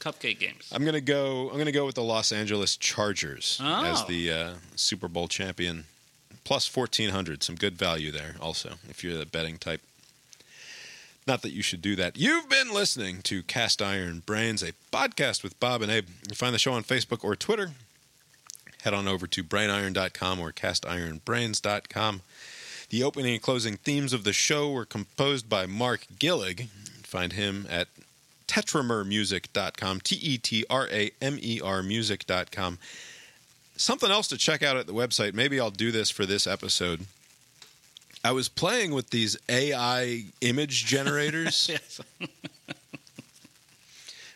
cupcake games. I'm gonna go. I'm gonna go with the Los Angeles Chargers Oh. as the uh, Super Bowl champion, plus fourteen hundred. Some good value there, also, if you're the betting type. Not that you should do that. You've been listening to Cast Iron Brains, a podcast with Bob and Abe. You find the show on Facebook or Twitter. Head on over to brainiron.com or castironbrains.com. The opening and closing themes of the show were composed by Mark Gillig. Find him at tetramermusic.com, T E T R A M E R music.com. Something else to check out at the website. Maybe I'll do this for this episode. I was playing with these AI image generators yes.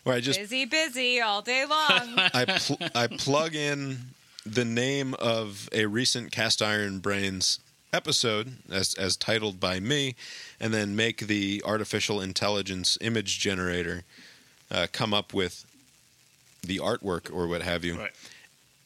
where I just busy, busy all day long. I pl- I plug in the name of a recent Cast Iron Brains episode as as titled by me, and then make the artificial intelligence image generator uh, come up with the artwork or what have you. Right.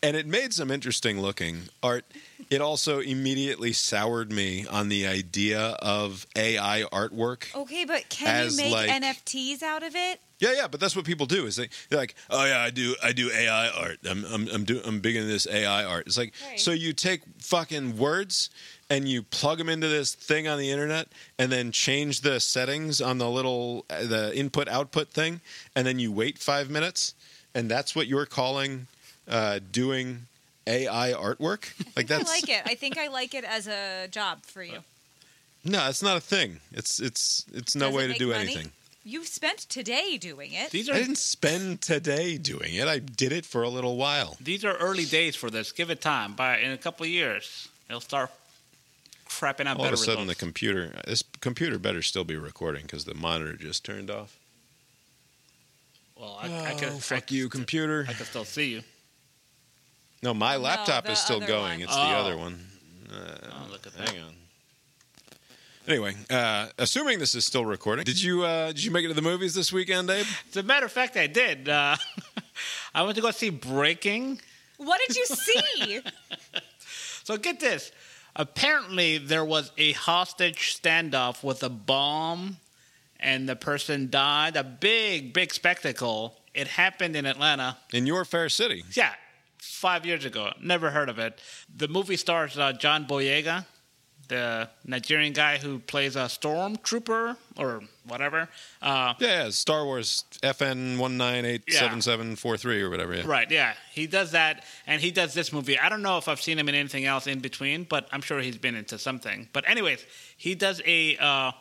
And it made some interesting looking art. It also immediately soured me on the idea of AI artwork. okay, but can you make like- NFTs out of it? Yeah, yeah, but that's what people do. Is they they're like, oh yeah, I do I do AI art. I'm I'm I'm, do, I'm big into this AI art. It's like Right. so you take fucking words and you plug them into this thing on the internet and then change the settings on the little uh, the input output thing and then you wait five minutes and that's what you're calling uh, doing AI artwork. Like I that's like it. I think I like it as a job for you. no, it's not a thing. It's it's it's no Does it way to do money? anything. You've spent today doing it. These are I didn't spend today doing it. I did it for a little while. these are early days for this. Give it time. By in a couple of years, it'll start crapping out All of a sudden, the results. computer this computer better still be recording because the monitor just turned off. well, I, I can, Oh, fuck you, computer. I can still see you. No, my laptop the is still going. one. It's the Oh. other one. Uh, Oh, look at that. hang on. Anyway, uh, assuming this is still recording, did you uh, did you make it to the movies this weekend, Abe? As a matter of fact, I did. Uh, I went to go see Breaking. What did you see? So get this. Apparently, there was a hostage standoff with a bomb, and the person died. A big, big spectacle. It happened in Atlanta. In your fair city. Yeah, five years ago. Never heard of it. The movie stars uh, John Boyega, the Nigerian guy who plays a stormtrooper or whatever. Uh, Yeah, yeah, Star Wars FN one nine eight seven seven four three or whatever. Yeah. Right, yeah. He does that, and he does this movie. I don't know if I've seen him in anything else in between, but I'm sure he's been into something. But anyways, he does a uh,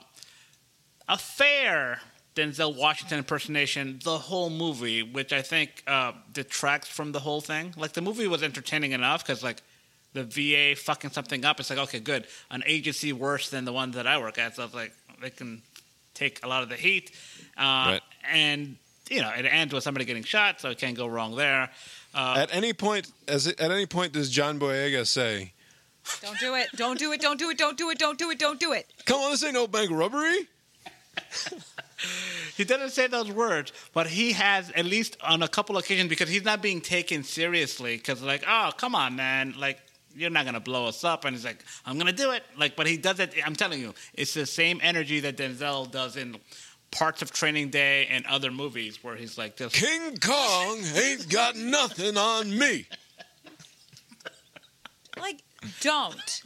a fair Denzel Washington impersonation the whole movie, which I think uh, detracts from the whole thing. Like the movie was entertaining enough because like the VA fucking something up. It's like okay, good, an agency worse than the one that I work at. So it's like they can take a lot of the heat, uh, Right. and you know it ends with somebody getting shot, so it can't go wrong there. Uh, At any point, as it, at any point, does John Boyega say, don't do it. Don't do it. Don't do it. Don't do it. Don't do it. Don't do it. "Come on, this ain't no bank robbery"? He doesn't say those words, but he has at least on a couple occasions because he's not being taken seriously. Because like, oh, come on, man, like you're not gonna blow us up, and he's like, I'm gonna do it. Like, but he does it. I'm telling you, it's the same energy that Denzel does in parts of Training Day and other movies where he's like, just King Kong ain't got nothing on me. Like, don't.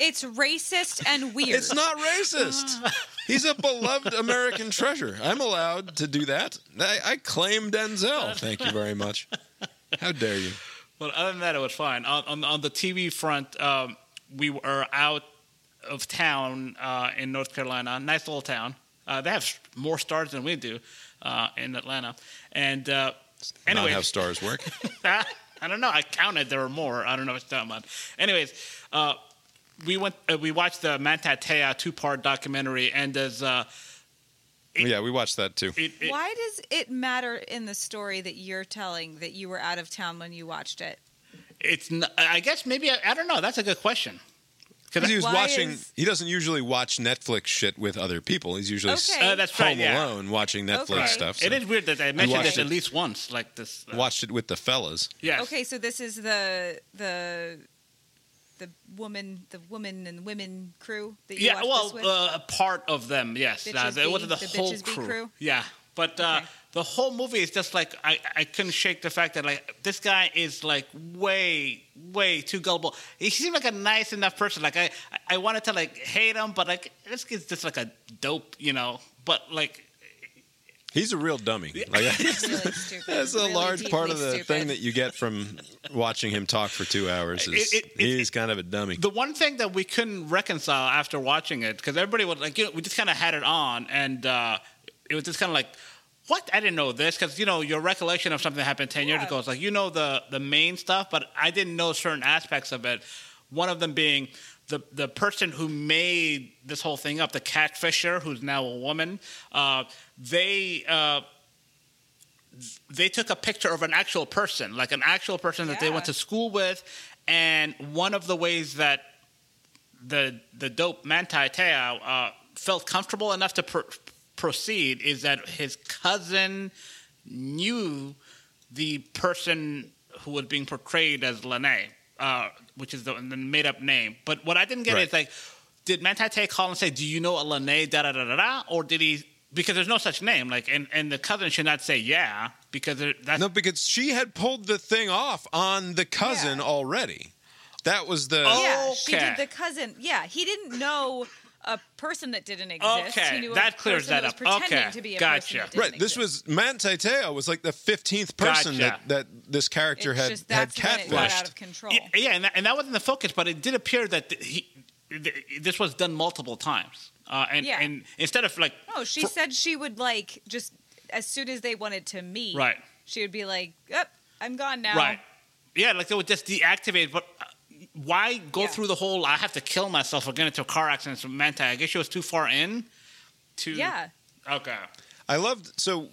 it's racist and weird. It's not racist. He's a beloved American treasure. I'm allowed to do that. I, I claim Denzel. Thank you very much. How dare you? Well, other than that, it was fine. On, on, on the TV front, um, we were out of town uh, in North Carolina. Nice little town. Uh, they have more stars than we do uh, in Atlanta. And uh, Not anyway, how stars work. I don't know. I counted. There were more. I don't know what you're talking about. Anyways, uh, we went. Uh, we watched the Manti Te'o two-part documentary, and as uh, yeah, we watched that too. it, it, Why does it matter in the story that you're telling that you were out of town when you watched it? it's. n- I guess maybe I, I don't know. That's a good question. Because he was watching. is- He doesn't usually watch Netflix shit with other people. He's usually s- Okay. Uh, that's home right. Yeah. alone watching Netflix Okay. stuff. It so is weird that I mentioned watched this at least once, like this. Uh, Watched it with the fellas. Yeah. Okay, so this is the the the woman, the woman and women crew that you Yeah, well, this with. uh, part of them, yes. Uh, Bitches it wasn't the, the whole crew. crew? Yeah, but uh, Okay. the whole movie is just like I, I couldn't shake the fact that like this guy is like way way too gullible. He seemed like a nice enough person. Like I I wanted to like hate him, but like this kid's just like a dope, you know. But like He's a real dummy. Like, really stupid. that's a really large part of the stupid. thing that you get from watching him talk for two hours. Is It- it- it- he's kind of a dummy. the one thing that we couldn't reconcile after watching it because everybody was like, you know, we just kind of had it on, and uh, it was just kind of like, what? I didn't know this because you know your recollection of something that happened ten years ago is like you know the the main stuff, but I didn't know certain aspects of it. One of them being the the person who made this whole thing up, the catfisher, who's now a woman. Uh, they. Uh, they took a picture of an actual person, like an actual person that they went to school with, and one of the ways that the the dope Manti Te'o uh, felt comfortable enough to pr- proceed is that his cousin knew the person who was being portrayed as Lene, uh, which is the, the made up name. But what I didn't get Right. is like, did Manti Te'o call and say, "Do you know a Lene?" Da da da da da, or did he because there's no such name. Like, and, and the cousin should not say yeah because that's No, because she had pulled the thing off on the cousin already. That was the Yeah, she did the cousin. Yeah, he didn't know a person that didn't exist. Okay, he knew that a clears person that was up. Pretending Okay, to be a gotcha. person that didn't right. This was Manti Te'o was like the fifteenth person Gotcha. that, that this character It's had just had that's when it got out catfished. of control. Yeah, yeah, and that, and that wasn't the focus, but it did appear that he, this was done multiple times. Uh, and, Yeah. and instead of like, Oh, she said she would like just as soon as they wanted to meet. Right. She would be like, "Yep, I'm gone now." right, yeah, like they would just deactivate. But uh, why go through the whole? I have to kill myself or get into a car accident. So Manta, I guess she was too far in. To Yeah. Okay. I loved so.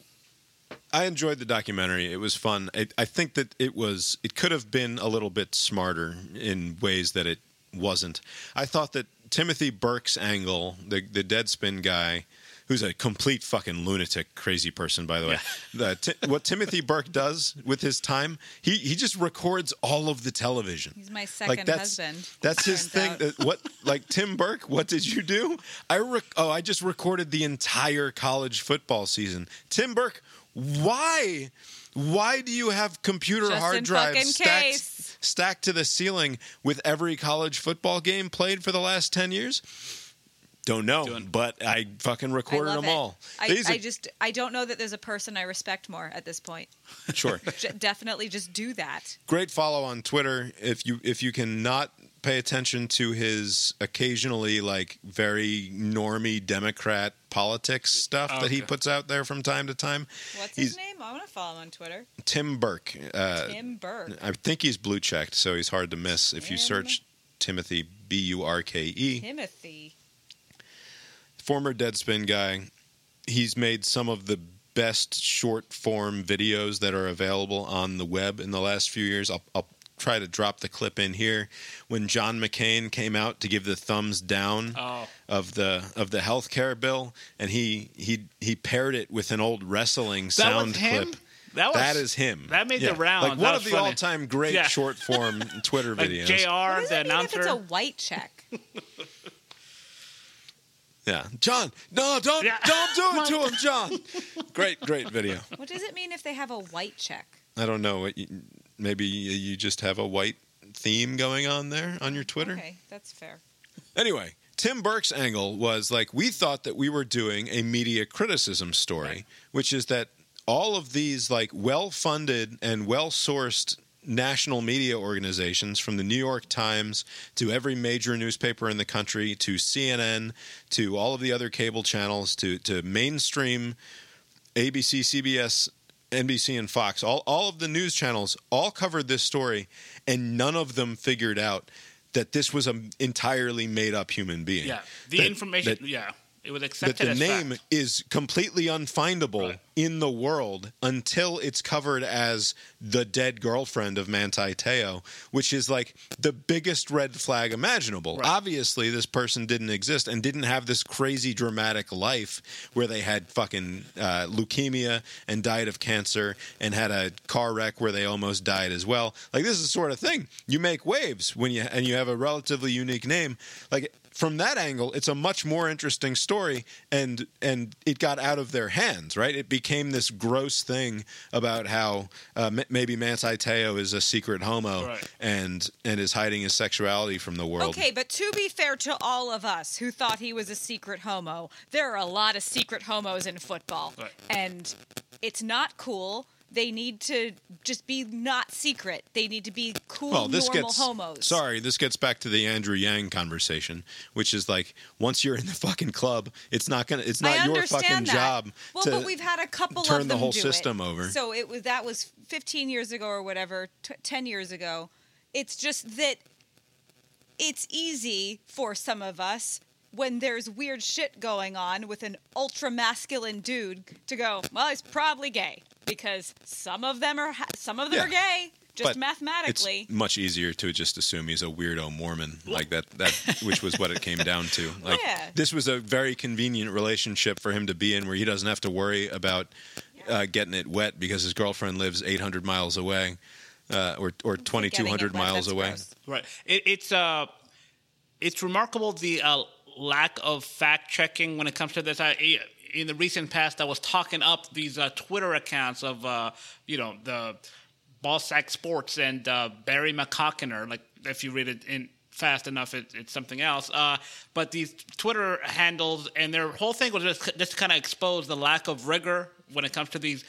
I enjoyed the documentary. It was fun. I, I think that it was. It could have been a little bit smarter in ways that it wasn't. I thought that Timothy Burke's angle, the the Deadspin guy, who's a complete fucking lunatic, crazy person, by the way. The, Ti- what Timothy Burke does with his time, he he just records all of the television. He's my second that's, husband. That's his thing. out. That, what like Tim Burke? What did you do? I rec- oh, I just recorded the entire college football season. Tim Burke, why? Why do you have computer Just hard drives stacked, case. stacked to the ceiling with every college football game played for the last ten years? Don't know, but I fucking recorded love them it. all. I, These I are- just I don't know that there's a person I respect more at this point. sure. J- definitely just do that. great follow on Twitter. If you if you can not pay attention to his occasionally like very normy Democrat politics stuff that he puts out there from time to time, What's he's his name? I want to follow him on Twitter. Tim Burke. Uh, Tim Burke. I think he's blue checked, so he's hard to miss if you search Timothy B U R K E. Timothy. Former Deadspin guy. He's made some of the best short form videos that are available on the web in the last few years. I'll, I'll try to drop the clip in here. When John McCain came out to give the thumbs down Oh. of the of the health care bill, and he he he paired it with an old wrestling That sound was him? clip. That was- that is him. that made the rounds. Like one of the funny. all time great Yeah. short form Twitter Like videos. Jr. What does the it mean if announcer. it's a white check? Yeah, John, no, don't don't do it to him, John. Great, great video. What does it mean if they have a white check? I don't know. Maybe you just have a white theme going on there on your Twitter. Okay, that's fair. Anyway, Tim Burke's angle was like we thought that we were doing a media criticism story, which is that all of these like well-funded and well-sourced national media organizations from the New York Times to every major newspaper in the country to CNN to all of the other cable channels to to mainstream ABC, CBS, NBC, and Fox, all, all of the news channels all covered this story, and none of them figured out that this was an entirely made up human being. yeah, the That- information. that- yeah, it was that the name fact. is completely unfindable in the world until it's covered as the dead girlfriend of Manti Te'o, which is like the biggest red flag imaginable. Obviously, this person didn't exist and didn't have this crazy dramatic life where they had fucking uh, leukemia and died of cancer and had a car wreck where they almost died as well. Like this is the sort of thing you make waves when you and you have a relatively unique name. Like from that angle, it's a much more interesting story, and and it got out of their hands. Right, it became this gross thing about how uh, m- maybe Manti Te'o is a secret homo Right. and and is hiding his sexuality from the world. Okay, but to be fair to all of us who thought he was a secret homo, there are a lot of secret homos in football. Right. And it's not cool. They need to just be not secret. They need to be cool, Well, this normal gets homos. sorry. This gets back to the Andrew Yang conversation, which is like once you're in the fucking club, it's not gonna. It's not your fucking that. job Well, to but we've had a couple turn of the them whole do system it. over. So it was that was 15 years ago or whatever, t- 10 years ago. It's just that it's easy for some of us when there's weird shit going on with an ultra masculine dude to go, well, he's probably gay because some of them are ha- some of them are gay just But mathematically. It's much easier to just assume he's a weirdo Mormon, like that. That which was what it came down to. Like Yeah. this was a very convenient relationship for him to be in, where he doesn't have to worry about uh, getting it wet because his girlfriend lives 800 miles away, uh, or or 2,200 miles away. Right. It, it's uh, it's remarkable the uh, lack of fact checking when it comes to this. I, in the recent past I was talking up these uh, Twitter accounts of uh, you know the Ballsack Sports and uh, Barry McCockiner. Like if you read it in fast enough, it, it's something else. Uh, but these Twitter handles and their whole thing was just just kind of expose the lack of rigor when it comes to these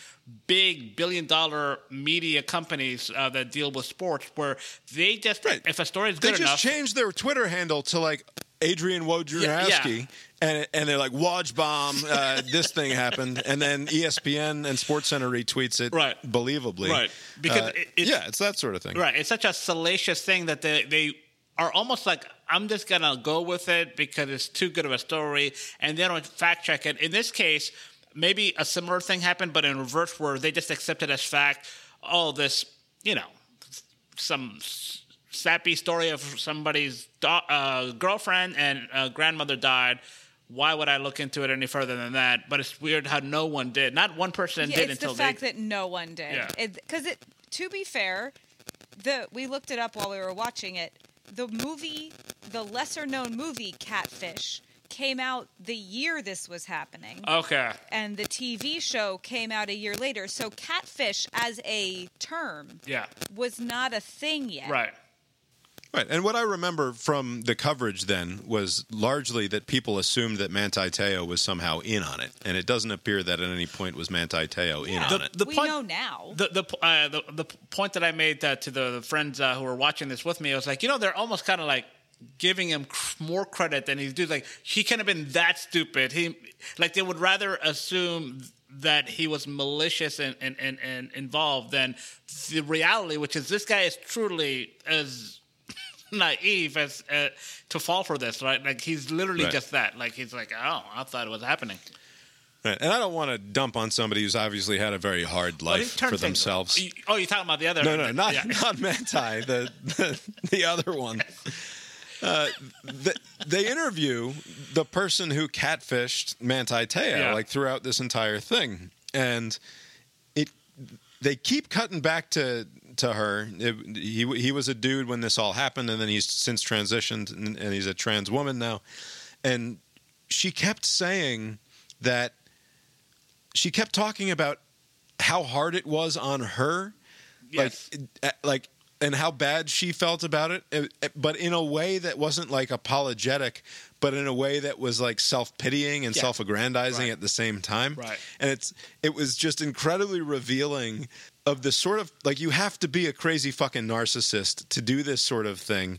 big billion dollar media companies uh, that deal with sports, where they just if a story is good they just enough. changed their Twitter handle to like Adrian Wojnarowski. Yeah, And, and they're like, Woj bomb, uh, this thing happened. And then ESPN and SportsCenter retweets it Right. believably. Right. Because Uh, it- it's- yeah, it's that sort of thing. Right. It's such a salacious thing that they, they are almost like, I'm just going to go with it because it's too good of a story. And they don't fact check it. In this case, maybe a similar thing happened, but in reverse, where they just accept it as fact. Oh, this, you know, some sappy story of somebody's do- uh, girlfriend and uh, grandmother died. Why would I look into it any further than that? But it's weird how no one did. Not one person Yeah, did it's until the fact they. that no one did. Yeah. Because it, to be fair, the we looked it up while we were watching it. The movie, the lesser known movie Catfish, came out the year this was happening. Okay. And the TV show came out a year later. So catfish as a term Yeah. was not a thing yet. Right. Right. And what I remember from the coverage then was largely that people assumed that Manti Te'o was somehow in on it. And it doesn't appear that at any point was Manti Te'o in on it. we know now. The the uh, the, the point that I made uh, to the, the friends uh, who were watching this with me, I was like, you know, they're almost kind of like giving him cr- more credit than he's due. Like he couldn't have been that stupid. He like they would rather assume that he was malicious and and, and, and involved than the reality, which is this guy is truly as naive as uh, to fall for this, right? Like he's literally Right. just that. Like he's like, oh, I thought it was happening. Right. And I don't want to dump on somebody who's obviously had a very hard life for themselves. You- Oh, you're talking about the other? No, no, not yeah. not Manti, the, the the other one. Uh, the, they interview the person who catfished Manti Te'o Yeah. like throughout this entire thing, and it they keep cutting back to to her. It- he he was a dude when this all happened, and then he's since transitioned, and, and he's a trans woman now, and she kept saying that she kept talking about how hard it was on her Yes. like uh, like and how bad she felt about it but in a way that wasn't like apologetic but in a way that was like self-pitying and Yeah. self-aggrandizing Right. at the same time Right. and it's it was just incredibly revealing of the sort of like you have to be a crazy fucking narcissist to do this sort of thing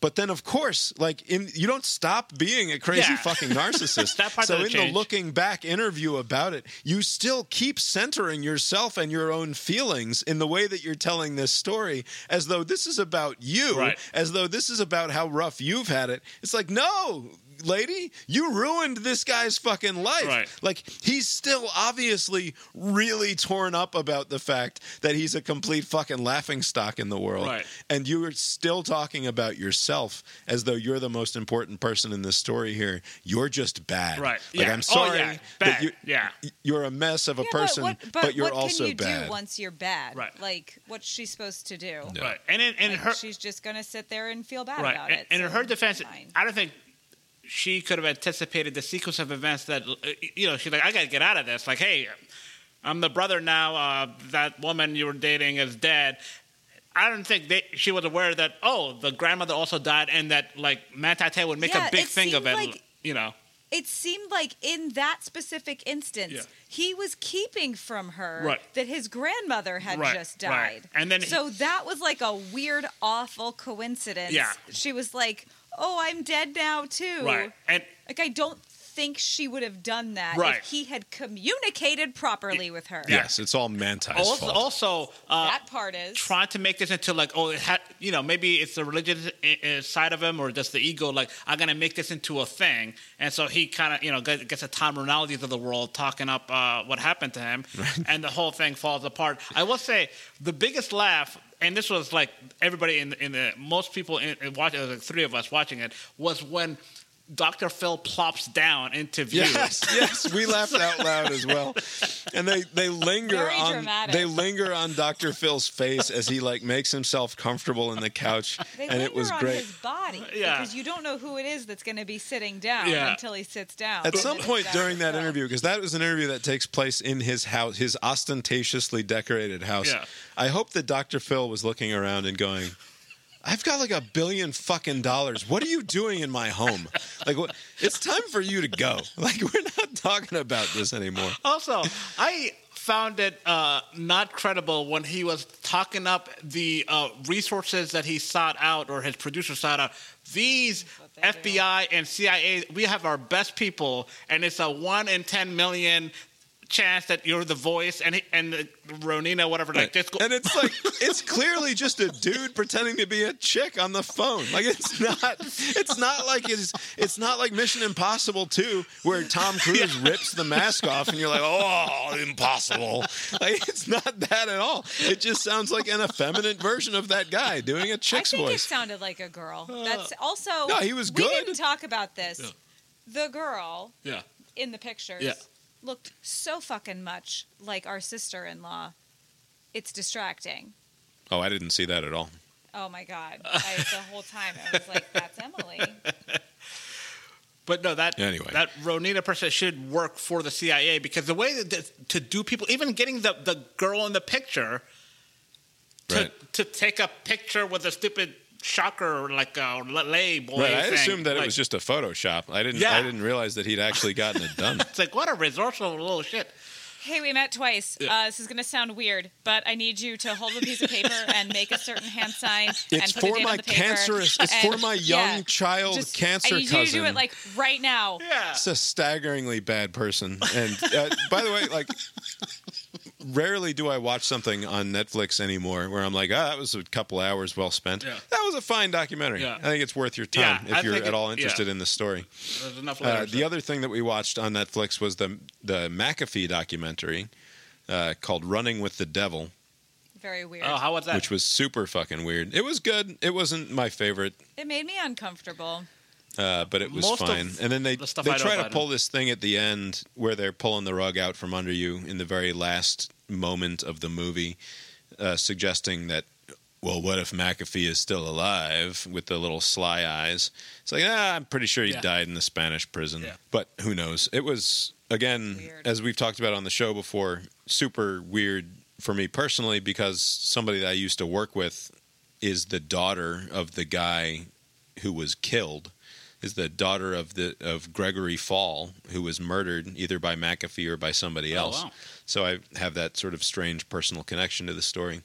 but then of course like in you don't stop being a crazy Yeah. fucking narcissist so in doesn't the looking back interview about it you still keep centering yourself and your own feelings in the way that you're telling this story as though this is about you Right. as though this is about how rough you've had it it's like no lady you ruined this guy's fucking life Right. like he's still obviously really torn up about the fact that he's a complete fucking laughing stock in the world Right. and you are still talking about yourself as though you're the most important person in this story here you're just bad Right. like Yeah. i'm Oh, sorry yeah. that you, Yeah. you're a mess of a Yeah, but person what- but, but you're what also can you bad do once you're bad? Right. Like, what's she supposed to do? Right. And in, in Like, her she's just gonna sit there and feel bad right. about and, it. and in her defense, fine. I don't think she could have anticipated the sequence of events that uh, you know. She's like, I got to get out of this. Like, hey, I'm the brother now. Uh, that woman you were dating is dead. I don't think they, she was aware that oh, the grandmother also died, and that like Manti Te'o would make Yeah, a big thing of it. like- you know. it seemed like in that specific instance, Yeah. he was keeping from her Right. that his grandmother had Right, just right. died. And then he- so that was like a weird, awful coincidence. Yeah. She was like, "Oh, I'm dead now too." Right. And Like I don't think she would have done that Right. if he had communicated properly with her. yes it's all manti's also, fault also uh, that part is trying to make this into like oh it had you know maybe it's the religious uh, uh, side of him or just the ego like i'm gonna make this into a thing and so he kind of you know gets gets a Tom Rinaldi's of the world talking up uh, what happened to him and the whole thing falls apart i will say the biggest laugh and this was like everybody in the, in the most people in, in watching, like three of us watching it, was when Dr. Phil plops down into view. Yes, yes, we laughed out loud as well. And they they linger Very on dramatic. they linger on Dr. Phil's face as he like makes himself comfortable in the couch, They and linger it was on great. his body Yeah. because you don't know who it is that's going to be sitting down Yeah. until he sits down. At some point during that Phil. interview, because that was an interview that takes place in his house, his ostentatiously decorated house. Yeah. I hope that Dr. Phil was looking around and going, I've got like a billion fucking dollars. What are you doing in my home? Like, what? It's time for you to go. Like, we're not talking about this anymore. Also, I found it uh, not credible when he was talking up the uh, resources that he sought out or his producer sought out. These FBI and CIA, we have our best people, and it's a one in ten million chance that you're the voice, and he, and the Ronina, whatever, like this. And it's like it's clearly just a dude pretending to be a chick on the phone. Like it's not it's not like it's it's not like Mission Impossible 2 where Tom Cruise rips the mask off and you're like, "Oh, impossible." Like it's not that at all. It just sounds like an effeminate version of that guy doing a chick's think it voice. sounded like a girl. Uh, That's also. No, he was We good. didn't talk about this. Yeah. The girl Yeah. in the pictures Yeah. Looked so fucking much like our sister-in-law. It's distracting. Oh, I didn't see that at all. Oh my god! I, the whole time I was like, "That's Emily." But no, that Anyway. that Ronina person should work for the CIA because the way that to do people, even getting the, the girl in the picture to, Right. to take a picture with a stupid shocker like a lay boy. Right, I thing, assumed that it was just a Photoshop. I didn't Yeah. I didn't realize that he'd actually gotten it done. It's like what a resourceful little shit. Hey, we met twice. Yeah. Uh, this is going to sound weird, but I need you to hold a piece of paper and make a certain hand sign. It's and put a for date my on the paper. cancerous- it's And- for my young yeah, child just- cancer I need you to do it like right now. Yeah. It's a staggeringly bad person. And uh, by the way, like, rarely do I watch something on Netflix anymore where I'm like, ah, that was a couple hours well spent. Yeah. That was a fine documentary. Yeah. I think it's worth your Yeah, time if I you're at it- all interested yeah. in the story. There's enough Uh, the other thing that we watched on Netflix was the the McAfee documentary uh, called "Running with the Devil," Very weird. oh, how was that? which was super fucking weird. It was good. It wasn't my favorite. It made me uncomfortable. Uh, but it was Most fine. And then they the stuff they I try to pull this thing at the end where they're pulling the rug out from under you in the very last moment of the movie, uh, suggesting that. Well, what if McAfee is still alive with the little sly eyes? It's like, ah, I'm pretty sure he Yeah. died in the Spanish prison. Yeah. But who knows? It was, again, Weird. as we've talked about on the show before, super weird for me personally because somebody that I used to work with is the daughter of the guy who was killed is the daughter of the of Gregory Faull, who was murdered either by McAfee or by somebody Oh, else. wow. So I have that sort of strange personal connection to the story.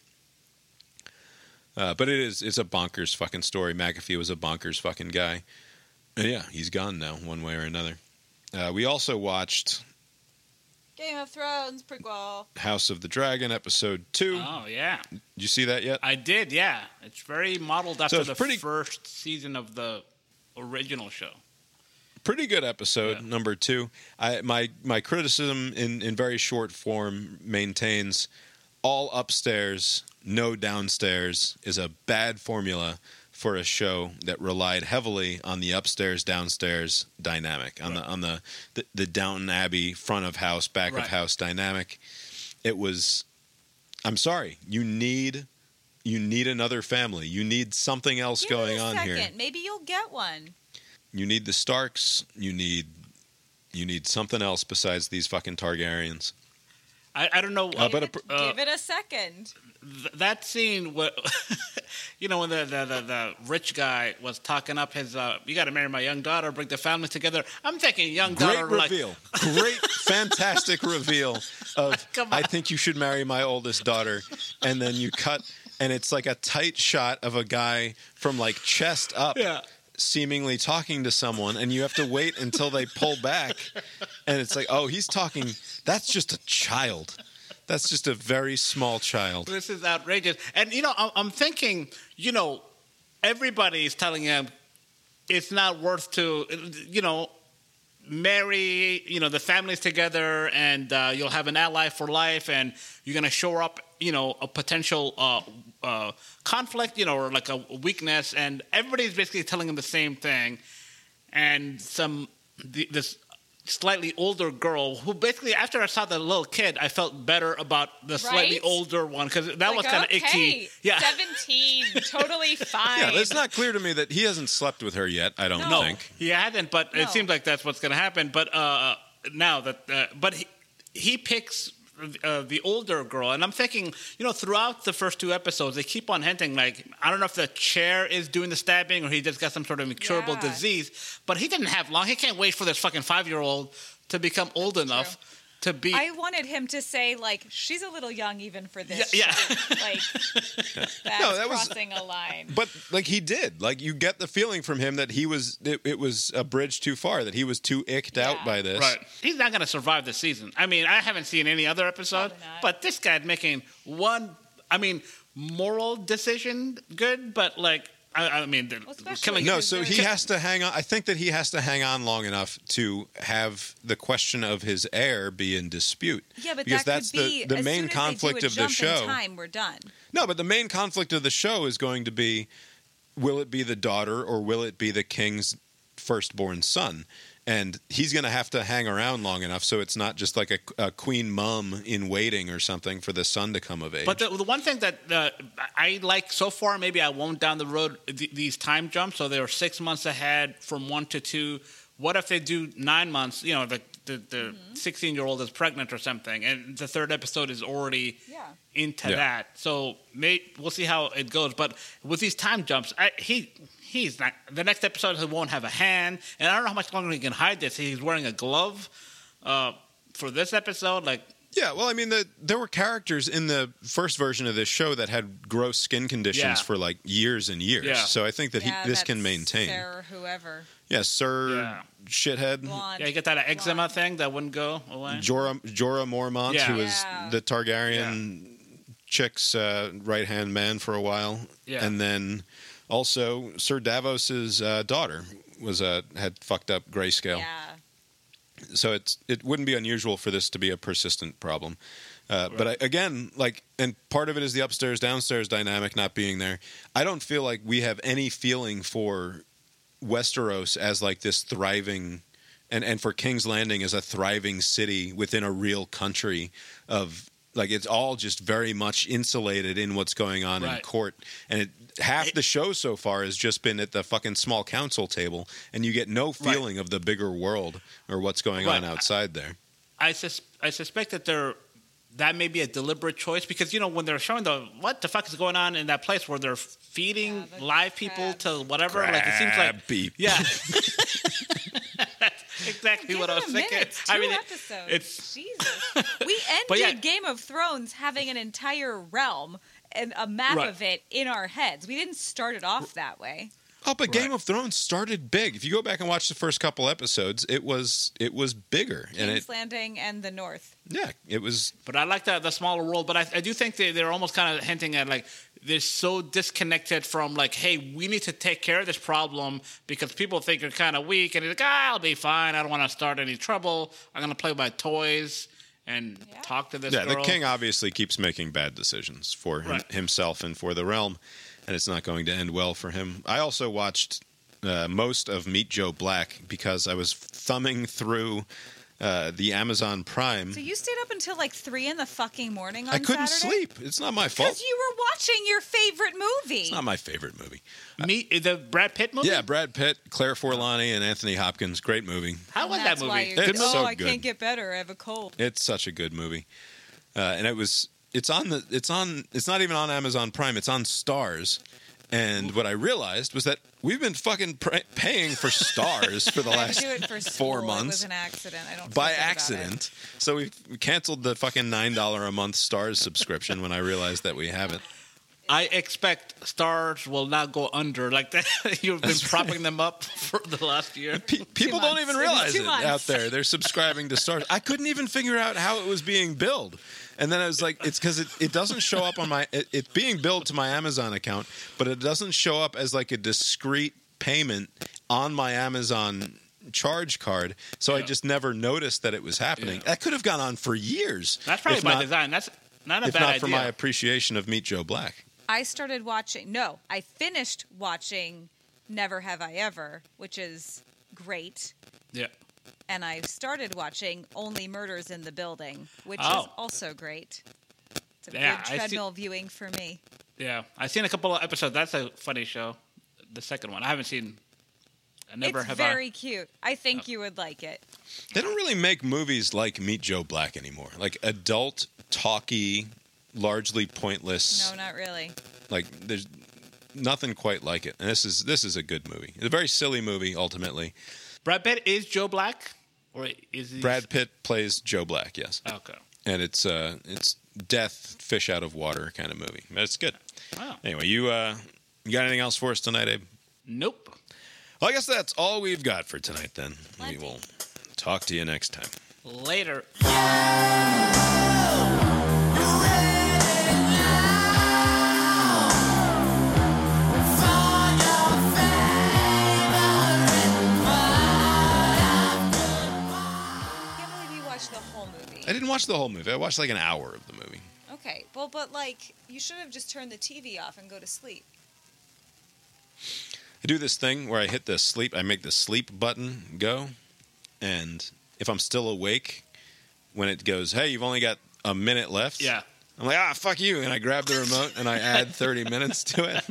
Uh, but it is it's a bonkers fucking story. McAfee was a bonkers fucking guy. And yeah, he's gone now, one way or another. Uh, we also watched Game of Thrones prequel. House of the Dragon episode two. Oh yeah, Did you see that yet? I did. Yeah, it's very modeled after it's the pretty- first season of the original show. pretty good episode Yeah. number two. I, my my criticism in in very short form maintains all upstairs, no downstairs is a bad formula for a show that relied heavily on the upstairs downstairs dynamic on the on the, the the Downton Abbey front of house back Right. of house dynamic. It was. I'm sorry. You need. You need another family. You need something else Give going a on second. here. Maybe you'll get one. You need the Starks. You need you need something else besides these fucking Targaryens. I, I don't know. Uh, but a, Give, it, give it a second. th- that scene, what you know, when the, the, the, the rich guy was talking up his, uh, you got to marry my young daughter, bring the family together. I'm thinking young great daughter, like, reveal, great, fantastic reveal of Come I think you should marry my oldest daughter, and then you cut, and it's like a tight shot of a guy from like chest up. Yeah. Seemingly talking to someone, and you have to wait until they pull back, and it's like, oh, he's talking. That's just a child. That's just a very small child. this is outrageous. And you know, I'm, I'm thinking, you know, everybody is telling him it's not worth to, you know, marry, you know, the families together, and uh, you'll have an ally for life, and you're gonna shore up, you know, a potential uh, uh, conflict, you know, or like a weakness, and everybody's basically telling him the same thing. and some the, this slightly older girl who basically after I saw the little kid, I felt better about the slightly Right? older one because that Like, was kind of okay, icky. Yeah. 17, totally fine. Yeah, it's not clear to me that he hasn't slept with her yet. I don't No, think. he hadn't, but No. it seems like that's what's going to happen. But uh, now that, uh, but he, he picks uh, the older girl, and I'm thinking, you know, throughout the first two episodes, they keep on hinting like I don't know if the chair is doing the stabbing or he just got some sort of incurable Yeah. disease. But he didn't have long. He can't wait for this fucking five year old to become old enough to be. I wanted him to say like she's a little young even for this. Yeah, yeah. like that's No, that was- crossing a line. But like he did, like you get the feeling from him that he was it, it was a bridge too far, that he was too icked out by this. Right. He's not going to survive the season. I mean, I haven't seen any other episode, but this guy making one, I mean, moral decision good, but like, I, I mean, the, killing. No, so he has to hang on. I think that he has to hang on long enough to have the question of his heir be in dispute. yeah, but because that that's could be the, the main conflict they do a of the show. time, we're done. No, but the main conflict of the show is going to be will it be the daughter or will it be the king's firstborn son? And he's going to have to hang around long enough so it's not just like a, a queen mum in waiting or something for the son to come of age. But the, the one thing that uh, I like so far, maybe I won't down the road, th- these time jumps. So they're six months ahead from one to two. What if they do nine months? You know, the the 16 year old is pregnant or something, and the third episode is already into Yeah. that. So may, we'll see how it goes. But with these time jumps, I, he. He's not. The next episode, he won't have a hand, and I don't know how much longer he can hide this. He's wearing a glove uh, for this episode. Like, Yeah, well, I mean, the, there were characters in the first version of this show that had gross skin conditions Yeah. for like years and years. Yeah. So I think that he, this can maintain. Sarah, whoever. Yeah, Sir Shithead. Blonde. yeah, you get that eczema thing that wouldn't go away. Jorah, Jorah Mormont, Yeah. who was Yeah. the Targaryen chick's uh, right hand man for a while, Yeah. and then also Sir Davos's uh, daughter was uh, had fucked up grayscale. Yeah. So it's it wouldn't be unusual for this to be a persistent problem. Uh, But I, again, like, and part of it is the upstairs downstairs dynamic not being there. I don't feel like we have any feeling for Westeros as like this thriving, and and for King's Landing as a thriving city within a real country of like it's all just very much insulated in what's going on in court, and it, half the show so far has just been at the fucking small council table, and you get no feeling of the bigger world or what's going on outside there. I sus- I suspect that they're that may be a deliberate choice because you know when they're showing the what the fuck is going on in that place where they're feeding live people to whatever like it seems like Crab beef. yeah that's exactly what I was Give thinking. Two I mean it- episodes. it's Jesus. We ended yeah. Game of Thrones having an entire realm and a map Right. of it in our heads. We didn't start it off that way. Oh, but Game of Thrones started big. If you go back and watch the first couple episodes, it was it was bigger, and it Landing and the North. yeah, it was. But I like the the smaller world. But I, I do think they, they're almost kind of hinting at like they're so disconnected from like, hey, we need to take care of this problem because people think you're kind of weak, and you're like, ah, I'll be fine. I don't want to start any trouble. I'm gonna play with my toys and talk to this yeah, girl. the king obviously keeps making bad decisions for him, Right. himself and for the realm, and it's not going to end well for him. I also watched uh, most of Meet Joe Black because I was thumbing through uh, the Amazon Prime. So you stayed up until like three in the fucking morning on I couldn't Saturday? sleep. It's not my fault. Because you were watching your favorite movie. It's not my favorite movie. Me, the Brad Pitt movie. Yeah, Brad Pitt, Claire Forlani, and Anthony Hopkins. Great movie. How was that that's why movie? you're- It's oh, I good. can't get better. I have a cold. It's such a good movie, uh, and it was. It's on the. It's on. It's not even on Amazon Prime. It's on Starz. And what I realized was that we've been fucking pr- paying for Starz for the last it for four. It months was an accident. I don't. by it. accident. So we we canceled the fucking nine dollar a month Starz subscription when I realized that we have it. I expect Starz will not go under like that. You've been propping them up for the last year. People don't even realize Two it months. out there. They're subscribing to Starz. I couldn't even figure out how it was being billed. And then I was like, it's because it, it doesn't show up on my, it, it's being billed to my Amazon account, but it doesn't show up as like a discrete payment on my Amazon charge card. So I just never noticed that it was happening. That could have gone on for years. That's probably if by not- design. That's not a bad if bad not idea. for my appreciation of Meet Joe Black. I started watching. No, I finished watching Never Have I Ever, which is great. Yeah. And I started watching Only Murders in the Building, which is Oh. also great. It's a Yeah, good I see- treadmill viewing for me. Yeah, I've seen a couple of episodes. That's a funny show. The second one, I haven't seen. I never it's have. very cute. I think oh. you would like it. They don't really make movies like Meet Joe Black anymore. Like adult, talky, largely pointless. No, not really. Like there's nothing quite like it. And this is this is a good movie. It's a very silly movie ultimately. Brad Pitt is Joe Black, or is he? Brad Pitt plays Joe Black, yes. Okay. And it's uh it's death fish out of water kind of movie. But it's good. Wow. Anyway, you uh you got anything else for us tonight, Abe? Nope. Well, I guess that's all we've got for tonight then. We will talk to you next time. Later. I didn't watch the whole movie. I watched like an hour of the movie. Okay, well, but like, you should have just turned the TV off and go to sleep. I do this thing where I hit the sleep, I make the sleep button go, and if I'm still awake, when it goes, hey, you've only got a minute left. Yeah. I'm like, ah, fuck you. And I grab the remote and I add 30 minutes to it.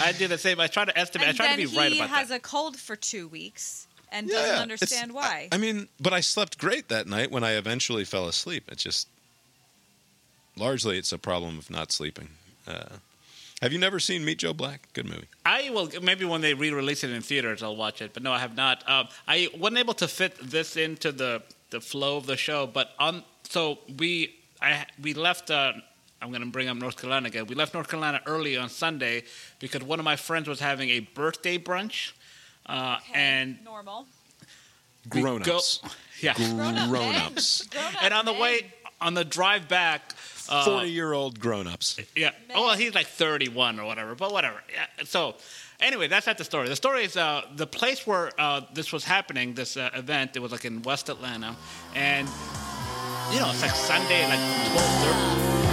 I do the same. I try to estimate. And I try to be right about he about has that. a cold for two weeks and Yeah, doesn't understand why. I mean, but I slept great that night when I eventually fell asleep. It's just, largely, it's a problem of not sleeping. Uh, have you never seen Meet Joe Black? Good movie. I will maybe when they re-release it in theaters, I'll watch it. But no, I have not. Um, I wasn't able to fit this into the the flow of the show. But on so we I we left. Uh, I'm going to bring up North Carolina again. We left North Carolina early on Sunday because one of my friends was having a birthday brunch, uh, and Normal. Grown ups. yeah, Grown ups. and on the way on the drive back. Uh, 40 year old grown ups. Yeah. Oh, well, he's like 31 or whatever, but whatever. Yeah. So, anyway, that's not the story. The story is uh, the place where uh, this was happening, this uh, event, it was like in West Atlanta. And, you know, it's like Sunday, like 12.30.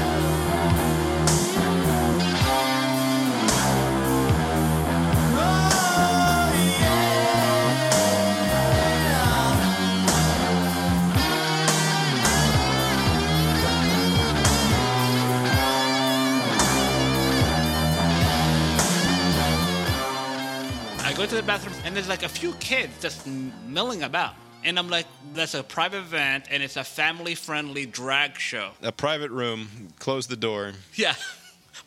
go to the bathroom and there's like a few kids just milling about. And I'm like, that's a private event and it's a family friendly drag show. A private room, close the door. Yeah.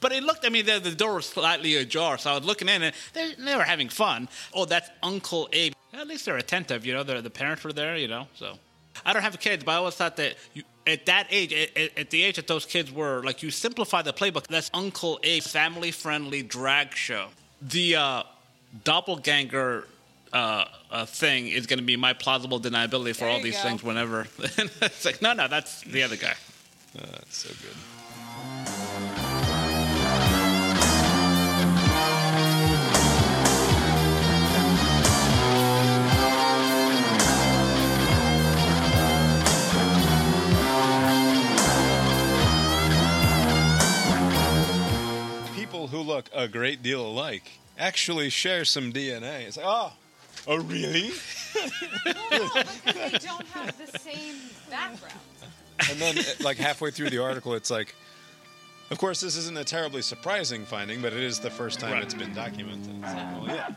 But it looked, I mean, the, the door was slightly ajar, so I was looking in and they, they were having fun. Oh, that's Uncle Abe. At least they're attentive, you know, the parents were there, you know, so. I don't have kids, but I always thought that you, at that age, at, at- at the age that those kids were, like you simplify the playbook. That's Uncle Abe's family friendly drag show. The uh, doppelganger uh, uh, thing is going to be my plausible deniability for There all these go. things whenever. it's like, no, no, that's the other guy. Uh, that's so good. People who look a great deal alike actually share some DNA. It's like, oh, oh, really? because they don't have the same background. And then, uh, like halfway through the article, it's like, of course, this isn't a terribly surprising finding, but it is the first time Right. it's been documented. Well, yeah.